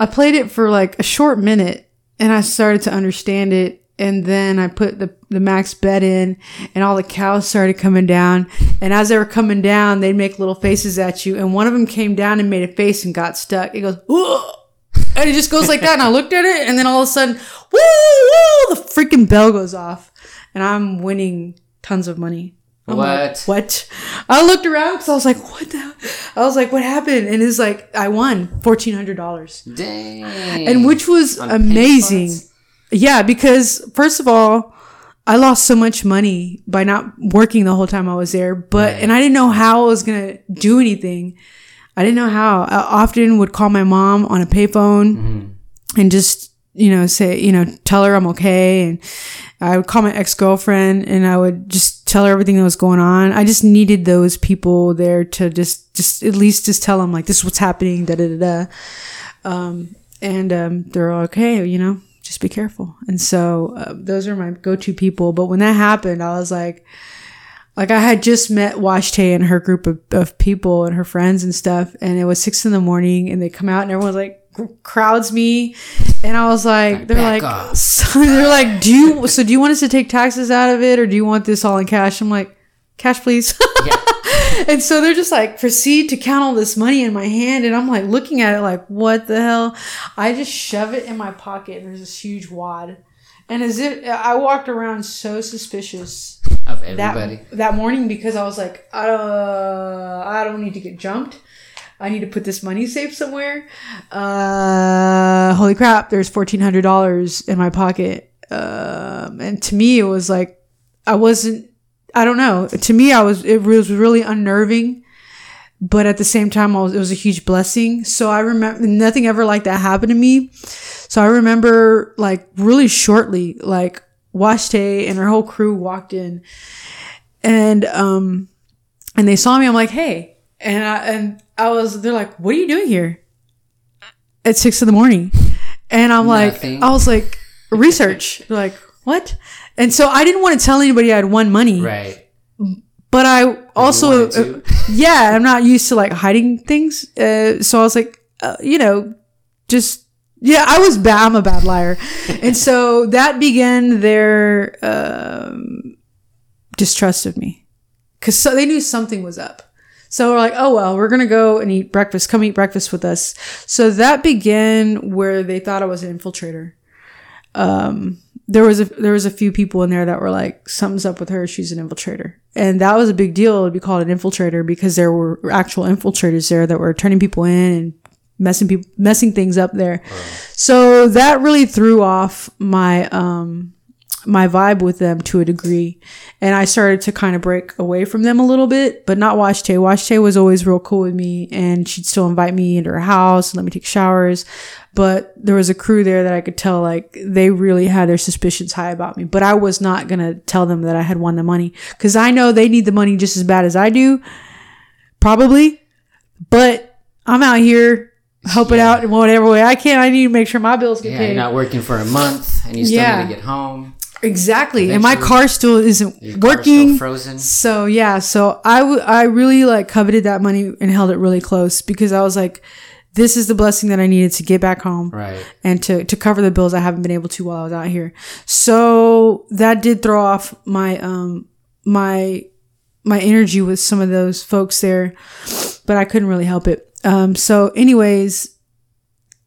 I played it for like a short minute and I started to understand it and then I put the, the max bed in and all the cows started coming down. And as they were coming down, they'd make little faces at you. And one of them came down and made a face and got stuck. It goes, Whoa! And it just goes like that. And I looked at it and then all of a sudden, woo, woo, the freaking bell goes off and I'm winning tons of money. I'm like, What? what? I looked around because I was like, what the? I was like, what happened? And it's like, I won $1,400 Dang. and which was On amazing. Yeah, because first of all, I lost so much money by not working the whole time I was there, but Right. and I didn't know how I was gonna do anything. I didn't know how. I often would call my mom on a payphone Mm-hmm. and just you know say you know tell her I'm okay, and I would call my ex girlfriend and I would just tell her everything that was going on. I just needed those people there to just just at least just tell them like this is what's happening. Da da da da Um, and um, they're all okay, you know, just be careful. And so uh, those are my go-to people. But when that happened, I was like, like I had just met Washte and her group of, of people and her friends and stuff, and it was six in the morning, and they come out and everyone's like crowds me, and I was like, they're back like, so they're like, do you so do you want us to take taxes out of it or do you want this all in cash? I'm like, cash, please. and so they're just like proceed to count all this money in my hand, and I'm like looking at it like, what the hell? I just shove it in my pocket, and there's this huge wad. And as if I walked around so suspicious Of that everybody. that morning because I was like, uh, I don't need to get jumped. I need to put this money safe somewhere. Uh, holy crap! There's fourteen hundred dollars in my pocket. Um, and to me, it was like I wasn't. I don't know. To me, I was. It was really unnerving. But at the same time, I was, it was a huge blessing. So I remember nothing ever like that happened to me. So I remember like really shortly, like Washte and her whole crew walked in and, um, and they saw me. I'm like, Hey, and I, and I was, they're like, what are you doing here at six in the morning? And I'm like, Nothing. I was like, research. They're like, what? And so I didn't want to tell anybody I had won money, Right. But I also, uh, yeah, I'm not used to like hiding things. Uh, so I was like, uh, you know, just yeah, I was bad. I'm a bad liar, and so that began their um, distrust of me because so they knew something was up. So we're like, oh well, we're gonna go and eat breakfast. Come eat breakfast with us. So that began where they thought I was an infiltrator. Um, there was a there was a few people in there that were like, something's up with her. She's an infiltrator, and that was a big deal to be called an infiltrator because there were actual infiltrators there that were turning people in and messing people messing things up there. So that really threw off my um my vibe with them to a degree. And I started to kind of break away from them a little bit, but not Washte. Washte was always real cool with me and she'd still invite me into her house and let me take showers. But there was a crew there that I could tell like they really had their suspicions high about me. But I was not going to tell them that I had won the money because I know they need the money just as bad as I do. Probably. But I'm out here helping Yeah. out in whatever way I can. I need to make sure my bills get Yeah, paid. you're not working for a month and you still Yeah. need to get home. Exactly. And my car still isn't working. still frozen. So yeah, so I w- I really like coveted that money and held it really close because I was like, this is the blessing that I needed to get back home Right. and to, to cover the bills I haven't been able to while I was out here. So that did throw off my, um, my, my energy with some of those folks there, but I couldn't really help it. Um, so anyways,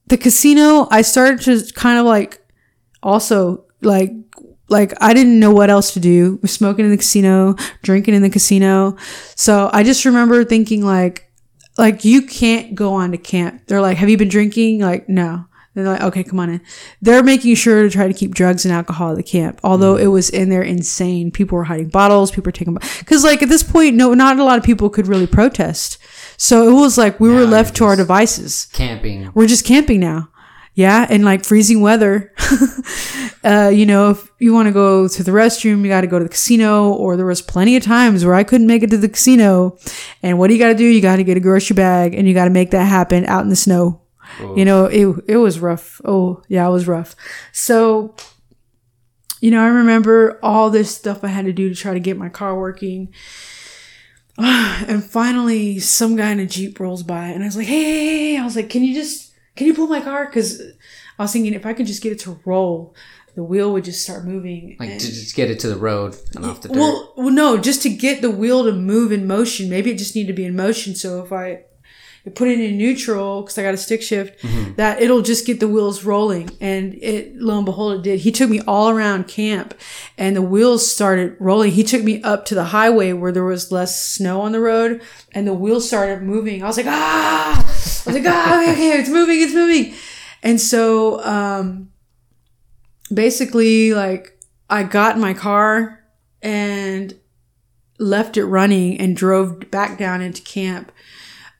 the casino, I started to kind of like also like like I didn't know what else to do. We're smoking in the casino, drinking in the casino. So I just remember thinking like like you can't go on to camp. They're like, "Have you been drinking?" Like, "No." They're like, "Okay, come on in." They're making sure to try to keep drugs and alcohol at the camp. Although it was in there insane. People were hiding bottles, people were taking cuz like at this point no not a lot of people could really protest. So it was like we were left to our devices Camping. we're just camping now. Yeah. And like freezing weather. uh, you know, if you want to go to the restroom, you got to go to the casino or there was plenty of times where I couldn't make it to the casino. And what do you got to do? You got to get a grocery bag and you got to make that happen out in the snow. You know, it, it was rough. Oh yeah, it was rough. So, you know, I remember all this stuff I had to do to try to get my car working. And finally, some guy in a Jeep rolls by, and I was like, hey, hey, hey, I was like, can you just, can you pull my car? Because I was thinking if I could just get it to roll, the wheel would just start moving. Like and- to just get it to the road and off the dirt. well, well, no, just to get the wheel to move in motion. Maybe it just needed to be in motion. So if I put it in neutral because I got a stick shift, Mm-hmm. that it'll just get the wheels rolling. And it, lo and behold, it did. He took me all around camp, and the wheels started rolling. He took me up to the highway where there was less snow on the road, and the wheels started moving. I was like, ah! I was like, ah, okay, okay, it's moving, it's moving. And so, um, basically, like, I got in my car and left it running and drove back down into camp.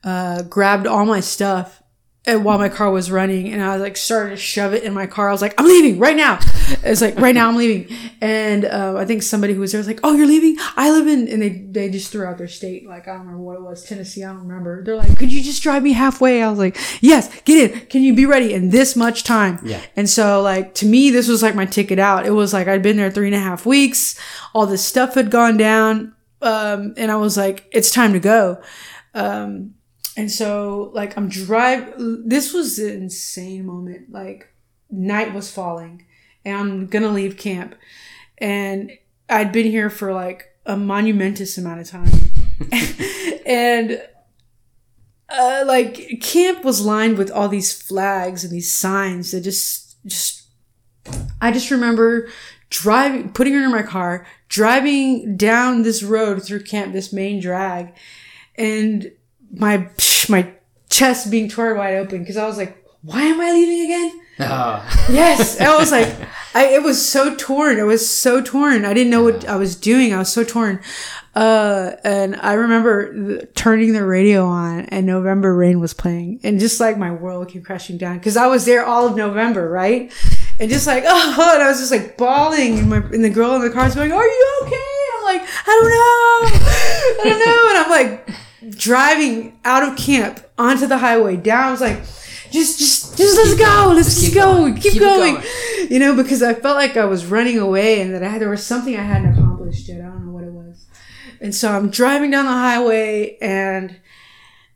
Uh, grabbed all my stuff and while my car was running, and I was like started to shove it in my car. I was like, "I'm leaving right now." It's like right now I'm leaving, and uh, I think somebody who was there was like, "Oh, you're leaving? I live in," and they they just threw out their state. Like I don't remember what it was, Tennessee. I don't remember. They're like, "Could you just drive me halfway?" I was like, "Yes, get in. Can you be ready in this much time?" Yeah. And so, like, to me, this was like my ticket out. It was like I'd been there three and a half weeks. All this stuff had gone down. Um, and I was like, it's time to go. Um, and so, like, I'm drive. This was an insane moment. Like, night was falling, and I'm gonna leave camp. And I'd been here for like a monumentous amount of time. and uh, like camp was lined with all these flags and these signs that just just I just remember driving putting her in my car driving down this road through camp this main drag and my my chest being torn wide open because I was like why am I leaving again? Oh. yes. I was like I it was so torn. It was so torn. I didn't know what I was doing. I was so torn. Uh and I remember th- turning the radio on and November Rain was playing. And just like my world came crashing down because I was there all of November right? And just like oh and I was just like bawling and my and the girl in the car was going are you okay? I'm like I don't know. I don't know. And I'm like driving out of camp onto the highway down I was like just just just let's go let's just keep go going. keep, Keep going. going. you know because I felt like I was running away and that I had there was something I hadn't accomplished yet I don't know what it was and so I'm driving down the highway and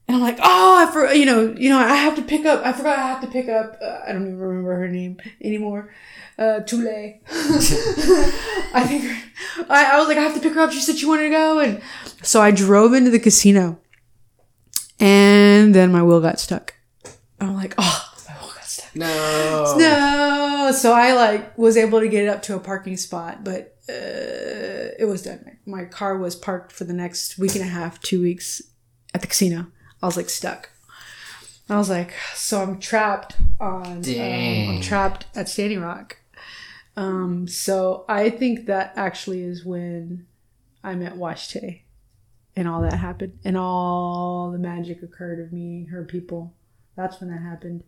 and I'm like, oh, I for you know, you know, I have to pick up. I forgot I have to pick up. Uh, I don't even remember her name anymore. Uh, Tule. I think her, I, I was like, I have to pick her up. She said she wanted to go, and so I drove into the casino, and then my wheel got stuck. I'm like, oh, my wheel got stuck. No. No. So I like was able to get it up to a parking spot, but uh, it was done. My car was parked for the next week and a half, two weeks at the casino. I was like stuck. I was like, so I'm trapped on. Um, Dang. I'm trapped at Standing Rock. Um, so I think that actually is when I met Wash Washte and all that happened and all the magic occurred of meeting her people. That's when that happened.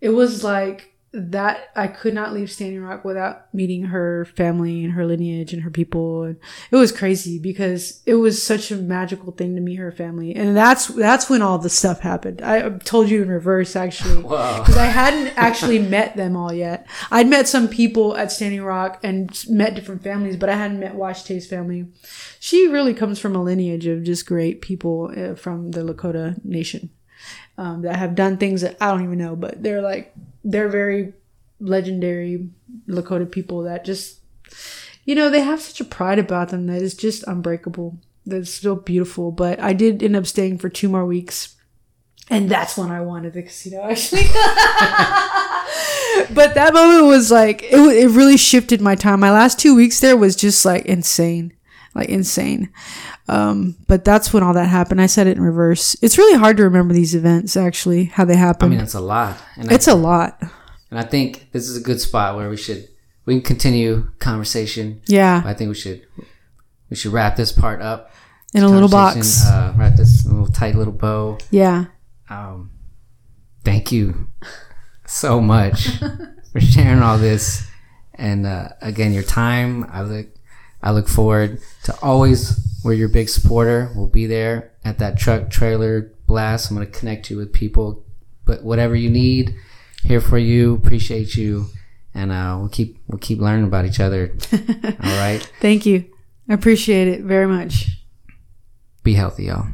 It was like that I could not leave Standing Rock without meeting her family and her lineage and her people and it was crazy because it was such a magical thing to meet her family and that's that's when all the stuff happened. I told you in reverse actually because I hadn't actually met them all yet. I'd met some people at Standing Rock and met different families, but I hadn't met Washte's family. She really comes from a lineage of just great people uh, from the Lakota Nation um, that have done things that I don't even know, but they're like they're very legendary Lakota people that just you know they have such a pride about them that is just unbreakable. That's still beautiful. But I did end up staying for two more weeks. And that's when I wanted the casino, actually. but that moment was like, it, it really shifted my time. My last two weeks there was just like insane. Like insane. Um, but that's when all that happened. I said it in reverse. It's really hard to remember these events, actually, how they happen. I mean, it's a lot. And it's a lot. and I think this is a good spot where we should we can continue conversation. Yeah. I think we should we should wrap this part up. In a little box. Uh, wrap this little tight little bow. yeah. Um, thank you so much for sharing all this, and uh, again, your time. I look, I look forward to always. We're your big supporter. We'll be there at that truck trailer blast. I'm gonna connect you with people, but whatever you need, here for you. Appreciate you, and uh, we'll keep we'll keep learning about each other. all right, Thank you. I appreciate it very much. be healthy, y'all.